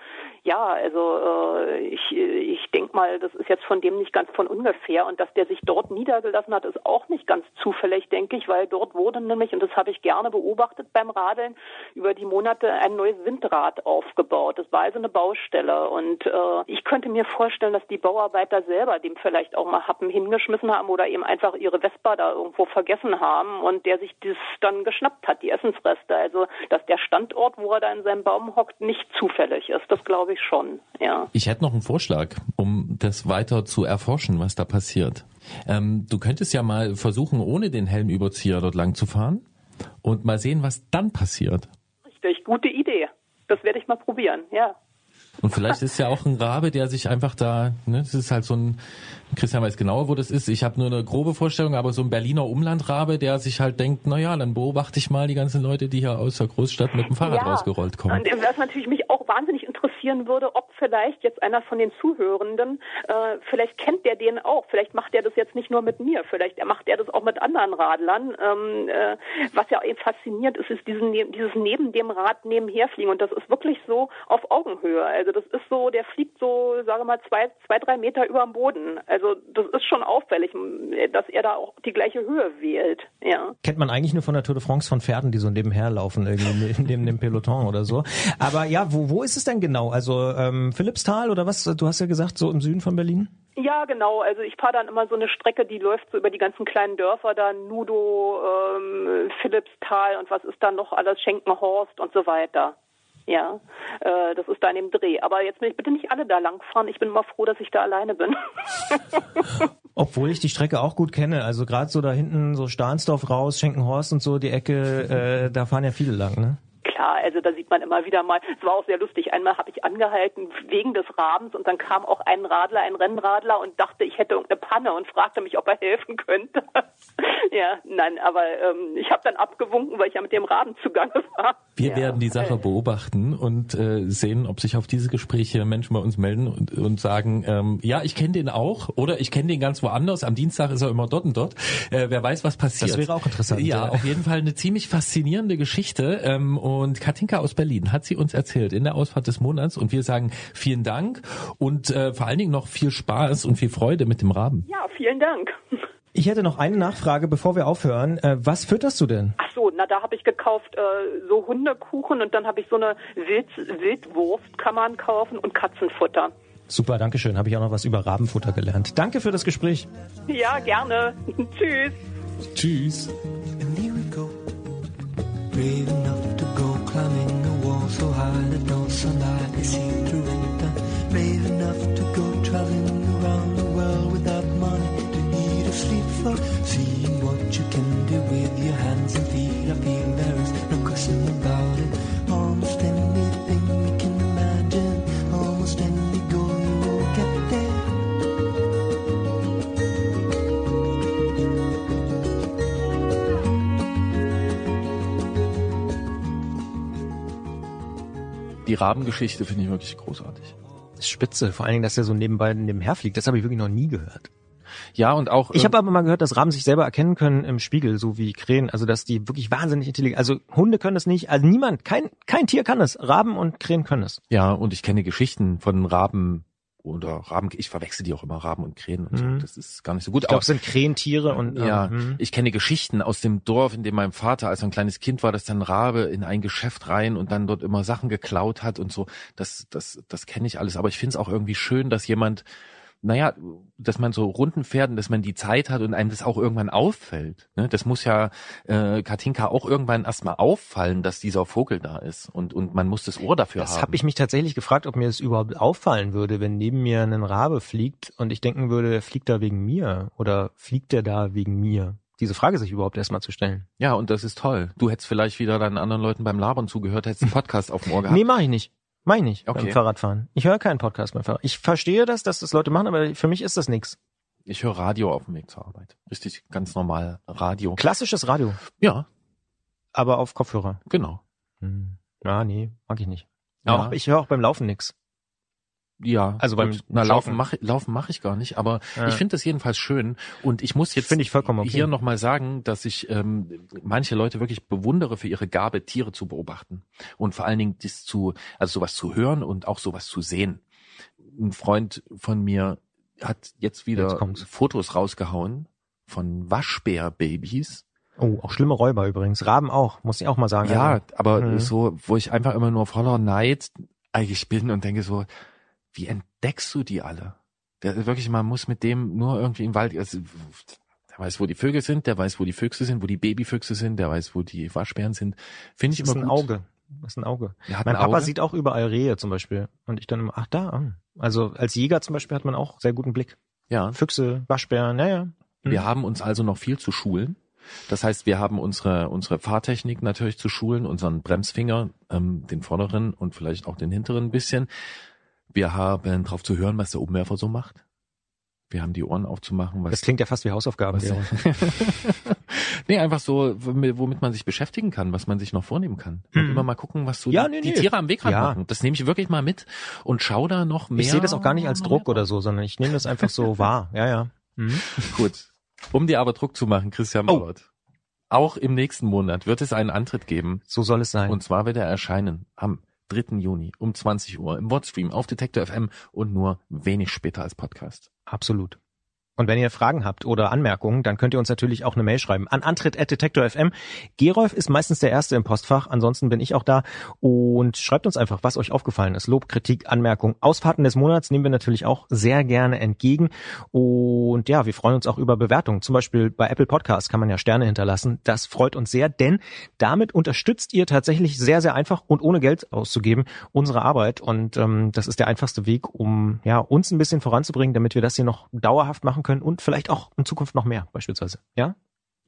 J: ja, also äh, ich, ich denke mal, das ist jetzt von dem nicht ganz von ungefähr und dass der sich dort niedergelassen hat, ist auch nicht ganz zufällig, denke ich, weil dort wurde nämlich, und das habe ich gerne beobachtet beim Radeln, über die Monate ein neues Windrad aufgebaut. Das war also eine Baustelle und äh, ich könnte mir vorstellen, dass die Bauarbeiter selber dem vielleicht auch mal Happen hingeschmissen haben oder eben einfach ihre Vespa da irgendwo vergessen haben und der sich das dann geschnappt hat, die Essensreste. Also, dass der Standort, wo er da in seinem Baum hockt, nicht zufällig ist. Das glaube ich ich schon, ja.
B: Ich hätte noch einen Vorschlag, um das weiter zu erforschen, was da passiert. Ähm, du könntest ja mal versuchen, ohne den Helmüberzieher dort lang zu fahren und mal sehen, was dann passiert.
J: Richtig, gute Idee. Das werde ich mal probieren, ja.
B: Und vielleicht ist ja auch ein Rabe, der sich einfach da, ne, das ist halt so ein, Christian weiß genauer, wo das ist. Ich habe nur eine grobe Vorstellung, aber so ein Berliner Umlandrabe, der sich halt denkt, na ja, dann beobachte ich mal die ganzen Leute, die hier aus der Großstadt mit dem Fahrrad ja. rausgerollt kommen.
J: Und was natürlich mich auch wahnsinnig interessieren würde, ob vielleicht jetzt einer von den Zuhörenden, äh, vielleicht kennt der den auch, vielleicht macht der das jetzt nicht nur mit mir, vielleicht macht er das auch mit anderen Radlern. Ähm, äh, was ja eben faszinierend ist, ist diesen, dieses neben dem Rad nebenher fliegen und das ist wirklich so auf Augenhöhe. Also das ist so, der fliegt so, sage mal, zwei, zwei, drei Meter über dem Boden. Also das ist schon auffällig, dass er da auch die gleiche Höhe wählt. Ja.
C: Kennt man eigentlich nur von der Tour de France von Pferden, die so nebenher laufen, irgendwie [laughs] neben dem Peloton oder so. Aber ja, wo, wo ist es denn genau? Also ähm, Philippsthal oder was? Du hast ja gesagt, so im Süden von Berlin?
J: Ja, genau. Also ich fahre dann immer so eine Strecke, die läuft so über die ganzen kleinen Dörfer da, Nudo, ähm, Philippsthal und was ist da noch alles, Schenkenhorst und so weiter. Ja, äh, das ist da in dem Dreh. Aber jetzt will ich bitte nicht alle da langfahren. Ich bin mal froh, dass ich da alleine bin. [laughs]
C: Obwohl ich die Strecke auch gut kenne. Also gerade so da hinten, so Stahnsdorf raus, Schenkenhorst und so, die Ecke, äh, da fahren ja viele lang, ne?
J: Klar, also da sieht man immer wieder mal, es war auch sehr lustig, einmal habe ich angehalten wegen des Rabens und dann kam auch ein Radler, ein Rennradler und dachte, ich hätte irgendeine Panne und fragte mich, ob er helfen könnte. [laughs] ja, nein, aber ähm, ich habe dann abgewunken, weil ich ja mit dem Raben zugange war.
B: Wir ja. werden die Sache beobachten und äh, sehen, ob sich auf diese Gespräche Menschen bei uns melden und, und sagen, ähm, ja, ich kenne den auch oder ich kenne den ganz woanders. Am Dienstag ist er immer dort und dort. Äh, wer weiß, was passiert.
C: Das wäre auch interessant.
B: Ja, ja. auf jeden Fall eine ziemlich faszinierende Geschichte. Ähm, und Katinka aus Berlin hat sie uns erzählt in der Ausfahrt des Monats und wir sagen vielen Dank und äh, vor allen Dingen noch viel Spaß und viel Freude mit dem Raben.
J: Ja, vielen Dank.
C: Ich hätte noch eine Nachfrage, bevor wir aufhören. Äh, was fütterst du denn?
J: Ach so, na da habe ich gekauft äh, so Hundekuchen und dann habe ich so eine Wild Wildwurst kann man kaufen und Katzenfutter.
C: Super, danke schön. Habe ich auch noch was über Rabenfutter gelernt. Danke für das Gespräch.
J: Ja, gerne. [laughs] Tschüss.
B: Tschüss.
D: So high that no sunlight is seen through it. Brave enough to go traveling around the world without money to eat or sleep for seeing what you can
B: Die Rabengeschichte finde ich wirklich großartig.
C: Spitze, vor allen Dingen, dass er so nebenbei nebenher fliegt, das habe ich wirklich noch nie gehört.
B: Ja, und auch.
C: Ich
B: äh,
C: habe aber mal gehört, dass Raben sich selber erkennen können im Spiegel, so wie Krähen. Also dass die wirklich wahnsinnig intelligent. Also Hunde können es nicht. Also niemand, kein kein Tier kann es. Raben und Krähen können es.
B: Ja, und ich kenne Geschichten von Raben oder Raben, ich verwechsel die auch immer, Raben und Krähen und so.
C: Mhm.
B: Das ist gar nicht so gut.
C: Ich glaube, es sind Krähentiere und
B: ja,
C: hm.
B: ich kenne Geschichten aus dem Dorf, in dem mein Vater als er ein kleines Kind war, dass dann Rabe in ein Geschäft rein und dann dort immer Sachen geklaut hat und so. Das, das, das kenne ich alles. Aber ich finde es auch irgendwie schön, dass jemand, naja, dass man so Runden fährt und dass man die Zeit hat und einem das auch irgendwann auffällt. Ne? Das muss ja äh, Katinka auch irgendwann erstmal auffallen, dass dieser Vogel da ist und, und man muss das Ohr dafür
C: Das
B: haben.
C: habe ich mich tatsächlich gefragt, ob mir das überhaupt auffallen würde, wenn neben mir ein Rabe fliegt und ich denken würde, der fliegt da wegen mir oder fliegt der da wegen mir? Diese Frage sich überhaupt erstmal zu stellen.
B: Ja, und das ist toll. Du hättest vielleicht wieder deinen anderen Leuten beim Labern zugehört, hättest einen Podcast auf dem Ohr [laughs] gehabt.
C: Nee, mache ich nicht. Mach ich nicht
B: Okay.
C: beim Fahrradfahren. Ich höre keinen Podcast beim Fahrrad. Ich verstehe das, dass das Leute machen, aber für mich ist das nichts.
B: Ich höre Radio auf dem Weg zur Arbeit. Richtig, ganz normal Radio.
C: Klassisches Radio,
B: Ja,
C: aber auf Kopfhörer.
B: genau.
C: Hm. Ja, nee, mag ich nicht.
B: Ja.
C: Auch, ich höre auch beim Laufen nix.
B: Ja,
C: Also beim
B: gut. Na, laufen mache laufen mach ich gar nicht, aber
C: Ja.
B: ich finde das jedenfalls schön und ich muss jetzt
C: Finde ich vollkommen okay.
B: hier nochmal sagen, dass ich ähm, manche Leute wirklich bewundere für ihre Gabe, Tiere zu beobachten und vor allen Dingen das zu, also sowas zu hören und auch sowas zu sehen. Ein Freund von mir hat jetzt wieder
C: Jetzt.
B: Fotos rausgehauen von Waschbärbabys.
C: Oh, auch schlimme Räuber übrigens. Raben auch, muss ich auch mal sagen.
B: Ja,
C: Also,
B: aber
C: Mhm.
B: so, wo ich einfach immer nur voller Neid eigentlich bin und denke so, wie entdeckst du die alle? Der, wirklich, man muss mit dem nur irgendwie im Wald, also, der weiß, wo die Vögel sind, der weiß, wo die Füchse sind, wo die Babyfüchse sind, der weiß, wo die Waschbären sind. Finde ich
C: das ist
B: immer
C: ein
B: gut.
C: Auge. Das ist ein Auge.
B: Hat
C: Mein
B: ein
C: Papa
B: Auge.
C: sieht auch überall Rehe zum Beispiel. Und ich dann immer, ach da. ah. Also als Jäger zum Beispiel hat man auch sehr guten Blick.
B: Ja.
C: Füchse, Waschbären, naja.
B: Wir haben uns also noch viel zu schulen. Das heißt, wir haben unsere, unsere Fahrtechnik natürlich zu schulen, unseren Bremsfinger, ähm, den vorderen und vielleicht auch den hinteren ein bisschen. Wir haben drauf zu hören, was der Umwerfer so macht. Wir haben die Ohren aufzumachen, was
C: Das klingt ja fast wie Hausaufgaben.
B: Was-
C: Gero. [laughs]
B: nee, einfach so, womit man sich beschäftigen kann, was man sich noch vornehmen kann. Und
C: Hm.
B: immer mal gucken, was so
C: Ja,
B: die,
C: nee,
B: die
C: nee.
B: Tiere am Wegrand
C: Ja.
B: machen. Das nehme ich wirklich mal mit und schau da noch mehr.
C: Ich sehe das auch gar nicht als Druck oder so, sondern ich nehme das einfach so [laughs] wahr. Ja, ja. Mhm.
B: drauf. Gut. Um dir aber Druck zu machen, Christian
C: Oh.
B: Ballert. Auch im nächsten Monat wird es einen Antritt geben.
C: So soll es sein.
B: Und zwar wird er erscheinen am 3. Juni um 20 Uhr im Wordstream auf Detektor FM und nur wenig später als Podcast.
C: Absolut. Und wenn ihr Fragen habt oder Anmerkungen, dann könnt ihr uns natürlich auch eine Mail schreiben an antritt.detektor.fm. Gerolf ist meistens der Erste im Postfach, ansonsten bin ich auch da. Und schreibt uns einfach, was euch aufgefallen ist. Lob, Kritik, Anmerkung. Ausfahrten des Monats nehmen wir natürlich auch sehr gerne entgegen. Und ja, wir freuen uns auch über Bewertungen. Zum Beispiel bei Apple Podcasts kann man ja Sterne hinterlassen. Das freut uns sehr, denn damit unterstützt ihr tatsächlich sehr, sehr einfach und ohne Geld auszugeben unsere Arbeit. Und ähm, das ist der einfachste Weg, um ja uns ein bisschen voranzubringen, damit wir das hier noch dauerhaft machen können und vielleicht auch in Zukunft noch mehr beispielsweise. Ja?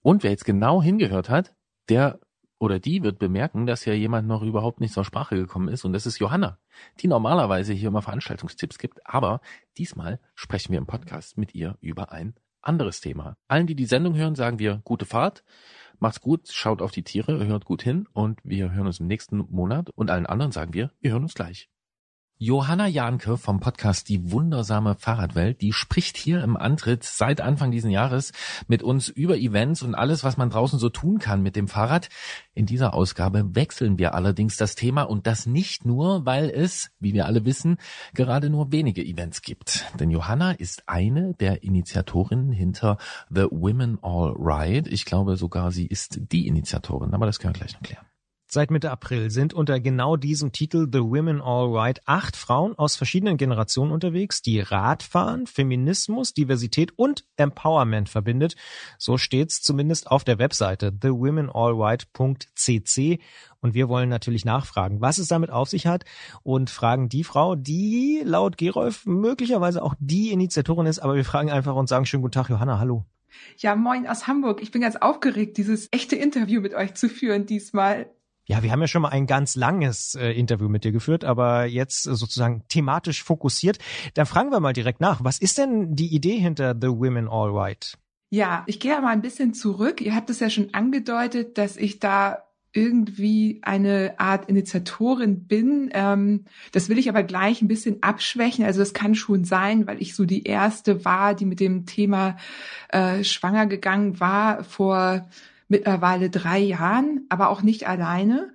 B: Und wer jetzt genau hingehört hat, der oder die wird bemerken, dass ja jemand noch überhaupt nicht zur Sprache gekommen ist und das ist Johanna, die normalerweise hier immer Veranstaltungstipps gibt, aber diesmal sprechen wir im Podcast mit ihr über ein anderes Thema. Allen, die die Sendung hören, sagen wir gute Fahrt, macht's gut, schaut auf die Tiere, hört gut hin und wir hören uns im nächsten Monat und allen anderen sagen wir, wir hören uns gleich. Johanna Jahnke vom Podcast Die wundersame Fahrradwelt, die spricht hier im Antritt seit Anfang diesen Jahres mit uns über Events und alles, was man draußen so tun kann mit dem Fahrrad. In dieser Ausgabe wechseln wir allerdings das Thema und das nicht nur, weil es, wie wir alle wissen, gerade nur wenige Events gibt. Denn Johanna ist eine der Initiatorinnen hinter The Women All Ride. Ich glaube sogar, sie ist die Initiatorin, aber das können wir gleich noch klären.
C: Seit Mitte April sind unter genau diesem Titel The Women All Right acht Frauen aus verschiedenen Generationen unterwegs, die Radfahren, Feminismus, Diversität und Empowerment verbindet. So steht's zumindest auf der Webseite thewomenallright.cc. Und wir wollen natürlich nachfragen, was es damit auf sich hat und fragen die Frau, die laut Gerolf möglicherweise auch die Initiatorin ist, aber wir fragen einfach und sagen schönen guten Tag, Johanna, hallo.
K: Ja, moin aus Hamburg. Ich bin ganz aufgeregt, dieses echte Interview mit euch zu führen diesmal.
C: Ja, wir haben ja schon mal ein ganz langes äh, Interview mit dir geführt, aber jetzt äh, sozusagen thematisch fokussiert. Dann fragen wir mal direkt nach. Was ist denn die Idee hinter The Women All Right?
K: Ja, ich gehe mal ein bisschen zurück. Ihr habt es ja schon angedeutet, dass ich da irgendwie eine Art Initiatorin bin. Ähm, das will ich aber gleich ein bisschen abschwächen. Also es kann schon sein, weil ich so die erste war, die mit dem Thema äh, schwanger gegangen war vor mittlerweile drei Jahren, aber auch nicht alleine.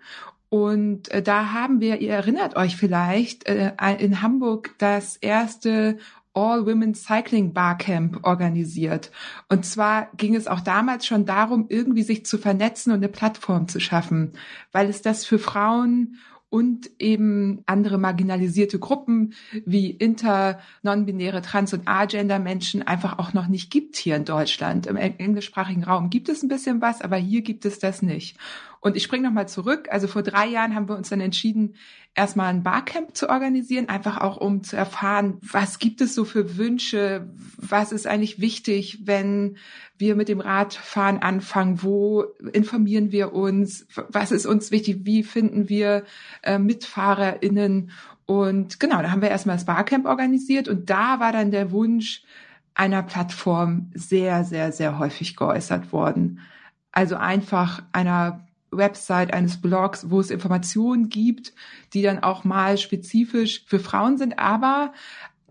K: Und äh, da haben wir, ihr erinnert euch vielleicht, äh, in Hamburg das erste All-Women Cycling Barcamp organisiert. Und zwar ging es auch damals schon darum, irgendwie sich zu vernetzen und eine Plattform zu schaffen, weil es das für Frauen und eben andere marginalisierte Gruppen wie inter, non-binäre, trans- und agender-Menschen einfach auch noch nicht gibt hier in Deutschland. Im englischsprachigen Raum gibt es ein bisschen was, aber hier gibt es das nicht. Und ich springe nochmal zurück. Also vor drei Jahren haben wir uns dann entschieden, erstmal ein Barcamp zu organisieren, einfach auch um zu erfahren, was gibt es so für Wünsche, was ist eigentlich wichtig, wenn wir mit dem Radfahren anfangen, wo informieren wir uns, was ist uns wichtig, wie finden wir äh, MitfahrerInnen und genau, da haben wir erstmal das Barcamp organisiert und da war dann der Wunsch einer Plattform sehr, sehr, sehr häufig geäußert worden. Also einfach einer Website eines Blogs, wo es Informationen gibt, die dann auch mal spezifisch für Frauen sind, aber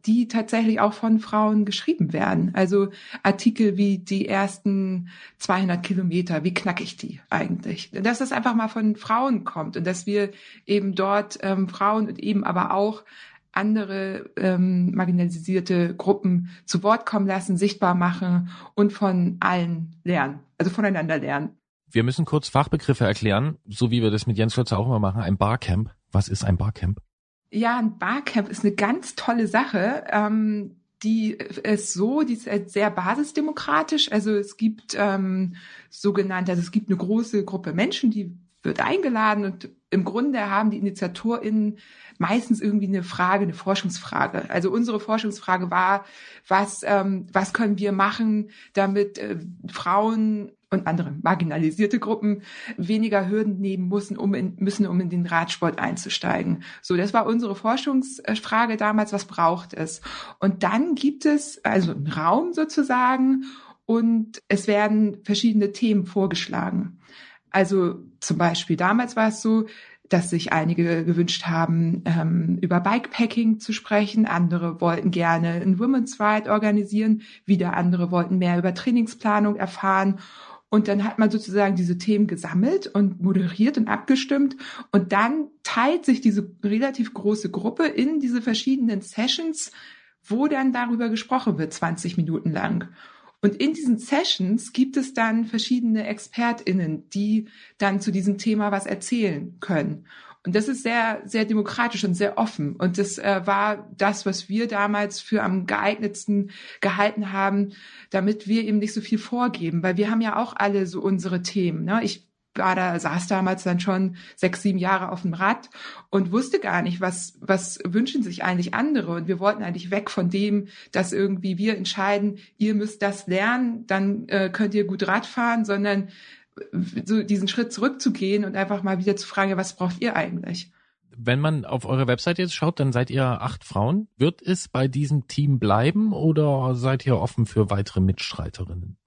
K: die tatsächlich auch von Frauen geschrieben werden. Also Artikel wie die ersten 200 Kilometer, wie knack ich die eigentlich? Dass das einfach mal von Frauen kommt und dass wir eben dort ähm, Frauen und eben aber auch andere ähm, marginalisierte Gruppen zu Wort kommen lassen, sichtbar machen und von allen lernen, also voneinander lernen.
B: Wir müssen kurz Fachbegriffe erklären, so wie wir das mit Jens Lotzer auch immer machen. Ein Barcamp. Was ist ein Barcamp?
K: Ja, ein Barcamp ist eine ganz tolle Sache. Ähm, die ist so, die ist halt sehr basisdemokratisch. Also es gibt ähm, sogenannte, also es gibt eine große Gruppe Menschen, die wird eingeladen und im Grunde haben die InitiatorInnen meistens irgendwie eine Frage, eine Forschungsfrage. Also unsere Forschungsfrage war, was, ähm, was können wir machen, damit äh, Frauen und andere marginalisierte Gruppen weniger Hürden nehmen müssen, um in, müssen, um in den Radsport einzusteigen. So, das war unsere Forschungsfrage damals, was braucht es? Und dann gibt es also einen Raum sozusagen und es werden verschiedene Themen vorgeschlagen. Also zum Beispiel damals war es so, dass sich einige gewünscht haben, ähm, über Bikepacking zu sprechen. Andere wollten gerne ein Women's Ride organisieren. Wieder andere wollten mehr über Trainingsplanung erfahren. Und dann hat man sozusagen diese Themen gesammelt und moderiert und abgestimmt. Und dann teilt sich diese relativ große Gruppe in diese verschiedenen Sessions, wo dann darüber gesprochen wird, 20 Minuten lang. Und in diesen Sessions gibt es dann verschiedene ExpertInnen, die dann zu diesem Thema was erzählen können. Und das ist sehr, sehr demokratisch und sehr offen. Und das äh, war das, was wir damals für am geeignetsten gehalten haben, damit wir eben nicht so viel vorgeben, weil wir haben ja auch alle so unsere Themen. Ne? Ich war da, saß damals dann schon sechs, sieben Jahre auf dem Rad und wusste gar nicht, was, was wünschen sich eigentlich andere. Und wir wollten eigentlich weg von dem, dass irgendwie wir entscheiden, ihr müsst das lernen, dann äh, könnt ihr gut Rad fahren, sondern so diesen Schritt zurückzugehen und einfach mal wieder zu fragen, was braucht ihr eigentlich?
B: Wenn man auf eure Website jetzt schaut, dann seid ihr acht Frauen. Wird es bei diesem Team bleiben oder seid ihr offen für weitere Mitstreiterinnen?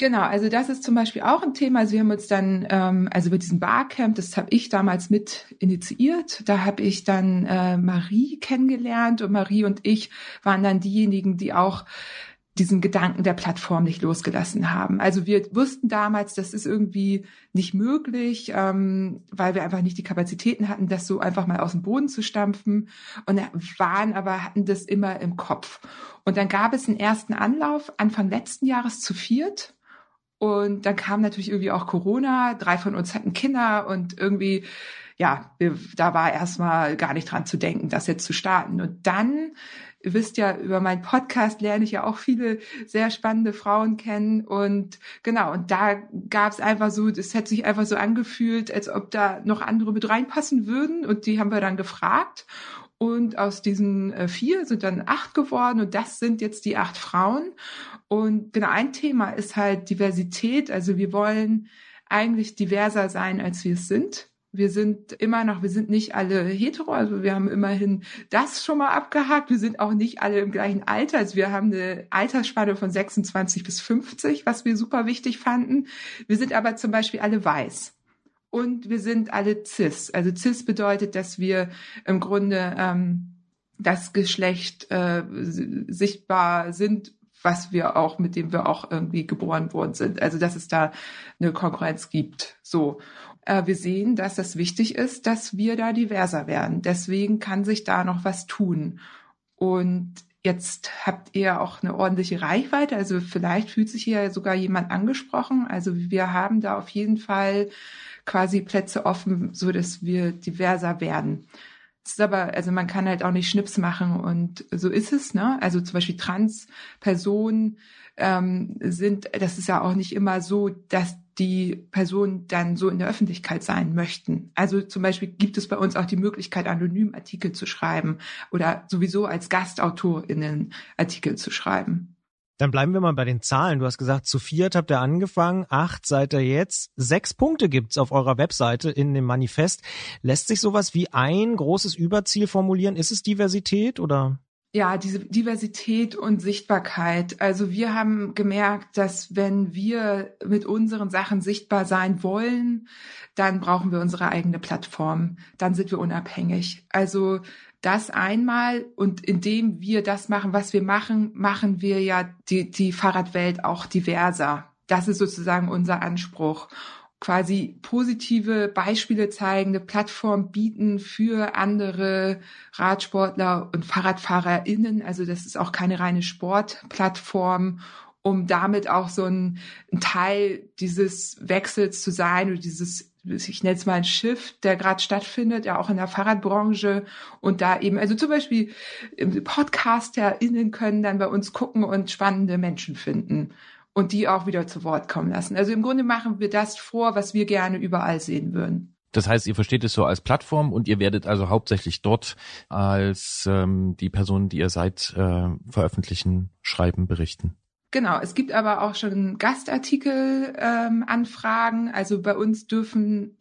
K: Genau, also das ist zum Beispiel auch ein Thema. Also wir haben uns dann, ähm, also über diesen Barcamp, das habe ich damals mit initiiert. Da habe ich dann äh, Marie kennengelernt und Marie und ich waren dann diejenigen, die auch diesen Gedanken der Plattform nicht losgelassen haben. Also wir wussten damals, das ist irgendwie nicht möglich, ähm, weil wir einfach nicht die Kapazitäten hatten, das so einfach mal aus dem Boden zu stampfen und waren aber hatten das immer im Kopf. Und dann gab es einen ersten Anlauf Anfang letzten Jahres zu viert. Und dann kam natürlich irgendwie auch Corona. Drei von uns hatten Kinder und irgendwie, ja, da war erstmal gar nicht dran zu denken, das jetzt zu starten. Und dann Ihr wisst ja, über meinen Podcast lerne ich ja auch viele sehr spannende Frauen kennen. Und genau, und da gab es einfach so, das hat sich einfach so angefühlt, als ob da noch andere mit reinpassen würden. Und die haben wir dann gefragt. Und aus diesen äh, vier sind dann acht geworden und das sind jetzt die acht Frauen. Und genau ein Thema ist halt Diversität. Also wir wollen eigentlich diverser sein, als wir es sind. Wir sind immer noch, wir sind nicht alle hetero, also wir haben immerhin das schon mal abgehakt. Wir sind auch nicht alle im gleichen Alter. Also wir haben eine Altersspanne von 26 bis 50, was wir super wichtig fanden. Wir sind aber zum Beispiel alle weiß. und wir sind alle cis. Also cis bedeutet, dass wir im Grunde ähm, das Geschlecht äh, sichtbar sind, was wir auch, mit dem wir auch irgendwie geboren worden sind. Also dass es da eine Konkurrenz gibt. So. Äh, wir sehen, dass das wichtig ist, dass wir da diverser werden. Deswegen kann sich da noch was tun. Und Jetzt habt ihr auch eine ordentliche Reichweite, also vielleicht fühlt sich hier sogar jemand angesprochen. Also wir haben da auf jeden Fall quasi Plätze offen, so dass wir diverser werden. Es ist aber, also man kann halt auch nicht Schnips machen und so ist es, ne? Also zum Beispiel Trans-Personen ähm, sind, das ist ja auch nicht immer so, dass die Personen dann so in der Öffentlichkeit sein möchten. Also zum Beispiel gibt es bei uns auch die Möglichkeit, anonym Artikel zu schreiben oder sowieso als GastautorInnen Artikel zu schreiben.
C: Dann bleiben wir mal bei den Zahlen. Du hast gesagt, zu viert habt ihr angefangen, acht seid ihr jetzt. Sechs Punkte gibt's auf eurer Webseite in dem Manifest. Lässt sich sowas wie ein großes Überziel formulieren? Ist es Diversität oder?
K: Ja, diese Diversität und Sichtbarkeit. Also wir haben gemerkt, dass wenn wir mit unseren Sachen sichtbar sein wollen, dann brauchen wir unsere eigene Plattform. Dann sind wir unabhängig. Also das einmal und indem wir das machen, was wir machen, machen wir ja die, die Fahrradwelt auch diverser. Das ist sozusagen unser Anspruch. Quasi positive Beispiele zeigen, eine Plattform bieten für andere Radsportler und FahrradfahrerInnen. Also das ist auch keine reine Sportplattform um damit auch so ein, ein Teil dieses Wechsels zu sein oder dieses ich nenne es mal ein Shift, der gerade stattfindet, ja auch in der Fahrradbranche und da eben, also zum Beispiel PodcasterInnen können dann bei uns gucken und spannende Menschen finden und die auch wieder zu Wort kommen lassen. Also im Grunde machen wir das vor, was wir gerne überall sehen würden.
B: Das heißt, ihr versteht es so als Plattform und ihr werdet also hauptsächlich dort als ähm, die Personen, die ihr seid, äh, veröffentlichen, schreiben, berichten.
K: Genau, es gibt aber auch schon Gastartikel-Anfragen. Ähm, also bei uns dürfen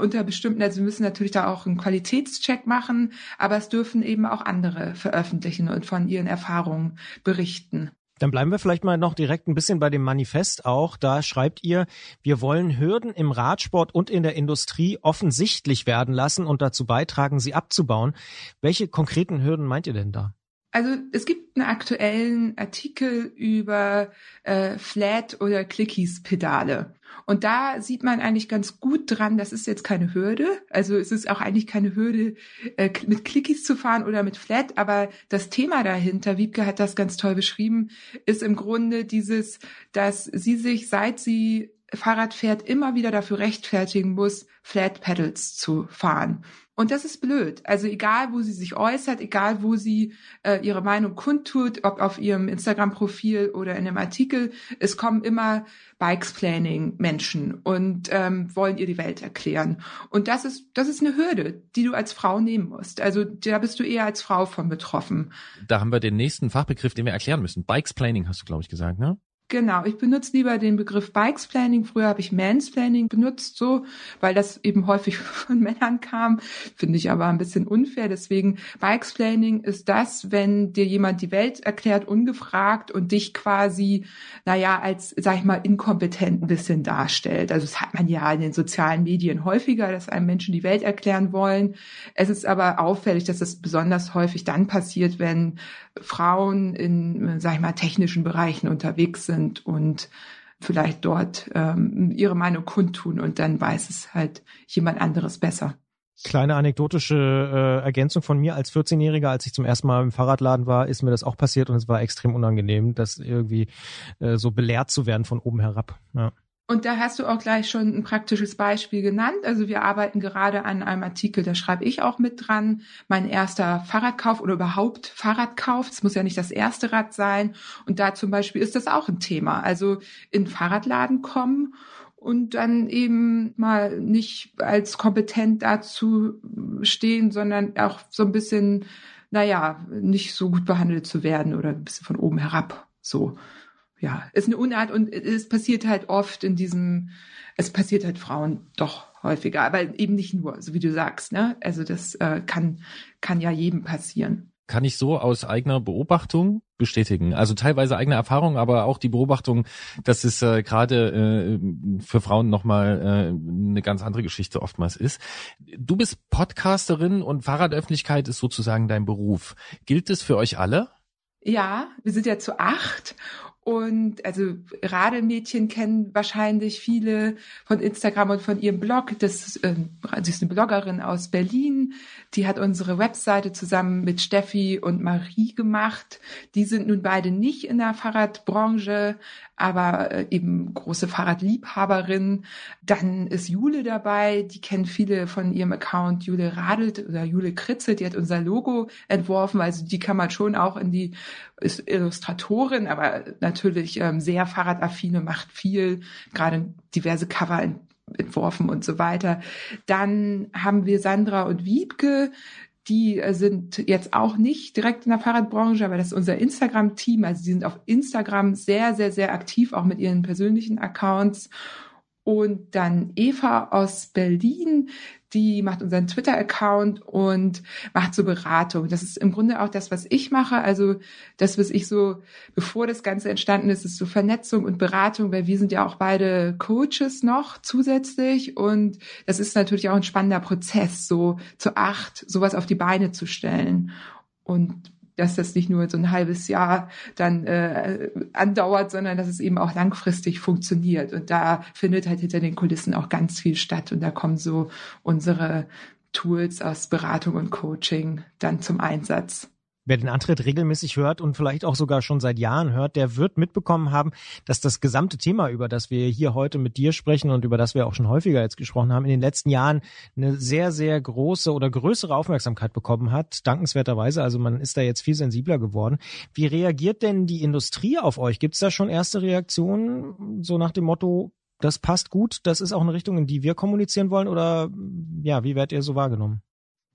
K: unter bestimmten, also wir müssen natürlich da auch einen Qualitätscheck machen, aber es dürfen eben auch andere veröffentlichen und von ihren Erfahrungen berichten.
C: Dann bleiben wir vielleicht mal noch direkt ein bisschen bei dem Manifest auch. Da schreibt ihr, wir wollen Hürden im Radsport und in der Industrie offensichtlich werden lassen und dazu beitragen, sie abzubauen. Welche konkreten Hürden meint ihr denn da?
K: Also es gibt einen aktuellen Artikel über äh, Flat- oder Clickies-Pedale. Und da sieht man eigentlich ganz gut dran, das ist jetzt keine Hürde. Also es ist auch eigentlich keine Hürde, äh, mit Clickies zu fahren oder mit Flat. Aber das Thema dahinter, Wiebke hat das ganz toll beschrieben, ist im Grunde dieses, dass sie sich, seit sie Fahrrad fährt, immer wieder dafür rechtfertigen muss, Flat Pedals zu fahren. Und das ist blöd. Also egal, wo sie sich äußert, egal, wo sie äh, ihre Meinung kundtut, ob auf ihrem Instagram-Profil oder in einem Artikel, es kommen immer Bikes-Planning-Menschen und ähm, wollen ihr die Welt erklären. Und das ist, das ist eine Hürde, die du als Frau nehmen musst. Also da bist du eher als Frau von betroffen.
B: Da haben wir den nächsten Fachbegriff, den wir erklären müssen. Bikes-Planning hast du, glaube ich, gesagt, ne?
K: Genau, ich benutze lieber den Begriff Bikesplaining. Früher habe ich Mansplaining benutzt, so, weil das eben häufig [laughs] von Männern kam. Finde ich aber ein bisschen unfair. Deswegen Bikesplaining ist das, wenn dir jemand die Welt erklärt, ungefragt und dich quasi, naja, als, sag ich mal, inkompetent ein bisschen darstellt. Also das hat man ja in den sozialen Medien häufiger, dass einem Menschen die Welt erklären wollen. Es ist aber auffällig, dass das besonders häufig dann passiert, wenn Frauen in, sag ich mal, technischen Bereichen unterwegs sind und vielleicht dort ähm, ihre Meinung kundtun und dann weiß es halt jemand anderes besser.
C: Kleine anekdotische äh, Ergänzung von mir als 14-Jähriger, als ich zum ersten Mal im Fahrradladen war, ist mir das auch passiert und es war extrem unangenehm, das irgendwie äh, so belehrt zu werden von oben herab. Ja.
K: Und da hast du auch gleich schon ein praktisches Beispiel genannt. Also wir arbeiten gerade an einem Artikel, da schreibe ich auch mit dran. Mein erster Fahrradkauf oder überhaupt Fahrradkauf. Es muss ja nicht das erste Rad sein. Und da zum Beispiel ist das auch ein Thema. Also in Fahrradladen kommen und dann eben mal nicht als kompetent dazu stehen, sondern auch so ein bisschen, naja, nicht so gut behandelt zu werden oder ein bisschen von oben herab so ja, ist eine Unart und es passiert halt oft in diesem, es passiert halt Frauen doch häufiger, aber eben nicht nur, so wie du sagst, ne? Also das äh, kann, kann ja jedem passieren.
B: Kann ich so aus eigener Beobachtung bestätigen. Also teilweise eigene Erfahrung, aber auch die Beobachtung, dass es äh, gerade äh, für Frauen nochmal äh, eine ganz andere Geschichte oftmals ist. Du bist Podcasterin und Fahrradöffentlichkeit ist sozusagen dein Beruf. Gilt es für euch alle?
K: Ja, wir sind ja zu acht und also Radelmädchen kennen wahrscheinlich viele von Instagram und von ihrem Blog. Das äh, sie ist eine Bloggerin aus Berlin. Die hat unsere Webseite zusammen mit Steffi und Marie gemacht. Die sind nun beide nicht in der Fahrradbranche, aber äh, eben große Fahrradliebhaberin. Dann ist Jule dabei, die kennen viele von ihrem Account Jule Radelt oder Jule Kritze, die hat unser Logo entworfen, also die kann man schon auch in die ist Illustratorin, aber natürlich ähm, sehr Fahrradaffine, macht viel, gerade diverse Cover entworfen und so weiter. Dann haben wir Sandra und Wiebke, die äh, sind jetzt auch nicht direkt in der Fahrradbranche, aber das ist unser Instagram-Team. Also die sind auf Instagram sehr, sehr, sehr aktiv, auch mit ihren persönlichen Accounts. Und dann Eva aus Berlin, die macht unseren Twitter-Account und macht so Beratung. Das ist im Grunde auch das, was ich mache. Also das, was ich so, bevor das Ganze entstanden ist, ist so Vernetzung und Beratung, weil wir sind ja auch beide Coaches noch zusätzlich. Und das ist natürlich auch ein spannender Prozess, so zu acht, sowas auf die Beine zu stellen. Und dass das nicht nur so ein halbes Jahr dann äh, andauert, sondern dass es eben auch langfristig funktioniert. Und da findet halt hinter den Kulissen auch ganz viel statt. Und da kommen so unsere Tools aus Beratung und Coaching dann zum Einsatz.
C: Wer den Antritt regelmäßig hört und vielleicht auch sogar schon seit Jahren hört, der wird mitbekommen haben, dass das gesamte Thema, über das wir hier heute mit dir sprechen und über das wir auch schon häufiger jetzt gesprochen haben, in den letzten Jahren eine sehr, sehr große oder größere Aufmerksamkeit bekommen hat, dankenswerterweise. Also man ist da jetzt viel sensibler geworden. Wie reagiert denn die Industrie auf euch? Gibt es da schon erste Reaktionen, so nach dem Motto, das passt gut, das ist auch eine Richtung, in die wir kommunizieren wollen? Oder ja, wie werdet ihr so wahrgenommen?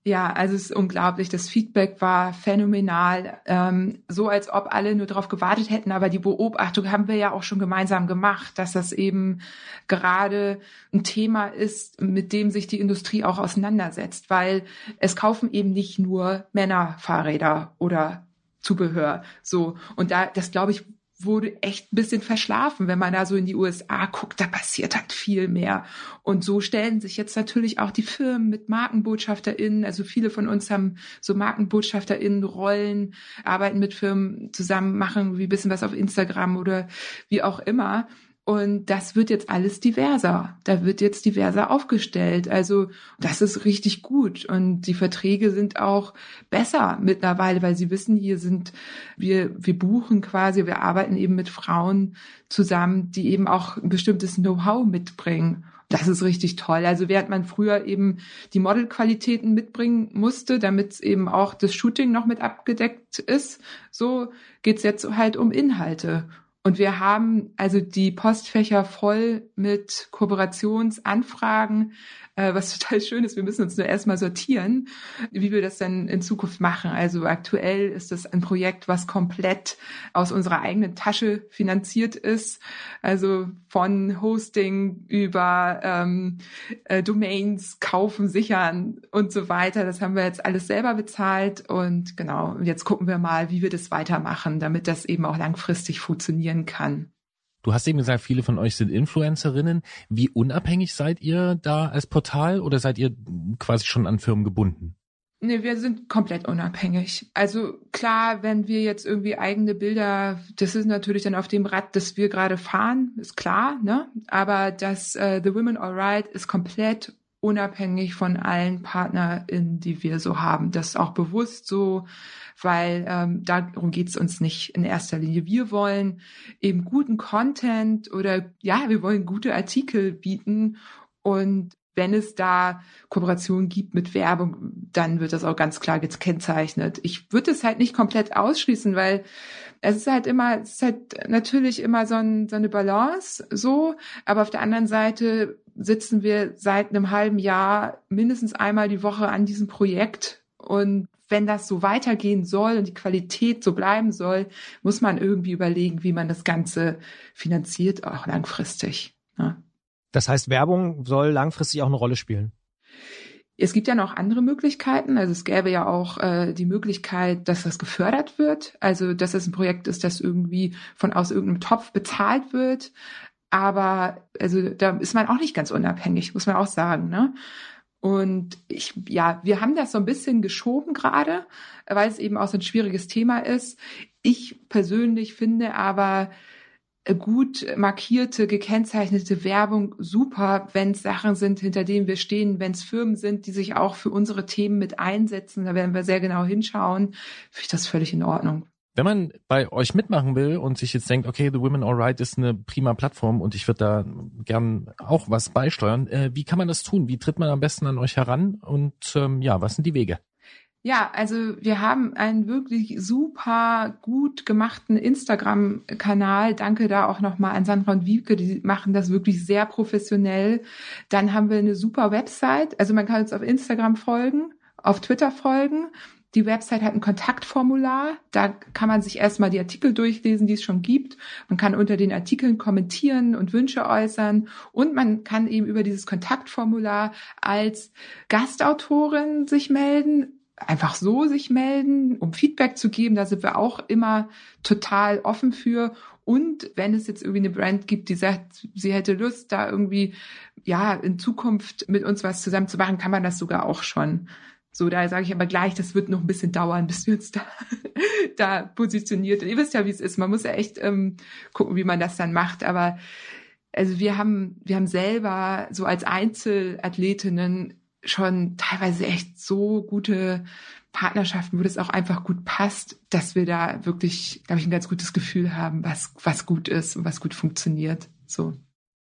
K: Ja, also es ist unglaublich. Das Feedback war phänomenal. Ähm, so als ob alle nur darauf gewartet hätten. Aber die Beobachtung haben wir ja auch schon gemeinsam gemacht, dass das eben gerade ein Thema ist, mit dem sich die Industrie auch auseinandersetzt. Weil es kaufen eben nicht nur Männer Fahrräder oder Zubehör. So. Und da, das glaube ich, wurde echt ein bisschen verschlafen. Wenn man da so in die USA guckt, da passiert halt viel mehr. Und so stellen sich jetzt natürlich auch die Firmen mit MarkenbotschafterInnen. Also viele von uns haben so MarkenbotschafterInnen Rollen, arbeiten mit Firmen zusammen, machen wie ein bisschen was auf Instagram oder wie auch immer. Und das wird jetzt alles diverser. Da wird jetzt diverser aufgestellt. Also das ist richtig gut. Und die Verträge sind auch besser mittlerweile, weil sie wissen, hier sind wir, wir buchen quasi, wir arbeiten eben mit Frauen zusammen, die eben auch ein bestimmtes Know-how mitbringen. Das ist richtig toll. Also während man früher eben die Modelqualitäten mitbringen musste, damit eben auch das Shooting noch mit abgedeckt ist, so geht's jetzt halt um Inhalte. Und wir haben also die Postfächer voll mit Kooperationsanfragen, äh, was [laughs] total schön ist. Wir müssen uns nur erstmal sortieren, wie wir das dann in Zukunft machen. Also aktuell ist das ein Projekt, was komplett aus unserer eigenen Tasche finanziert ist. Also von Hosting über ähm, äh, Domains kaufen, sichern und so weiter. Das haben wir jetzt alles selber bezahlt. Und genau, jetzt gucken wir mal, wie wir das weitermachen, damit das eben auch langfristig funktionieren kann.
B: Du hast eben gesagt, viele von euch sind Influencerinnen. Wie unabhängig seid ihr da als Portal oder seid ihr quasi schon an Firmen gebunden?
K: Nee, wir sind komplett unabhängig. Also klar, wenn wir jetzt irgendwie eigene Bilder, das ist natürlich dann auf dem Rad, das wir gerade fahren, ist klar, ne? Aber das äh, The Women Alright ist komplett unabhängig von allen PartnerInnen, die wir so haben. Das ist auch bewusst so, weil ähm, darum geht's uns nicht in erster Linie. Wir wollen eben guten Content oder ja, wir wollen gute Artikel bieten und wenn es da Kooperationen gibt mit Werbung, dann wird das auch ganz klar gekennzeichnet. Ich würde es halt nicht komplett ausschließen, weil es ist halt immer, es ist halt natürlich immer so, ein, so eine Balance so, aber auf der anderen Seite sitzen wir seit einem halben Jahr mindestens einmal die Woche an diesem Projekt und wenn das so weitergehen soll und die Qualität so bleiben soll, muss man irgendwie überlegen, wie man das Ganze finanziert, auch langfristig. Ne?
C: Das heißt, Werbung soll langfristig auch eine Rolle spielen.
K: Es gibt ja noch andere Möglichkeiten. Also es gäbe ja auch äh, die Möglichkeit, dass das gefördert wird. Also dass es ein Projekt ist, das irgendwie von aus irgendeinem Topf bezahlt wird. Aber also da ist man auch nicht ganz unabhängig, muss man auch sagen. Ne? Und ich, ja, wir haben das so ein bisschen geschoben gerade, weil es eben auch so ein schwieriges Thema ist. Ich persönlich finde aber, gut markierte, gekennzeichnete Werbung super, wenn es Sachen sind, hinter denen wir stehen, wenn es Firmen sind, die sich auch für unsere Themen mit einsetzen, da werden wir sehr genau hinschauen, finde ich das völlig in Ordnung.
B: Wenn man bei euch mitmachen will und sich jetzt denkt, okay, The Women Alright ist eine prima Plattform und ich würde da gern auch was beisteuern, äh, wie kann man das tun? Wie tritt man am besten an euch heran? Und ähm, ja, was sind die Wege?
K: Ja, also wir haben einen wirklich super gut gemachten Instagram-Kanal. Danke da auch nochmal an Sandra und Wiebke, die machen das wirklich sehr professionell. Dann haben wir eine super Website. Also man kann uns auf Instagram folgen, auf Twitter folgen. Die Website hat ein Kontaktformular. Da kann man sich erstmal die Artikel durchlesen, die es schon gibt. Man kann unter den Artikeln kommentieren und Wünsche äußern. Und man kann eben über dieses Kontaktformular als Gastautorin sich melden einfach so sich melden, um Feedback zu geben. Da sind wir auch immer total offen für. Und wenn es jetzt irgendwie eine Brand gibt, die sagt, sie hätte Lust, da irgendwie, ja, in Zukunft mit uns was zusammen zu machen, kann man das sogar auch schon. So, da sage ich aber gleich, das wird noch ein bisschen dauern, bis wir uns da, [laughs] da positioniert. Und ihr wisst ja, wie es ist. Man muss ja echt ähm, gucken, wie man das dann macht. Aber also wir haben, wir haben selber so als Einzelathletinnen schon teilweise echt so gute Partnerschaften, wo das auch einfach gut passt, dass wir da wirklich, glaube ich, ein ganz gutes Gefühl haben, was, was gut ist und was gut funktioniert. So.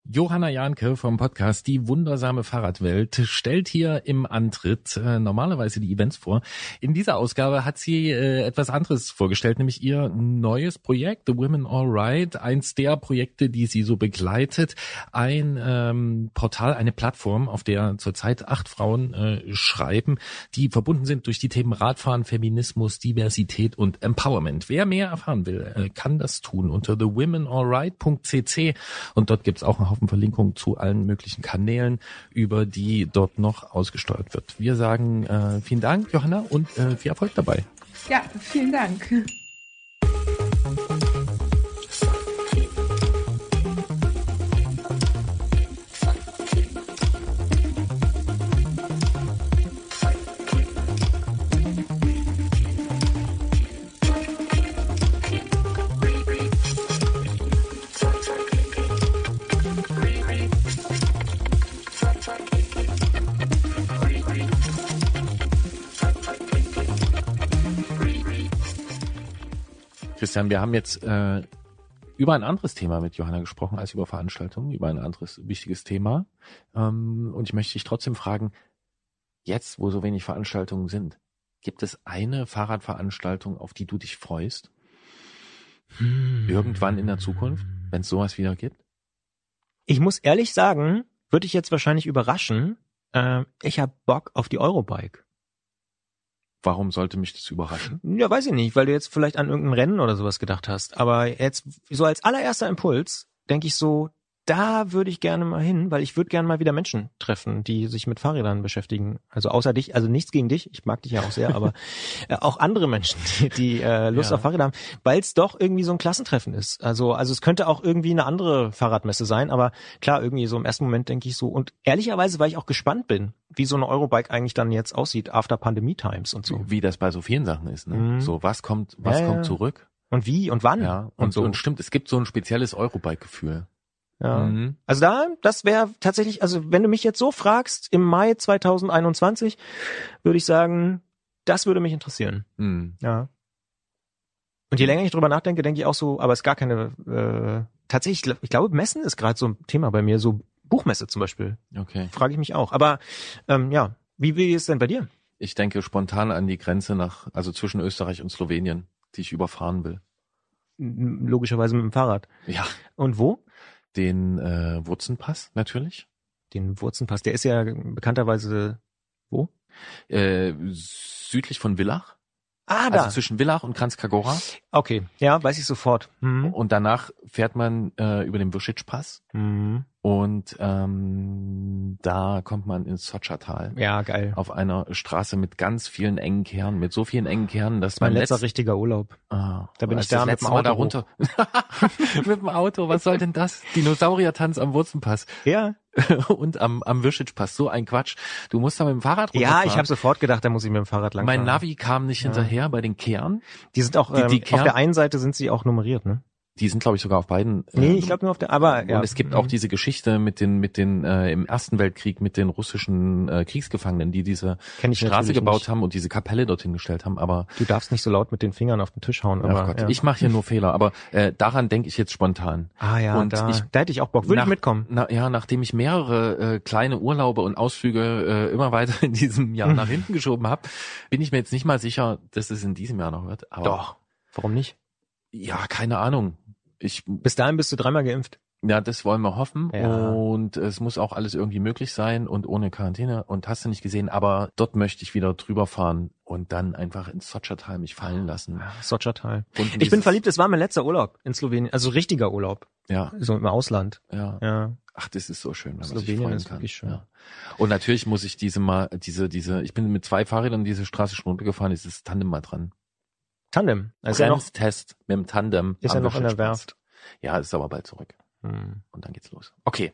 B: Johanna Janke vom Podcast Die wundersame Fahrradwelt stellt hier im Antritt äh, normalerweise die Events vor. In dieser Ausgabe hat sie äh, etwas anderes vorgestellt, nämlich ihr neues Projekt, The Women All Right, eins der Projekte, die sie so begleitet. Ein ähm, Portal, eine Plattform, auf der zurzeit acht Frauen äh, schreiben, die verbunden sind durch die Themen Radfahren, Feminismus, Diversität und Empowerment. Wer mehr erfahren will, äh, kann das tun unter thewomenallright.cc und dort gibt's auch ein Haufen Verlinkungen zu allen möglichen Kanälen, über die dort noch ausgesteuert wird. Wir sagen äh, vielen Dank, Johanna, und äh, viel Erfolg dabei.
K: Ja, vielen Dank.
B: Christian, wir haben jetzt äh, über ein anderes Thema mit Johanna gesprochen als über Veranstaltungen, über ein anderes wichtiges Thema. Ähm, und ich möchte dich trotzdem fragen, jetzt, wo so wenig Veranstaltungen sind, gibt es eine Fahrradveranstaltung, auf die du dich freust? Hm. Irgendwann in der Zukunft, wenn es sowas wieder gibt?
C: Ich muss ehrlich sagen, würde ich jetzt wahrscheinlich überraschen, äh, ich habe Bock auf die Eurobike.
B: Warum sollte mich das überraschen?
C: Ja, weiß ich nicht, weil du jetzt vielleicht an irgendein Rennen oder sowas gedacht hast. Aber jetzt so als allererster Impuls denke ich so, da würde ich gerne mal hin, weil ich würde gerne mal wieder Menschen treffen, die sich mit Fahrrädern beschäftigen. Also außer dich, also nichts gegen dich, ich mag dich ja auch sehr, aber [laughs] äh, auch andere Menschen, die, die äh, Lust ja. auf Fahrräder haben, weil es doch irgendwie so ein Klassentreffen ist. Also also es könnte auch irgendwie eine andere Fahrradmesse sein, aber klar, irgendwie so im ersten Moment denke ich so. Und ehrlicherweise, weil ich auch gespannt bin, wie so eine Eurobike eigentlich dann jetzt aussieht, after Pandemie Times und so.
B: Wie das bei so vielen Sachen ist, ne? Mhm. So, was kommt, was ja, kommt zurück?
C: Und wie und wann?
B: Ja, und, und so. Und stimmt, es gibt so ein spezielles Eurobike-Gefühl.
C: Ja. Mhm. Also da, das wäre tatsächlich, also wenn du mich jetzt so fragst, im Mai 2021, würde ich sagen, das würde mich interessieren. Mhm. Ja. Und je länger ich drüber nachdenke, denke ich auch so, aber es ist gar keine, äh, tatsächlich, ich glaube, Messen ist gerade so ein Thema bei mir, so Buchmesse zum Beispiel.
B: Okay.
C: Frage ich mich auch. Aber ähm, ja, wie, wie ist es denn bei dir?
B: Ich denke spontan an die Grenze nach, also zwischen Österreich und Slowenien, die ich überfahren will.
C: Logischerweise mit dem Fahrrad.
B: Ja.
C: Und wo?
B: Den äh, Wurzenpass natürlich.
C: Den Wurzenpass, der ist ja bekannterweise wo?
B: Äh, südlich von Villach.
C: Ah, da.
B: Also zwischen Villach und Kranzkagora.
C: Okay, ja, weiß ich sofort. Mhm.
B: Und danach fährt man äh, über den Wuschitsch-Pass
C: Mhm.
B: und ähm, da kommt man ins Sotschertal.
C: Ja, geil.
B: Auf einer Straße mit ganz vielen engen Kernen, mit so vielen engen Kernen, dass
C: Mein
B: man
C: letzter
B: letzt-
C: richtiger Urlaub.
B: Ah,
C: Da bin ich da
B: das
C: mit dem
B: Mal
C: Auto
B: da runter. [laughs] mit dem Auto, was soll denn das? Dinosauriertanz am Wurzenpass
C: Ja. [laughs]
B: und am, am Wischitschpass. So ein Quatsch. Du musst da mit dem Fahrrad
C: Ja,
B: runterfahren.
C: ich habe sofort gedacht, da muss ich mit dem Fahrrad lang
B: Mein Navi kam nicht
C: Ja.
B: hinterher bei den Kehren.
C: Die sind auch,
B: Die-
C: ähm,
B: die
C: auf
B: Kern-
C: der einen Seite sind sie auch nummeriert, ne?
B: Die sind, glaube ich, sogar auf beiden.
C: Nee,
B: ähm,
C: ich glaube nur auf der, aber ja.
B: Und es gibt auch diese Geschichte mit den, mit den äh, im Ersten Weltkrieg mit den russischen äh, Kriegsgefangenen, die diese Straße gebaut
C: nicht.
B: haben und diese Kapelle dorthin gestellt haben. Aber
C: Du darfst nicht so laut mit den Fingern auf den Tisch hauen,
B: ach
C: aber
B: Gott,
C: ja.
B: ich mache hier [laughs] nur Fehler. Aber äh, daran denke ich jetzt spontan.
C: Ah ja,
B: Und
C: da,
B: ich-
C: da hätte ich auch Bock. Würde ich mitkommen.
B: Na, ja, nachdem ich mehrere äh, kleine Urlaube und Ausflüge äh, immer weiter in diesem Jahr [laughs] nach hinten geschoben habe, bin ich mir jetzt nicht mal sicher, dass es in diesem Jahr noch wird. Aber
C: Doch. Warum nicht?
B: Ja, keine Ahnung. Ich
C: Bis dahin bist du dreimal geimpft.
B: Ja, das wollen wir hoffen.
C: Ja.
B: Und es muss auch alles irgendwie möglich sein und ohne Quarantäne. Und hast du nicht gesehen, aber dort möchte ich wieder drüber fahren und dann einfach ins Sotschertal mich fallen lassen.
C: Sotschertal.
B: Und
C: Ich bin verliebt, es war mein letzter Urlaub in Slowenien, also richtiger Urlaub,
B: Ja,
C: so im Ausland.
B: ja.
C: Ja.
B: Ach, das ist so schön, wenn man sich
C: Slowenien
B: freuen
C: ist
B: kann.
C: wirklich schön.
B: Ja. Und natürlich muss ich diese mal, diese, diese, ich bin mit zwei Fahrrädern diese Straße schon runtergefahren, dieses Tandem mal dran.
C: Tandem. Noch,
B: Bremstest mit dem Tandem.
C: ist ja noch in der. Werft.
B: Ja, ist aber bald zurück.
C: Hm.
B: Und dann geht's los. Okay.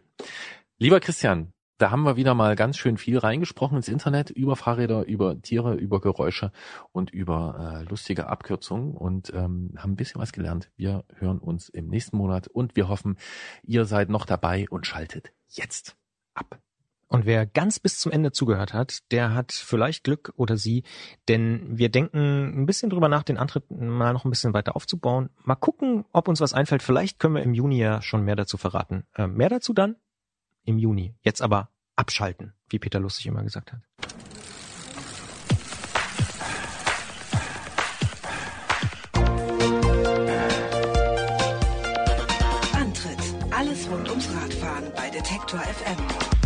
B: Lieber Christian, da haben wir wieder mal ganz schön viel reingesprochen ins Internet über Fahrräder, über Tiere, über Geräusche und über äh, lustige Abkürzungen und ähm, haben ein bisschen was gelernt. Wir hören uns im nächsten Monat und wir hoffen, ihr seid noch dabei und schaltet jetzt ab.
C: Und wer ganz bis zum Ende zugehört hat, der hat vielleicht Glück oder sie, denn wir denken ein bisschen drüber nach, den Antritt mal noch ein bisschen weiter aufzubauen. Mal gucken, ob uns was einfällt. Vielleicht können wir im Juni ja schon mehr dazu verraten. Äh, mehr dazu dann im Juni. Jetzt aber abschalten, wie Peter Lustig immer gesagt hat.
F: Antritt. Alles rund ums Radfahren bei Detektor FM.